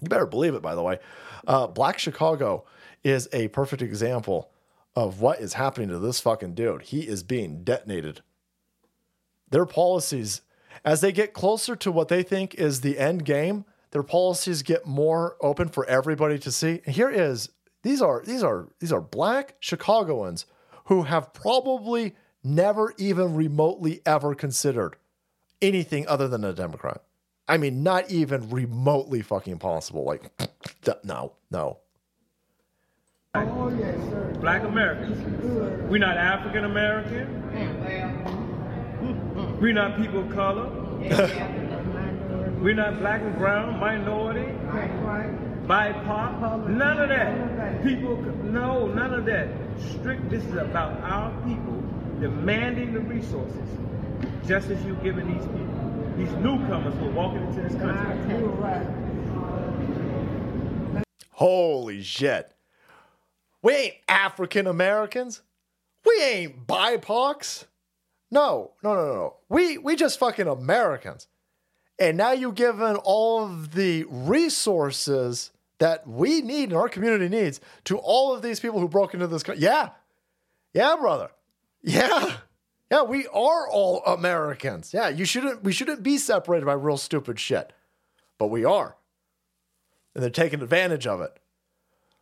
Speaker 1: You better believe it, by the way. Uh, Black Chicago is a perfect example of what is happening to this fucking dude. He is being detonated. Their policies, as they get closer to what they think is the end game, their policies get more open for everybody to see. And here is these are these are these are black Chicagoans who have probably never even remotely ever considered anything other than a Democrat. I mean, not even remotely fucking possible. Like, no, no.
Speaker 21: Black Americans. We're not African American. We're not people of color. We're not black and brown, minority, BIPOC. None of that. People, no, none of that. Strict. This is about our people demanding the resources, just as you're giving these people, these newcomers who are walking into this country.
Speaker 1: Ah, Holy shit. We ain't African Americans. We ain't BIPOCs. No, no, no, no, no. We we just fucking Americans. And now you given all of the resources that we need and our community needs to all of these people who broke into this country. Yeah. Yeah, brother. Yeah. Yeah, we are all Americans. Yeah, you shouldn't we shouldn't be separated by real stupid shit. But we are. And they're taking advantage of it.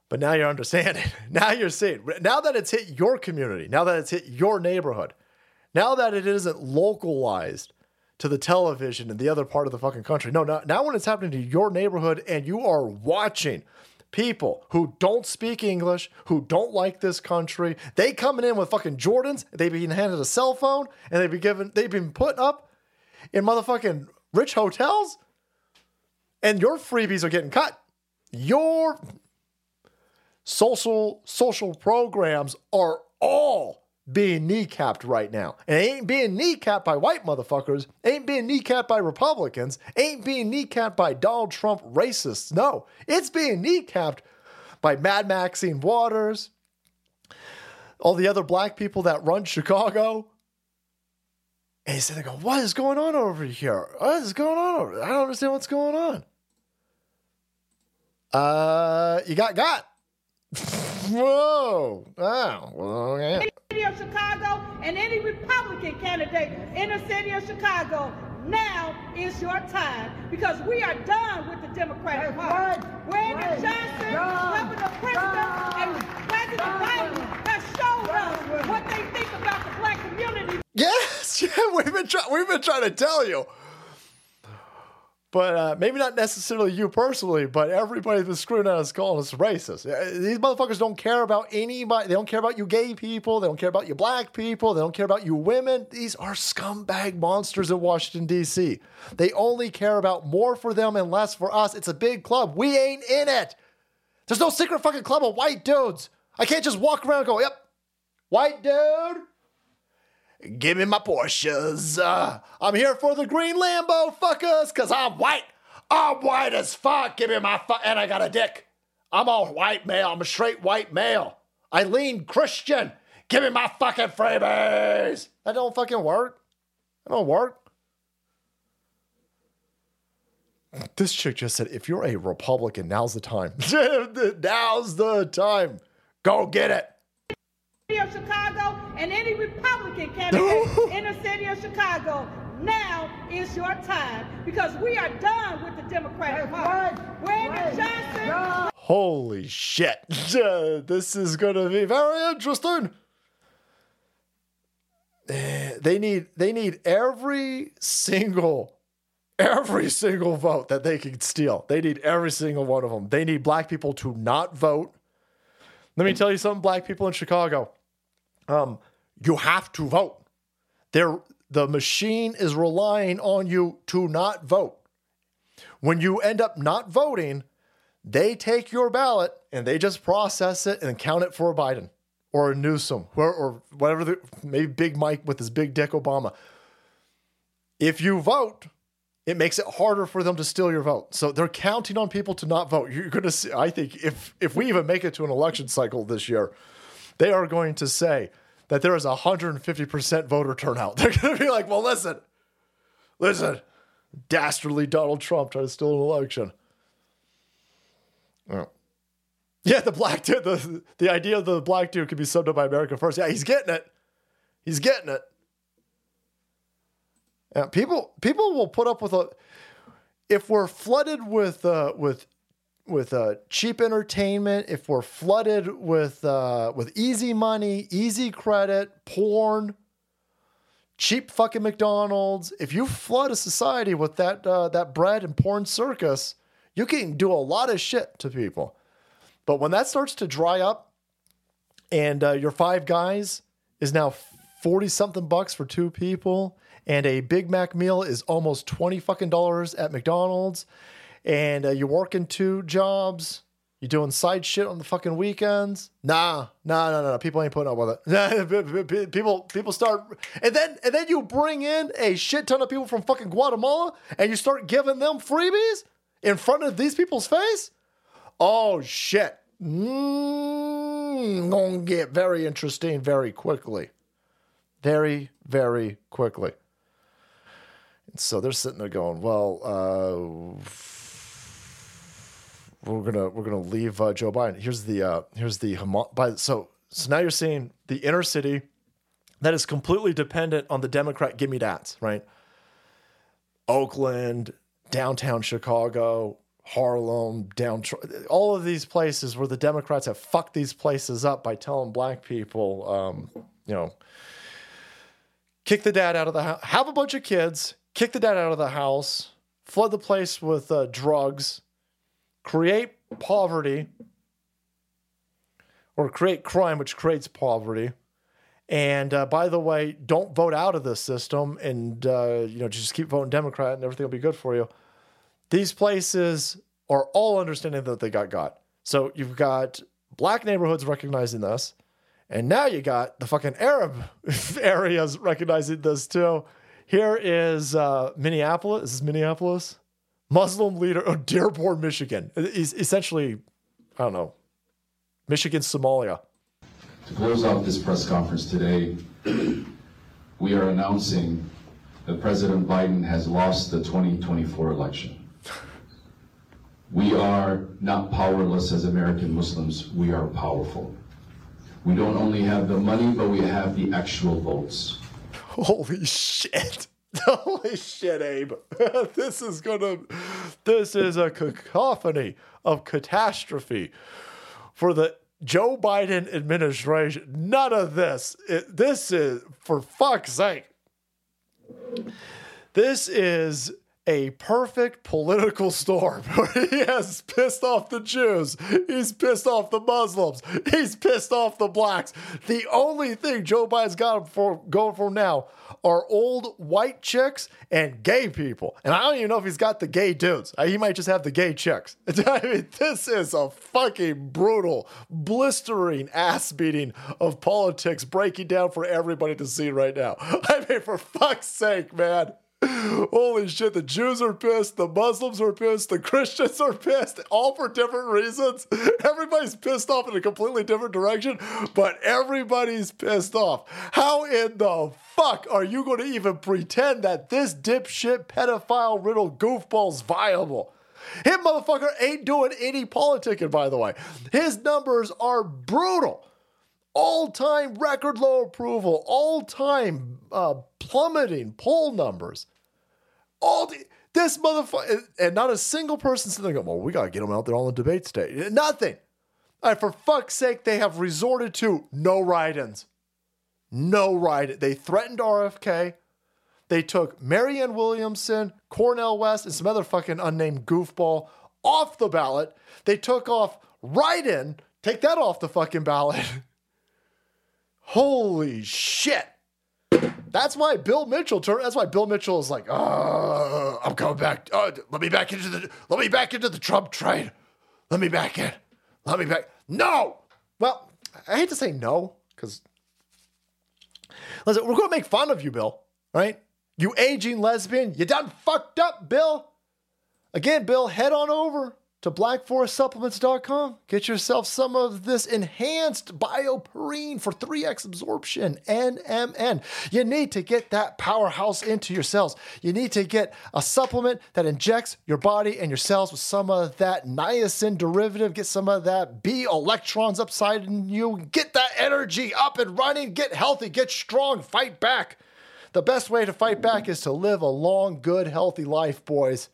Speaker 1: But now you're understanding. Now you're seeing. Now that it's hit your community, now that it's hit your neighborhood, now that it isn't localized to the television in the other part of the fucking country. No, now, now when it's happening to your neighborhood and you are watching people who don't speak English, who don't like this country, they coming in with fucking Jordans, they've been handed a cell phone, and they've been given, they've been put up in motherfucking rich hotels, and your freebies are getting cut. Your social social programs are all being kneecapped right now. And it ain't being kneecapped by white motherfuckers, ain't being kneecapped by Republicans, ain't being kneecapped by Donald Trump racists. No, it's being kneecapped by Mad Maxine Waters, all the other black people that run Chicago. And he's said, there go, What is going on over here? What is going on over I don't understand what's going on. Uh, you got got. Whoa. Wow. Well, okay.
Speaker 22: City of Chicago and any Republican candidate in the city of Chicago. Now is your time because we are done with the Democratic Party. Brandon Johnson, Governor Pritzker, and President Biden have showed us what they think about the black community.
Speaker 1: Yes, yeah, we've been trying. We've been trying to tell you, but uh, maybe not necessarily you personally, but everybody that's screwing at us calling us racist. Uh, These motherfuckers don't care about anybody. They don't care about you gay people. They don't care about you black people. They don't care about you women. These are scumbag monsters in Washington D.C. They only care about more for them and less for us. It's a big club. We ain't in it. There's no secret fucking club of white dudes. I can't just walk around and go, "Yep, white dude." Give me my Porsches. Uh, I'm here for the green Lambo, fuckers, because I'm white. I'm white as fuck. Give me my. And I got a dick. I'm a white male. I'm a straight white male. I lean Christian. Give me my fucking freebies. That don't fucking work. That don't work. This chick just said, if you're a Republican, now's the time. now's the time. Go get it.
Speaker 22: City of Chicago and any Republican candidate in the city of Chicago. Now is your time because we are done with the Democratic Party. Brandon Johnson.
Speaker 1: Holy shit. this is going to be very interesting. Eh, They need they need every single every single vote that they can steal. They need every single one of them. They need black people to not vote. Let me tell you something black people in Chicago. Um you have to vote. They're, the machine is relying on you to not vote. When you end up not voting, they take your ballot and they just process it and count it for Biden or a Newsom or, or whatever the maybe Big Mike with his big dick Obama. If you vote, it makes it harder for them to steal your vote. So they're counting on people to not vote. You're going to see. I think if if we even make it to an election cycle this year, they are going to say that there is a 150% voter turnout. They're going to be like, well, listen, listen, dastardly Donald Trump trying to steal an election. Yeah, the black dude, the, the idea of the black dude could be summed up by America First. Yeah, he's getting it. He's getting it. Yeah, people people will put up with a if we're flooded with uh, with with uh, cheap entertainment, if we're flooded with uh, with easy money, easy credit, porn, cheap fucking McDonald's, if you flood a society with that uh, that bread and porn circus, you can do a lot of shit to people. But when that starts to dry up, and uh, your five guys is now forty something bucks for two people, and a Big Mac meal is almost twenty fucking dollars at McDonald's, and uh, you're working two jobs. You're doing side shit on the fucking weekends? Nah, nah, nah, nah. People ain't putting up with it. people, people start, and then, and then you bring in a shit ton of people from fucking Guatemala, and you start giving them freebies in front of these people's face. Oh shit! Mm, gonna get very interesting very quickly, very, very quickly. And so they're sitting there going, "Well, uh, we're gonna we're gonna leave uh, Joe Biden." Here's the uh, here's the by so so now you're seeing the inner city that is completely dependent on the Democrat gimme dats, right? Oakland, downtown Chicago, Harlem, down all of these places where the Democrats have fucked these places up by telling black people, um, you know, kick the dad out of the house, have a bunch of kids, kick the dad out of the house, flood the place with uh, drugs, create poverty, or create crime, which creates poverty. And uh, by the way, don't vote out of this system, and uh, you know just keep voting Democrat, and everything will be good for you. These places are all understanding that they got got. So you've got black neighborhoods recognizing this, and now you got the fucking Arab areas recognizing this too. Here is uh, Minneapolis. This is Minneapolis. Muslim leader, of Dearborn, Michigan. He's essentially, I don't know, Michigan, Somalia.
Speaker 23: To close out this press conference today, we are announcing that President Biden has lost the 2024 election. We are not powerless as American Muslims, we are powerful. We don't only have the money, but we have the actual votes.
Speaker 1: Holy shit. Holy shit, Abe. this is gonna this is a cacophony of catastrophe for the Joe Biden administration. None of this. It, this is for fuck's sake. This is a perfect political storm he has pissed off the Jews, he's pissed off the Muslims, he's pissed off the blacks. The only thing Joe Biden's got for going for now are old white chicks and gay people. And I don't even know if he's got the gay dudes. He might just have the gay chicks. I mean, this is a fucking brutal, blistering ass beating of politics breaking down for everybody to see right now. I mean, for fuck's sake, man. Holy shit, the Jews are pissed, the Muslims are pissed, the Christians are pissed, all for different reasons. Everybody's pissed off in a completely different direction, but everybody's pissed off. How in the fuck are you going to even pretend that this dipshit pedophile riddled goofball's viable? Him motherfucker ain't doing any politicking, by the way. His numbers are brutal all time record low approval, all time uh, plummeting poll numbers. All the, this motherfucker, and not a single person sitting there going, well, we got to get them out there on the debate stage. Nothing. And for fuck's sake, they have resorted to no write ins. No write They threatened RFK. They took Marianne Williamson, Cornel West, and some other fucking unnamed goofball off the ballot. They took off write in, take that off the fucking ballot. Holy shit. That's why Bill Mitchell. That's why Bill Mitchell is like, oh, I'm coming back. Oh, let me back into the. Let me back into the Trump train. Let me back in. Let me back. No. Well, I hate to say no because listen, we're going to make fun of you, Bill. Right? You aging lesbian. You done fucked up, Bill. Again, Bill, head on over to blackforestsupplements.com. Get yourself some of this enhanced bioperine for 3x absorption, NMN. You need to get that powerhouse into your cells. You need to get a supplement that injects your body and your cells with some of that niacin derivative. Get some of that B electrons upside in you. Get that energy up and running. Get healthy. Get strong. Fight back. The best way to fight back is to live a long, good, healthy life, boys.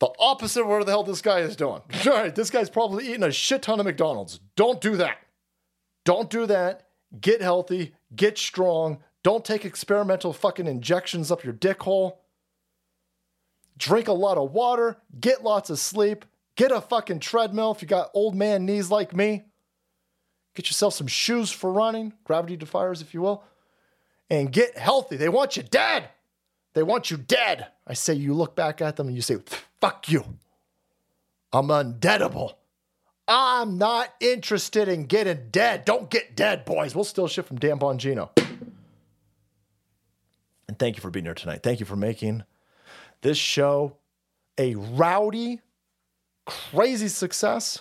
Speaker 1: The opposite of what the hell this guy is doing. All right, this guy's probably eating a shit ton of McDonald's. Don't do that. Don't do that. Get healthy, get strong. Don't take experimental fucking injections up your dick hole. Drink a lot of water, get lots of sleep, get a fucking treadmill if you got old man knees like me. Get yourself some shoes for running, gravity defiers, if you will, and get healthy. They want you dead. They want you dead. I say you look back at them and you say, fuck you. I'm undeadable. I'm not interested in getting dead. Don't get dead, boys. We'll still ship from Dan Bongino. And thank you for being here tonight. Thank you for making this show a rowdy, crazy success.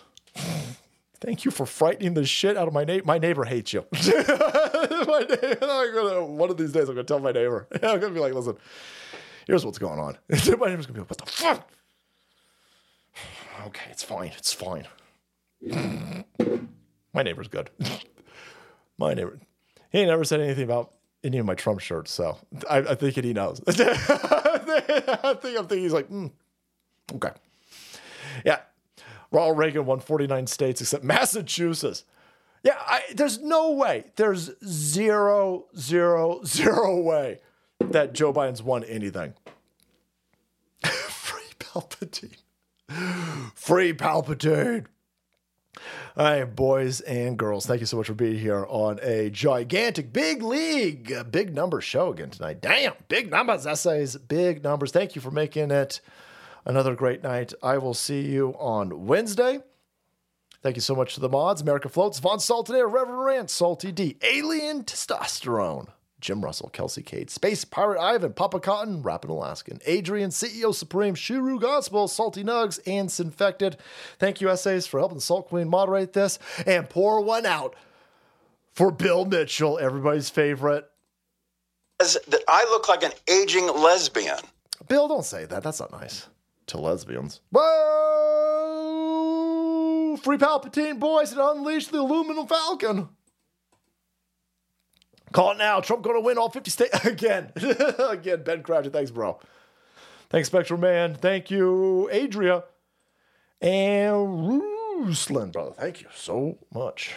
Speaker 1: Thank you for frightening the shit out of my neighbor. My neighbor hates you. neighbor, one of these days, I'm going to tell my neighbor. I'm going to be like, listen, here's what's going on. my neighbor's going to be like, what the fuck? Okay, it's fine. It's fine. my neighbor's good. my neighbor. He never said anything about any of my Trump shirts, so I, I think he knows. I think I'm thinking he's like, mm, okay. Yeah. Ronald Reagan won 49 states except Massachusetts. Yeah, I, there's no way. There's zero, zero, zero way that Joe Biden's won anything. Free Palpatine. Free Palpatine. All right, boys and girls, thank you so much for being here on a gigantic, big league, big number show again tonight. Damn, big numbers, essays, big numbers. Thank you for making it another great night. I will see you on Wednesday. Thank you so much to the mods. America Floats, Von Saltinator, Reverend Rant, Salty D, Alien Testosterone, Jim Russell, Kelsey Cade, Space Pirate Ivan, Papa Cotton, Rappin' Alaskan, Adrian, CEO Supreme, Shiru Gospel, Salty Nugs, and Sinfected. Thank you, Essays, for helping Salt Queen moderate this. And pour one out for Bill Mitchell, everybody's favorite.
Speaker 13: That I look like an aging lesbian.
Speaker 1: Bill, don't say that. That's not nice to lesbians. Whoa! Free Palpatine, boys, and unleash the aluminum falcon. Call it now. Trump to win all 50 states again. again, Ben Croucher. Thanks, bro. Thanks, Spectral Man. Thank you, Adria. And Ruslan, brother. Thank you so much.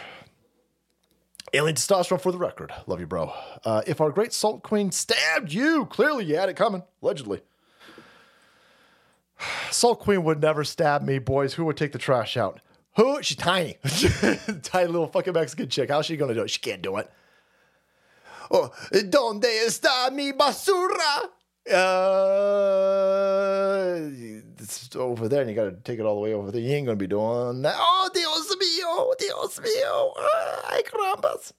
Speaker 1: Alien testosterone for the record. Love you, bro. Uh, if our great salt queen stabbed you, clearly you had it coming, allegedly. Salt Queen would never stab me, boys. Who would take the trash out? Who? She's tiny. tiny little fucking Mexican chick. How's she gonna do it? She can't do it. Oh, donde está mi basura? Uh, it's over there, and you gotta take it all the way over there. You ain't gonna be doing that. Oh, Dios mío, Dios mío. Ay, carambas.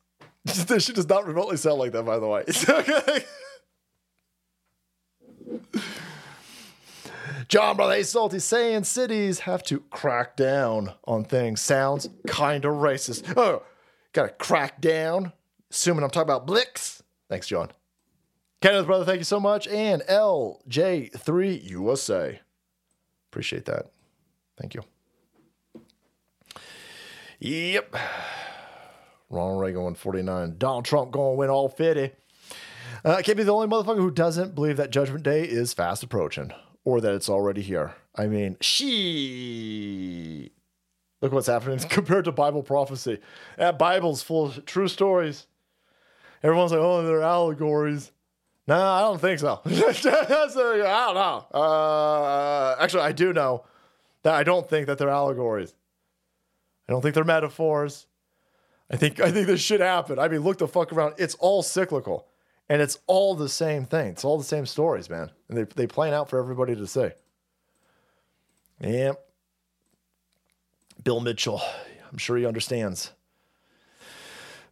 Speaker 1: she does not remotely sound like that, by the way. John Brother Salty saying cities have to crack down on things. Sounds kind of racist. Oh, gotta crack down. Assuming I'm talking about Blix. Thanks, John. Kenneth, brother, thank you so much. And LJ3 USA. Appreciate that. Thank you. Yep. Ronald Reagan 149. Donald Trump going to win all 50. Uh, can't be the only motherfucker who doesn't believe that Judgment Day is fast approaching or that it's already here. I mean, she. Look what's happening compared to Bible prophecy. That Bible's full of true stories. Everyone's like, oh, they're allegories. No, I don't think so. I don't know. Uh, actually, I do know that I don't think that they're allegories. I don't think they're metaphors. I think I think this shit happened. I mean, look the fuck around. It's all cyclical, and it's all the same thing. It's all the same stories, man, and they they plan out for everybody to see. Yep. Bill Mitchell, I'm sure he understands.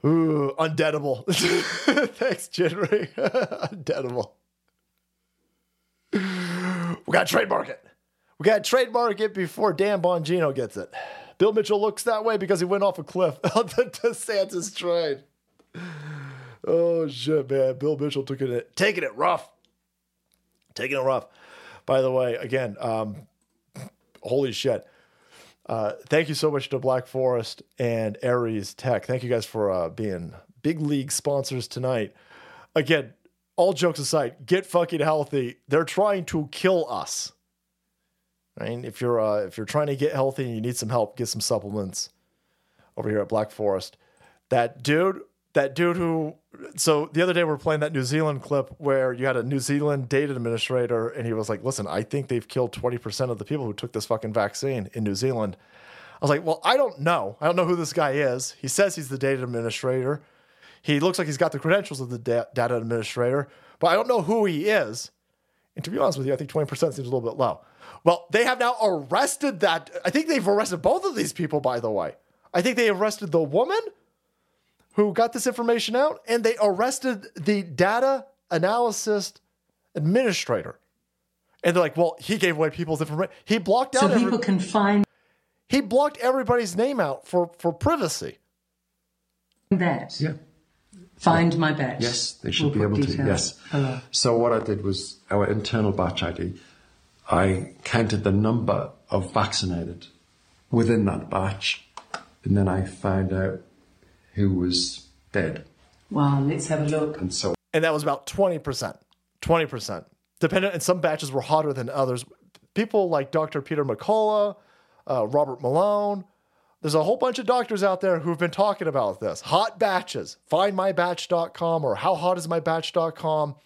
Speaker 1: Ooh, undeadable. Thanks, Jenry. undeadable. We got to trademark it. We got to trademark it before Dan Bongino gets it. Bill Mitchell looks that way because he went off a cliff on the DeSantis train. Oh shit, man! Bill Mitchell took it, taking it rough, taking it rough. By the way, again, um, holy shit! Uh, thank you so much to Black Forest and Aires Tech. Thank you guys for uh, being big league sponsors tonight. Again, all jokes aside, get fucking healthy. They're trying to kill us. I mean, if you're uh, if you're trying to get healthy and you need some help, get some supplements over here at Black Forest. That dude, that dude who. So the other day we were playing that New Zealand clip where you had a New Zealand data administrator, and he was like, "Listen, I think they've killed twenty percent of the people who took this fucking vaccine in New Zealand." I was like, "Well, I don't know. I don't know who this guy is. He says he's the data administrator. He looks like he's got the credentials of the da- data administrator, but I don't know who he is." And to be honest with you, I think 20% seems a little bit low. Well, they have now arrested that. I think they've arrested both of these people, by the way. I think they arrested the woman who got this information out, and they arrested the data analysis administrator. And they're like, well, he gave away people's information. He blocked out
Speaker 24: So
Speaker 1: every-
Speaker 24: people can find
Speaker 1: he blocked everybody's name out for, for privacy.
Speaker 24: that.
Speaker 25: Yeah.
Speaker 24: Find my batch.
Speaker 25: Yes, they should
Speaker 24: We'll
Speaker 25: be
Speaker 24: put
Speaker 25: able to. Yes.
Speaker 24: below.
Speaker 25: So what I did was our internal batch ID. I counted the number of vaccinated within that batch, and then I found out who was dead.
Speaker 24: Wow, let's have a look.
Speaker 25: And so
Speaker 1: and that was about 20%. 20%. Dependent, and some batches were hotter than others. People like Dr. Peter McCullough, uh, Robert Malone. There's a whole bunch of doctors out there who've been talking about this. Hot batches. Findmybatch.com or howhotismybatch.com.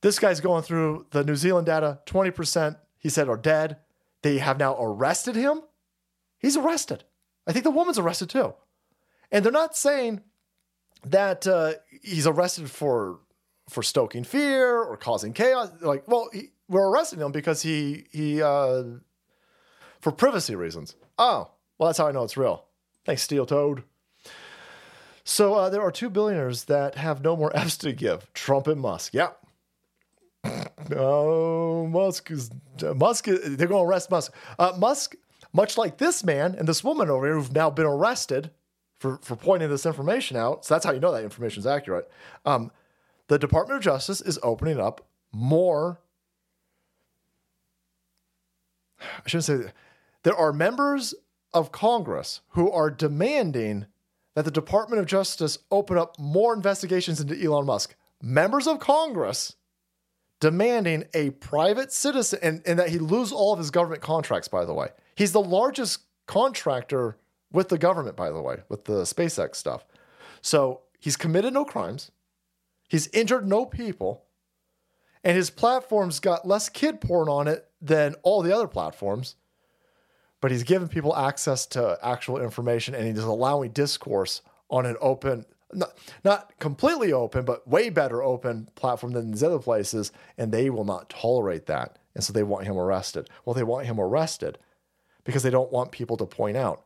Speaker 1: This guy's going through the New Zealand data. 20% he said are dead. They have now arrested him. He's arrested. I think the woman's arrested too. And they're not saying that uh, he's arrested for for stoking fear or causing chaos. Like, well, he, we're arresting him because he he uh, for privacy reasons. Oh, well, that's how I know it's real. Thanks, Steel Toad. So uh, there are two billionaires that have no more F's to give: Trump and Musk. Yeah. Oh, Musk is Musk. They're going to arrest Musk. Uh, Musk, much like this man and this woman over here, who've now been arrested for for pointing this information out. So that's how you know that information is accurate. Um, the Department of Justice is opening up more. I shouldn't say. There are members of Congress who are demanding that the Department of Justice open up more investigations into Elon Musk. Members of Congress demanding a private citizen and, and that he lose all of his government contracts, by the way. He's the largest contractor with the government, by the way, with the SpaceX stuff. So he's committed no crimes. He's injured no people. And his platform's got less kid porn on it than all the other platforms. But he's giving people access to actual information and he's allowing discourse on an open, not, not completely open, but way better open platform than these other places. And they will not tolerate that. And so they want him arrested. Well, they want him arrested because they don't want people to point out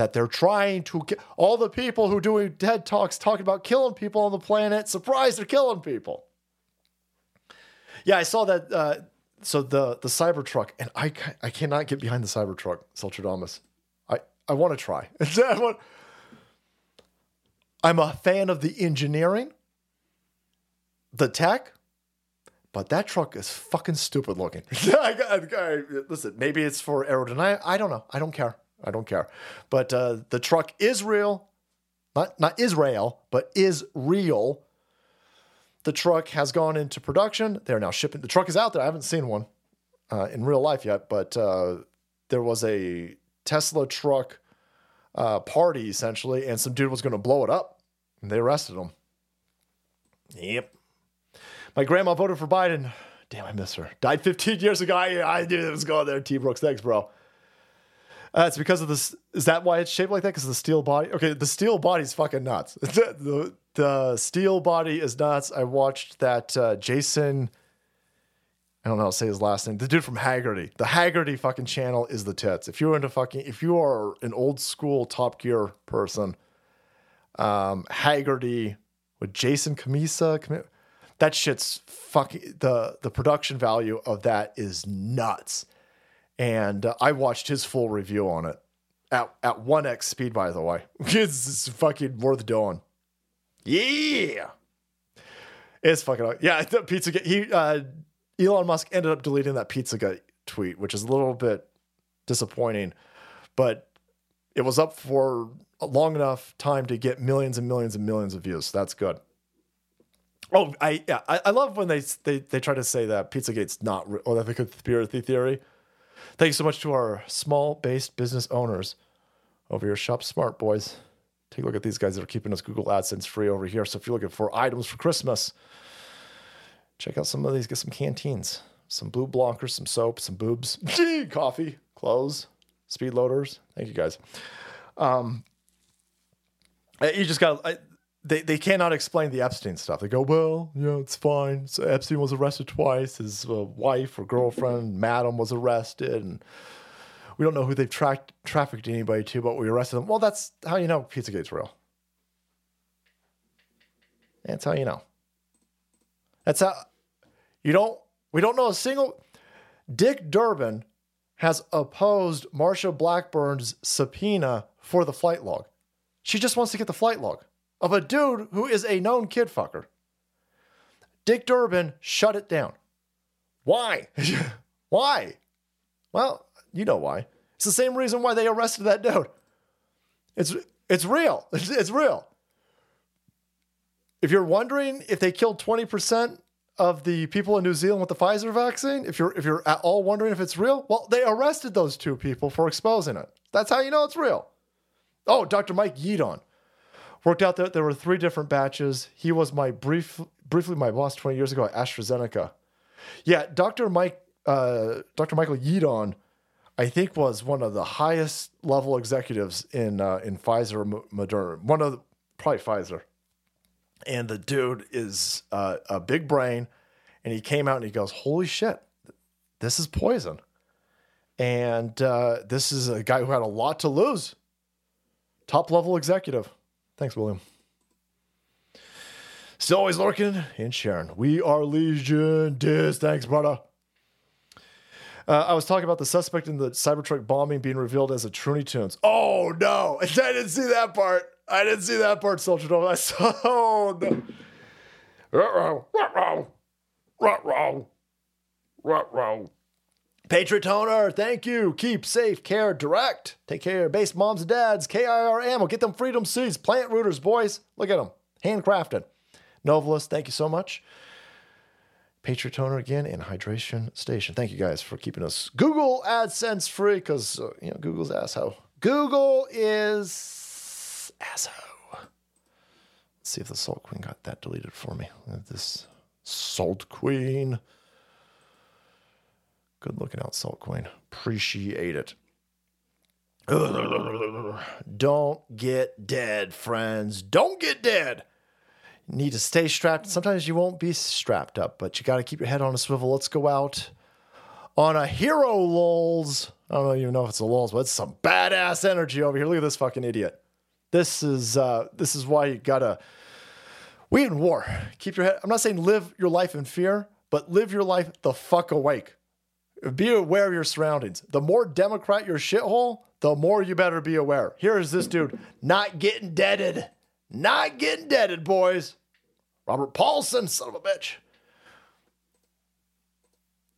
Speaker 1: that they're trying to all the people who doing TED talks talking about killing people on the planet. Surprise, they're killing people. Yeah, I saw that. Uh, so the the Cybertruck, and I I cannot get behind the Cybertruck, Sultradamus. I I want to try. I'm a fan of the engineering, the tech, but that truck is fucking stupid looking. I, I- I- listen, maybe it's for aerodynamic. I don't know. I don't care. I don't care. But uh, the truck is real, not not Israel, but is real. The truck has gone into production. They're now shipping. The truck is out there. I haven't seen one uh, in real life yet, but uh, there was a Tesla truck uh, party essentially, and some dude was going to blow it up, and they arrested him. Yep. My grandma voted for Biden. Damn, I miss her. Died 15 years ago. I, I knew it was going there. T Brooks, thanks, bro. Uh, it's because of this. Is that why it's shaped like that? Because the steel body. Okay, the steel body's fucking nuts. the, the the steel body is nuts. I watched that uh, Jason. I don't know how to say his last name. The dude from Hagerty. The Hagerty fucking channel is the tits. If you're into fucking, if you are an old school Top Gear person, um, Hagerty with Jason Cammisa, that shit's fucking the the production value of that is nuts. And uh, I watched his full review on it at at one x speed. By the way, it's, fucking worth doing. Yeah, it's fucking yeah. The pizza he uh, Elon Musk ended up deleting that pizza Pizzagate tweet, which is a little bit disappointing, but it was up for a long enough time to get millions and millions and millions of views. So That's good. Oh, I yeah, I, I love when they they they try to say that Pizzagate's not re- or that the conspiracy theory. Thank you so much to our small based business owners over here. Shop Smart, boys. Take a look at these guys that are keeping us Google AdSense free over here. So if you're looking for items for Christmas, check out some of these. Get some canteens, some blue blockers, some soap, some boobs, coffee, clothes, speed loaders. Thank you guys. Um, you just got they, they cannot explain the Epstein stuff. They go, well, you know, it's fine. So Epstein was arrested twice. His uh, wife or girlfriend, Madam, was arrested, and we don't know who they've tracked trafficked anybody to, but we arrested them. Well, that's how you know Pizzagate's real. That's how you know. That's how you don't. We don't know a single. Dick Durbin has opposed Marsha Blackburn's subpoena for the flight log. She just wants to get the flight log of a dude who is a known kid fucker. Dick Durbin shut it down. Why? why? Well, you know why. It's the same reason why they arrested that dude. It's it's real. It's, it's real. If you're wondering if they killed 20% of the people in New Zealand with the Pfizer vaccine, if you're if you're at all wondering if it's real, well, they arrested those two people for exposing it. That's how you know it's real. Oh, Dr. Mike Yeadon worked out that there were three different batches. He was my brief, briefly my boss 20 years ago at AstraZeneca. Yeah, Dr. Mike, uh, Dr. Michael Yeadon, I think was one of the highest level executives in uh, in Pfizer, Moderna, one of the, probably Pfizer. And the dude is uh, a big brain, and he came out and he goes, "Holy shit, this is poison." And uh, this is a guy who had a lot to lose. Top level executive. Thanks, William. Still always lurking and sharing. We are Legion. Dis. Thanks, brother. Uh, I was talking about the suspect in the Cybertruck bombing being revealed as a Truny Tunes. Oh no! I didn't see that part. I didn't see that part, Soldier. I saw. Oh no! Ruh-roh, ruh-roh, ruh-roh, ruh-roh. Patriot Toner, thank you. Keep safe, care, direct. Take care. Base moms and dads, KIR ammo. Get them freedom seeds. Plant rooters, boys. Look at them. Handcrafted. Novelist, thank you so much. Patriot Toner again and Hydration Station. Thank you guys for keeping us Google AdSense free because, uh, you know, Google's asshole. Google is asshole. Let's see if the Salt Queen got that deleted for me. This Salt Queen. Good looking out, Salt Queen. Appreciate it. Don't get dead, friends. Don't get dead. You need to stay strapped. Sometimes you won't be strapped up, but you got to keep your head on a swivel. Let's go out on a hero lulls. I don't even know if it's a lulls, but it's some badass energy over here. Look at this fucking idiot. This is uh, this is why you gotta. We in war. Keep your head. I'm not saying live your life in fear, but live your life the fuck awake. Be aware of your surroundings. The more Democrat your shithole, the more you better be aware. Here is this dude not getting deaded. Not getting deaded, boys. Robert Paulson, son of a bitch.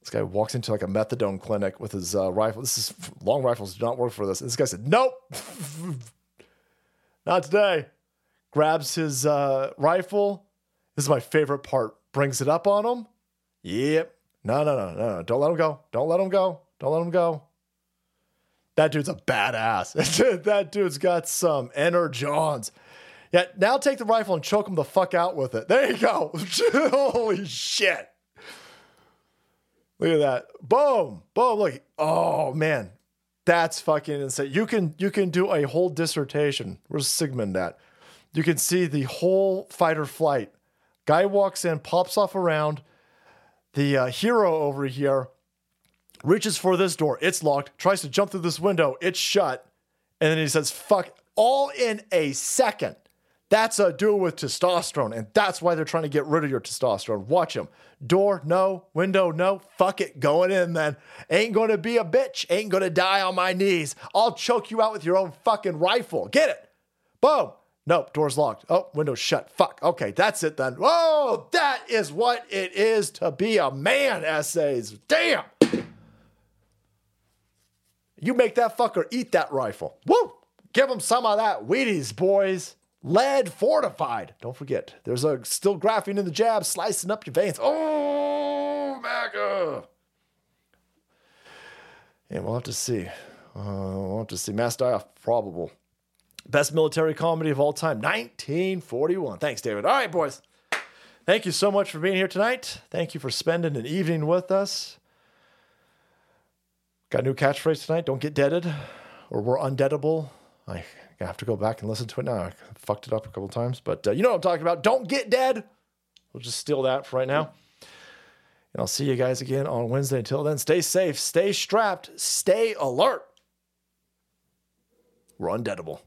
Speaker 1: This guy walks into like a methadone clinic with his uh, rifle. This is long rifles do not work for this. This guy said, "Nope, not today." Grabs his uh, rifle. This is my favorite part. Brings it up on him. Yep, no, no, no, no, no. Don't let him go. Don't let him go. Don't let him go. That dude's a badass. that dude's got some energons. Yeah, now take the rifle and choke him the fuck out with it. There you go. Holy shit. Look at that. Boom. Boom. Look. Oh man. That's fucking insane. You can you can do a whole dissertation. Where's Sigmund at? You can see the whole fight or flight. Guy walks in, pops off around, the uh, hero over here reaches for this door. It's locked. Tries to jump through this window. It's shut. And then he says, fuck, all in a second. That's a dude with testosterone. And that's why they're trying to get rid of your testosterone. Watch him. Door, no. Window, no. Fuck it. Going in then. Ain't gonna be a bitch. Ain't gonna die on my knees. I'll choke you out with your own fucking rifle. Get it. Boom. Nope, door's locked. Oh, window's shut. Fuck. Okay, that's it then. Whoa, that is what it is to be a man, essays. Damn. You make that fucker eat that rifle. Woo! Give him some of that Wheaties, boys. Lead fortified. Don't forget, there's a still graphene in the jab, slicing up your veins. Oh, MAGA. And we'll have to see. Uh, we'll have to see. Mass die off probable. Best military comedy of all time, 1941. Thanks, David. All right, boys. Thank you so much for being here tonight. Thank you for spending an evening with us. Got a new catchphrase tonight. Don't get deaded, or we're undeadable. I have to go back and listen to it now. I fucked it up a couple times, but uh, you know what I'm talking about. Don't get dead. We'll just steal that for right now. And I'll see you guys again on Wednesday. Until then, stay safe, stay strapped, stay alert. We're undeadable.